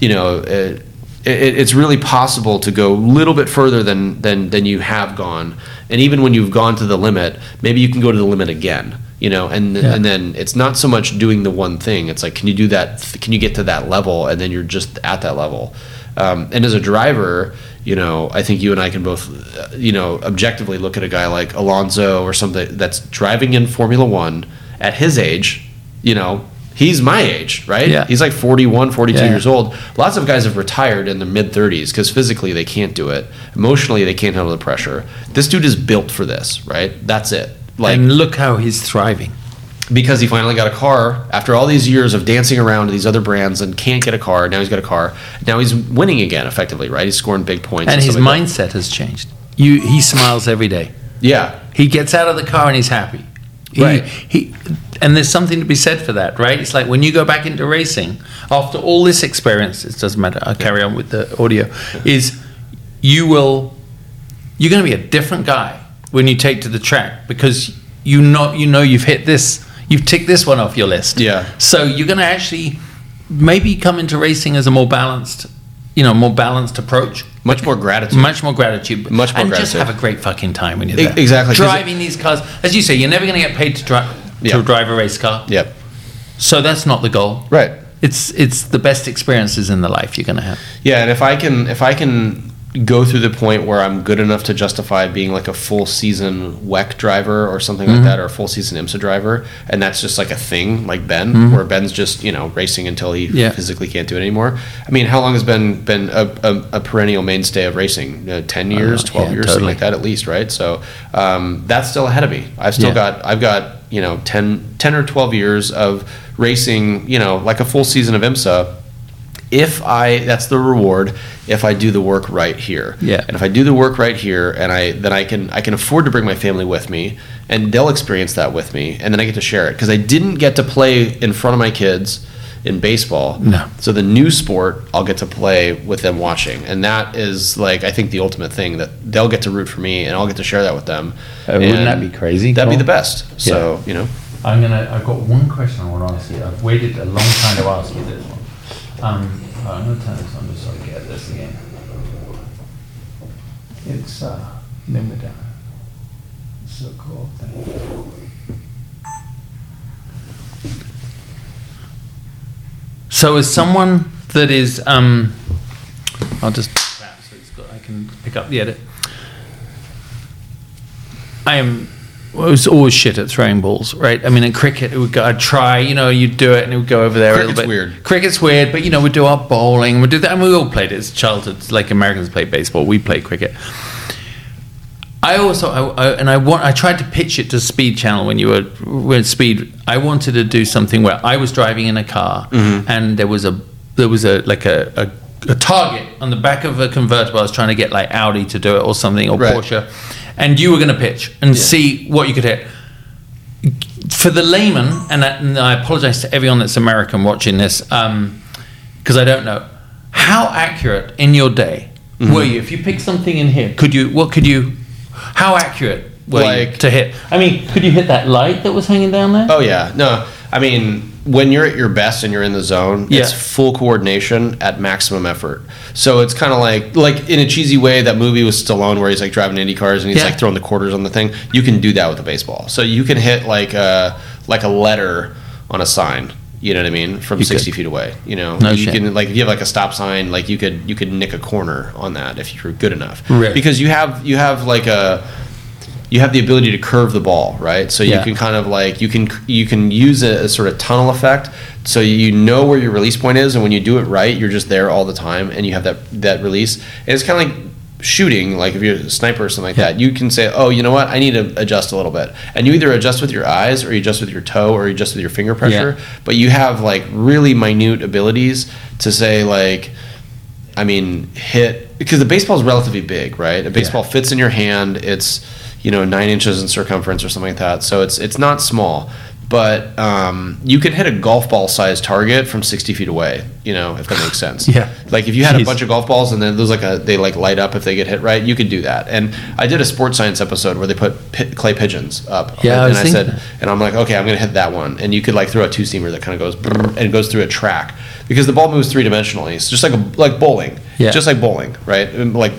you know. Uh, it, it's really possible to go a little bit further than, than than you have gone, and even when you've gone to the limit, maybe you can go to the limit again. You know, and Yeah. and then it's not so much doing the one thing. It's like, can you do that? Can you get to that level, and then you're just at that level. Um, and as a driver, you know, I think you and I can both, you know, objectively look at a guy like Alonso or something that's driving in Formula One at his age. You know, he's my age, right? Yeah. He's like 41, 42 Yeah. years old. Lots of guys have retired in their mid 30s because physically they can't do it. Emotionally, they can't handle the pressure. This dude is built for this, right? That's it. Like, and look how he's thriving. because he finally got a car after all these years of dancing around to these other brands and can't get a car. Now he's got a car. Now he's winning again, effectively, right? He's scoring big points. And his stuff like mindset has changed. You, he smiles every day. Yeah. He gets out of the car and he's happy. He, Right. He, and there's something to be said for that, right? It's like when you go back into racing after all this experience. It doesn't matter. I'll carry on with the audio. Is you will you're going to be a different guy when you take to the track because you not you know you've hit this you've ticked this one off your list. Yeah. So you're going to actually maybe come into racing as a more balanced, you know, more balanced approach. Much more gratitude. Much more gratitude. Much more and just gratitude. have a great fucking time when you're there. exactly, Driving these cars, as you say, you're never going to get paid to drive to drive a race car. Yep. So that's not the goal. Right. It's it's the best experiences in the life you're going to have. Yeah, and if I can if I can go through the point where I'm good enough to justify being like a full season WEC driver or something Mm-hmm. like that, or a full season IMSA driver, and that's just like a thing, like Ben, Mm-hmm. where Ben's just you know racing until he Yeah. physically can't do it anymore. I mean, how long has Ben been a, a, a perennial mainstay of racing? Uh, Ten years, know. twelve Yeah, years, something like that at least, right? So um, that's still ahead of me. I've still Yeah. got I've got you know 10, 10 or twelve years of racing, you know, like a full season of IMSA if I that's the reward if I do the work right here. Yeah. And if I do the work right here and I then I can I can afford to bring my family with me and they'll experience that with me and then I get to share it because I didn't get to play in front of my kids in baseball. No. So the new sport I'll get to play with them watching and that is like I think the ultimate thing that they'll get to root for me and I'll get to share that with them. Uh, wouldn't that be crazy, That'd be the best. So, you know. I'm gonna. I've got one question I want to ask you. I've waited a long time to ask you this one. Um, I'm gonna turn this on just so I get this again. It's uh, limited. So cool. Thank you. So, as someone that is, um, I'll just so it's got, I can pick up the edit. I am. I was always shit at throwing balls, right? I mean, in cricket, it would go. I'd try, you know, you'd do it, and it would go over there a Cricket's little bit. weird. Cricket's weird, but you know, we'd do our bowling, we'd do that, and we all played it as childhood. Like Americans play baseball, we play cricket. I also, I, I, and I want, I tried to pitch it to Speed Channel when you were, at Speed. I wanted to do something where I was driving in a car, mm-hmm. and there was a, there was a like a, a, a target on the back of a convertible. I was trying to get like Audi to do it or something or Right. Porsche, and you were going to pitch and see what you could hit for the layman, and I, and I apologize to everyone that's American watching this, because I don't know how accurate in your day Mm-hmm. were you. If you pick something in here, could you? What could you? How accurate were you to hit? I mean, could you hit that light that was hanging down there? Oh yeah, no. I mean, when you're at your best and you're in the zone, it's full coordination at maximum effort. So it's kind of like like in a cheesy way that movie with Stallone where he's like driving Indy cars and he's Yeah. like throwing the quarters on the thing. You can do that with a baseball. So you can hit like a like a letter on a sign. You know what I mean? From You sixty could. feet away. You know, No you shit. can like if you have like a stop sign, like you could you could nick a corner on that if you're good enough. Really? Because you have you have like a you have the ability to curve the ball, right? So you Yeah. can kind of like you can you can use a, a sort of tunnel effect, so you know where your release point is, and when you do it right, you're just there all the time, and you have that that release. And it's kind of like shooting, like if you're a sniper or something like Yeah. that. You can say, oh, you know what, I need to adjust a little bit, and you either adjust with your eyes, or you adjust with your toe, or you adjust with your finger pressure. Yeah. But you have like really minute abilities to say like. I mean, hit because the baseball is relatively big, right? A baseball fits in your hand. It's you know nine inches in circumference or something like that. So it's it's not small, but um, you can hit a golf ball sized target from sixty feet away. You know, if that makes sense. Yeah. Like if you had Jeez. a bunch of golf balls and then there's like a they like light up if they get hit right, you could do that. And I did a sports science episode where they put pi clay pigeons up. Yeah, I and I said, and I'm like, okay, I'm gonna hit that one, and you could like throw a two seamer that kind of goes and goes through a track because the ball moves three dimensionally. It's just like a like bowling, Yeah. just like bowling, right? And, Like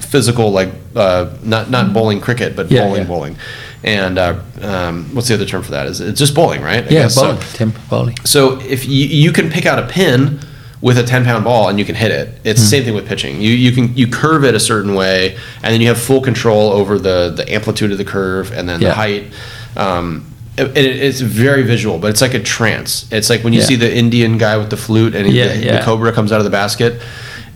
physical, like uh, not not bowling cricket, but Yeah, bowling yeah. bowling. And uh, um, what's the other term for that? Is it's just bowling, right? I Yeah, guess. So- bowling. tenpin bowling. so if you, you can pick out a pin with a 10 pound ball and you can hit it, it's the Hmm. same thing with pitching. You, you can you curve it a certain way and then you have full control over the, the amplitude of the curve and then Yeah. the height. Um, it, it- it's very visual, but it's like a trance. It's like when you Yeah. see the Indian guy with the flute and Yeah, the, the cobra comes out of the basket.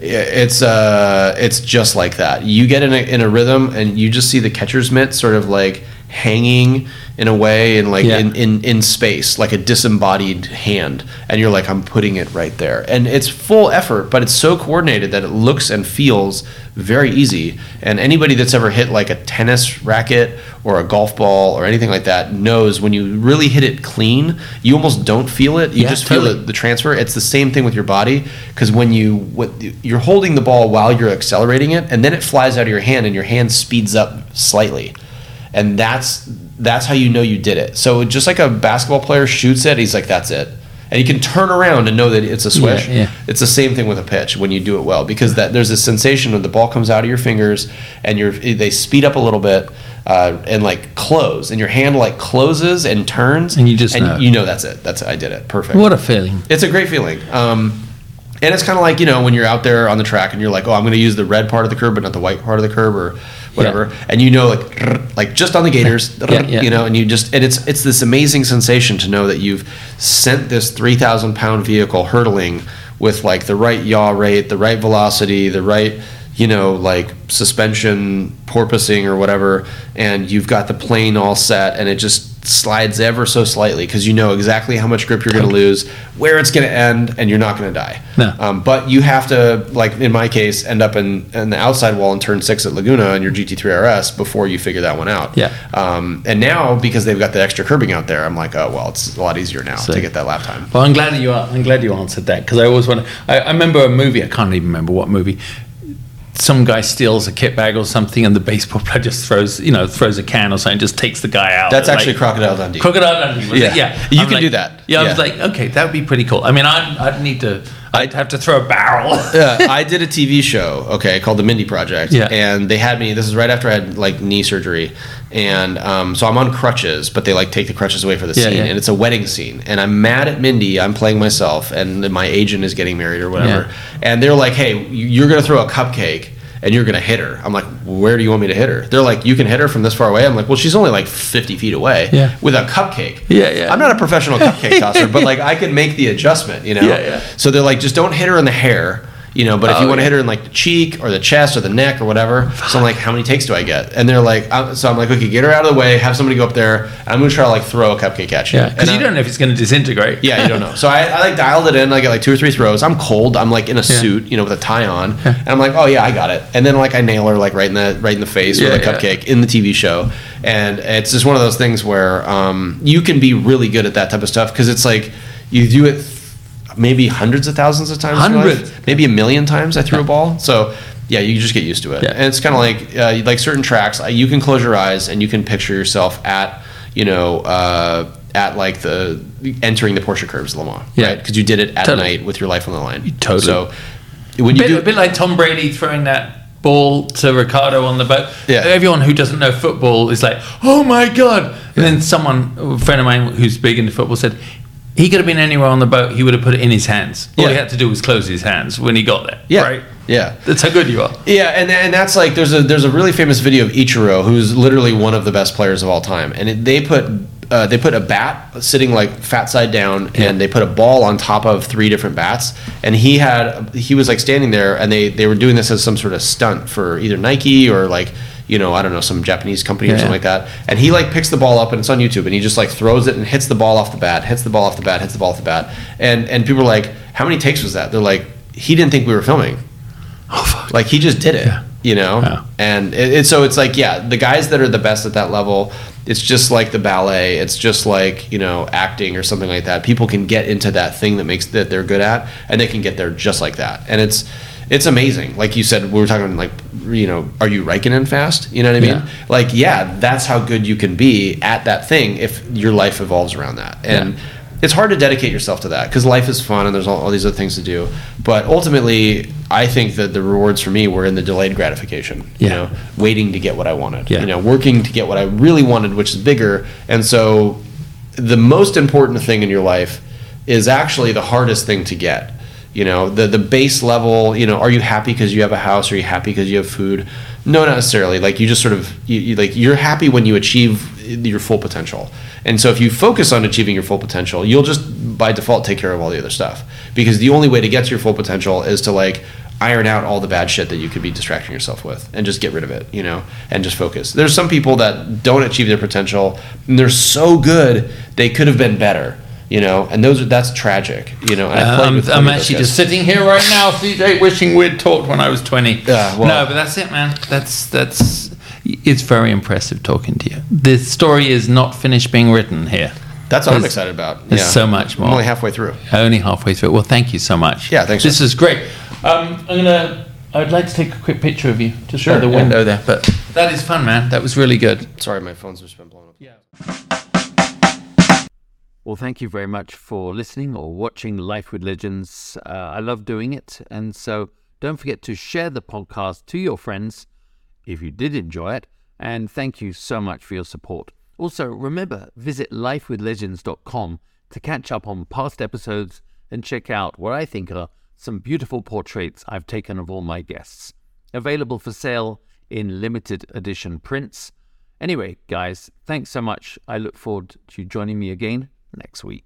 It's uh, it's just like that. You get in a, in a rhythm, and you just see the catcher's mitt sort of like hanging in a way, and like Yeah. in, in in space, like a disembodied hand, and you're like, I'm putting it right there, and it's full effort, but it's so coordinated that it looks and feels very easy. And anybody that's ever hit like a tennis racket or a golf ball or anything like that knows when you really hit it clean, you almost don't feel it. You Yeah, just feel the, the transfer. It's the same thing with your body because when you what you're holding the ball while you're accelerating it, and then it flies out of your hand, and your hand speeds up slightly, and that's that's how you know you did it. So just like a basketball player shoots it, he's like, "That's it." And you can turn around and know that it's a swish. Yeah, yeah. It's the same thing with a pitch when you do it well because that there's a sensation when the ball comes out of your fingers and you're they speed up a little bit uh, and like close and your hand like closes and turns And you just and know. you know that's it. That's it. I did it. Perfect. What a feeling. It's a great feeling. Um, and it's kind of like, you know, when you're out there on the track and you're like, oh, I'm going to use the red part of the curb, but not the white part of the curb or whatever. And you know, like, like just on the gators, Yeah, yeah. you know, and you just, and it's, it's this amazing sensation to know that you've sent this 3,000 pound vehicle hurtling with like the right yaw rate, the right velocity, the right, you know, like suspension porpoising or whatever, and you've got the plane all set, and it just slides ever so slightly because you know exactly how much grip you're going to lose, where it's going to end, and you're not going to die. No. Um, but you have to, like in my case, end up in, in the outside wall in turn six at Laguna in your GT3 RS before you figure that one out. Yeah. Um, and now because they've got the extra curbing out there, I'm like, oh well, it's a lot easier now So- to get that lap time. Well, I'm glad that you are. I'm glad you answered that because I always want. I, I remember a movie. I can't even remember what movie. Some guy steals a kit bag or something, and the baseball player just throws, you know, throws a can or something, just takes the guy out. That's Like- actually Crocodile Dundee. Crocodile Dundee. Yeah. it? yeah. You I'm can like- do that. Yeah, I was like, okay, that would be pretty cool. I mean, I'd, I'd need to. I'd have to throw a barrel. uh, I did a TV show, okay, called The Mindy Project. Yeah. And they had me, this is right after I had like knee surgery. And um, so I'm on crutches, but they like take the crutches away for the Yeah, scene. yeah. And it's a wedding scene. And I'm mad at Mindy. I'm playing myself, and my agent is getting married or whatever. Yeah. And they're like, hey, you're going to throw a cupcake. And you're gonna hit her. I'm like, where do you want me to hit her? They're like, you can hit her from this far away. I'm like, well, she's only like 50 feet away Yeah. with a cupcake. Yeah, yeah. I'm not a professional cupcake tosser, but like I can make the adjustment, you know. Yeah, yeah. So they're like, just don't hit her in the hair, you know. But if Oh, you want to yeah. hit her in like the cheek or the chest or the neck or whatever, so I'm like, how many takes do I get? And they're like, i so I'm like, okay, get her out of the way, have somebody go up there, and I'm gonna try to like throw a cupcake at you. Yeah, because you I- don't know if it's going to disintegrate. yeah, you don't know. So I, I like dialed it in. I get like two or three throws. I'm cold. I'm like in a Yeah. suit, you know, with a tie on, and I'm like, oh yeah, I got it. And then like I nail her like right in the right in the face Yeah, with a yeah. cupcake in the TV show. And it's just one of those things where um, you can be really good at that type of stuff because it's like you do it maybe hundreds of thousands of times. in your life. Hundreds. maybe a million times. I threw a ball. So. Yeah, you just get used to it, Yeah. and it's kind of like uh, like certain tracks. You can close your eyes and you can picture yourself at you know uh, at like the entering the Porsche curves, Le Mans, Yeah. right? Because you did it at Totally. night with your life on the line. Totally. So when you bit, do, a bit like Tom Brady throwing that ball to Ricardo on the boat. Yeah. Everyone who doesn't know football is like, "Oh my god!" And then someone, a friend of mine who's big into football, said he could have been anywhere on the boat. He would have put it in his hands. All he had to do was close his hands when he got there. yeah, Right. yeah. That's how good you are. Yeah, and and that's like there's a there's a really famous video of Ichiro who's literally one of the best players of all time, and it, they put uh, they put a bat sitting like fat side down, and they put a ball on top of three different bats, and he had he was like standing there, and they they were doing this as some sort of stunt for either Nike or like you know I don't know some Japanese company or Yeah. something like that, and he like picks the ball up and it's on YouTube, and he just like throws it and hits the ball off the bat, hits the ball off the bat, hits the ball off the bat, and and people are like, how many takes was that? They're like, he didn't think we were filming. Oh fuck. Like he just did it, you know. Yeah. And it, it, so it's like, yeah, the guys that are the best at that level, it's just like the ballet. It's just like you know acting or something like that. People can get into that thing that makes that they're good at, and they can get there just like that. And it's it's amazing. Like you said, we were talking like you know, are you Raikkonen fast? You know what I mean? Yeah. Like yeah, that's how good you can be at that thing if your life evolves around that. And it's hard to dedicate yourself to that because life is fun and there's all, all these other things to do. But ultimately, I think that the rewards for me were in the delayed gratification. You know, waiting to get what I wanted. Yeah. You know, working to get what I really wanted, which is bigger. And so, the most important thing in your life is actually the hardest thing to get. You know, the the base level. You know, are you happy because you have a house? Are you happy because you have food? No, not necessarily. Like you just sort of you, you like you're happy when you achieve your full potential. And so if you focus on achieving your full potential, you'll just by default take care of all the other stuff. Because the only way to get to your full potential is to like iron out all the bad shit that you could be distracting yourself with and just get rid of it, you know, and just focus. There's some people that don't achieve their potential and they're so good they could have been better, you know, and those are that's tragic, you know. Played I'm, I'm plenty of those actually just sitting here right now, CJ, wishing we'd talked when I was 20. Yeah, well- no, but that's it, man. That's that's. It's very impressive talking to you. The story is not finished being written here. That's what I'm excited about. there's yeah. so much more. I'm only halfway through. Only halfway through. Well, thank you so much. Yeah, thanks, This sir. is great. Um, I'm gonna. I'd like to take a quick picture of you just Sure, by the yeah. window there. But that is fun, man. That was really good. Sorry, my phone's just been blown up. Well, thank you very much for listening or watching Life with Legends. Uh, I love doing it. And so don't forget to share the podcast to your friends if you did enjoy it. And thank you so much for your support. Also, remember, visit lifewithlegends.com to catch up on past episodes and check out what I think are some beautiful portraits I've taken of all my guests. Available for sale in limited edition prints. Anyway, guys, thanks so much. I look forward to you joining me again next week.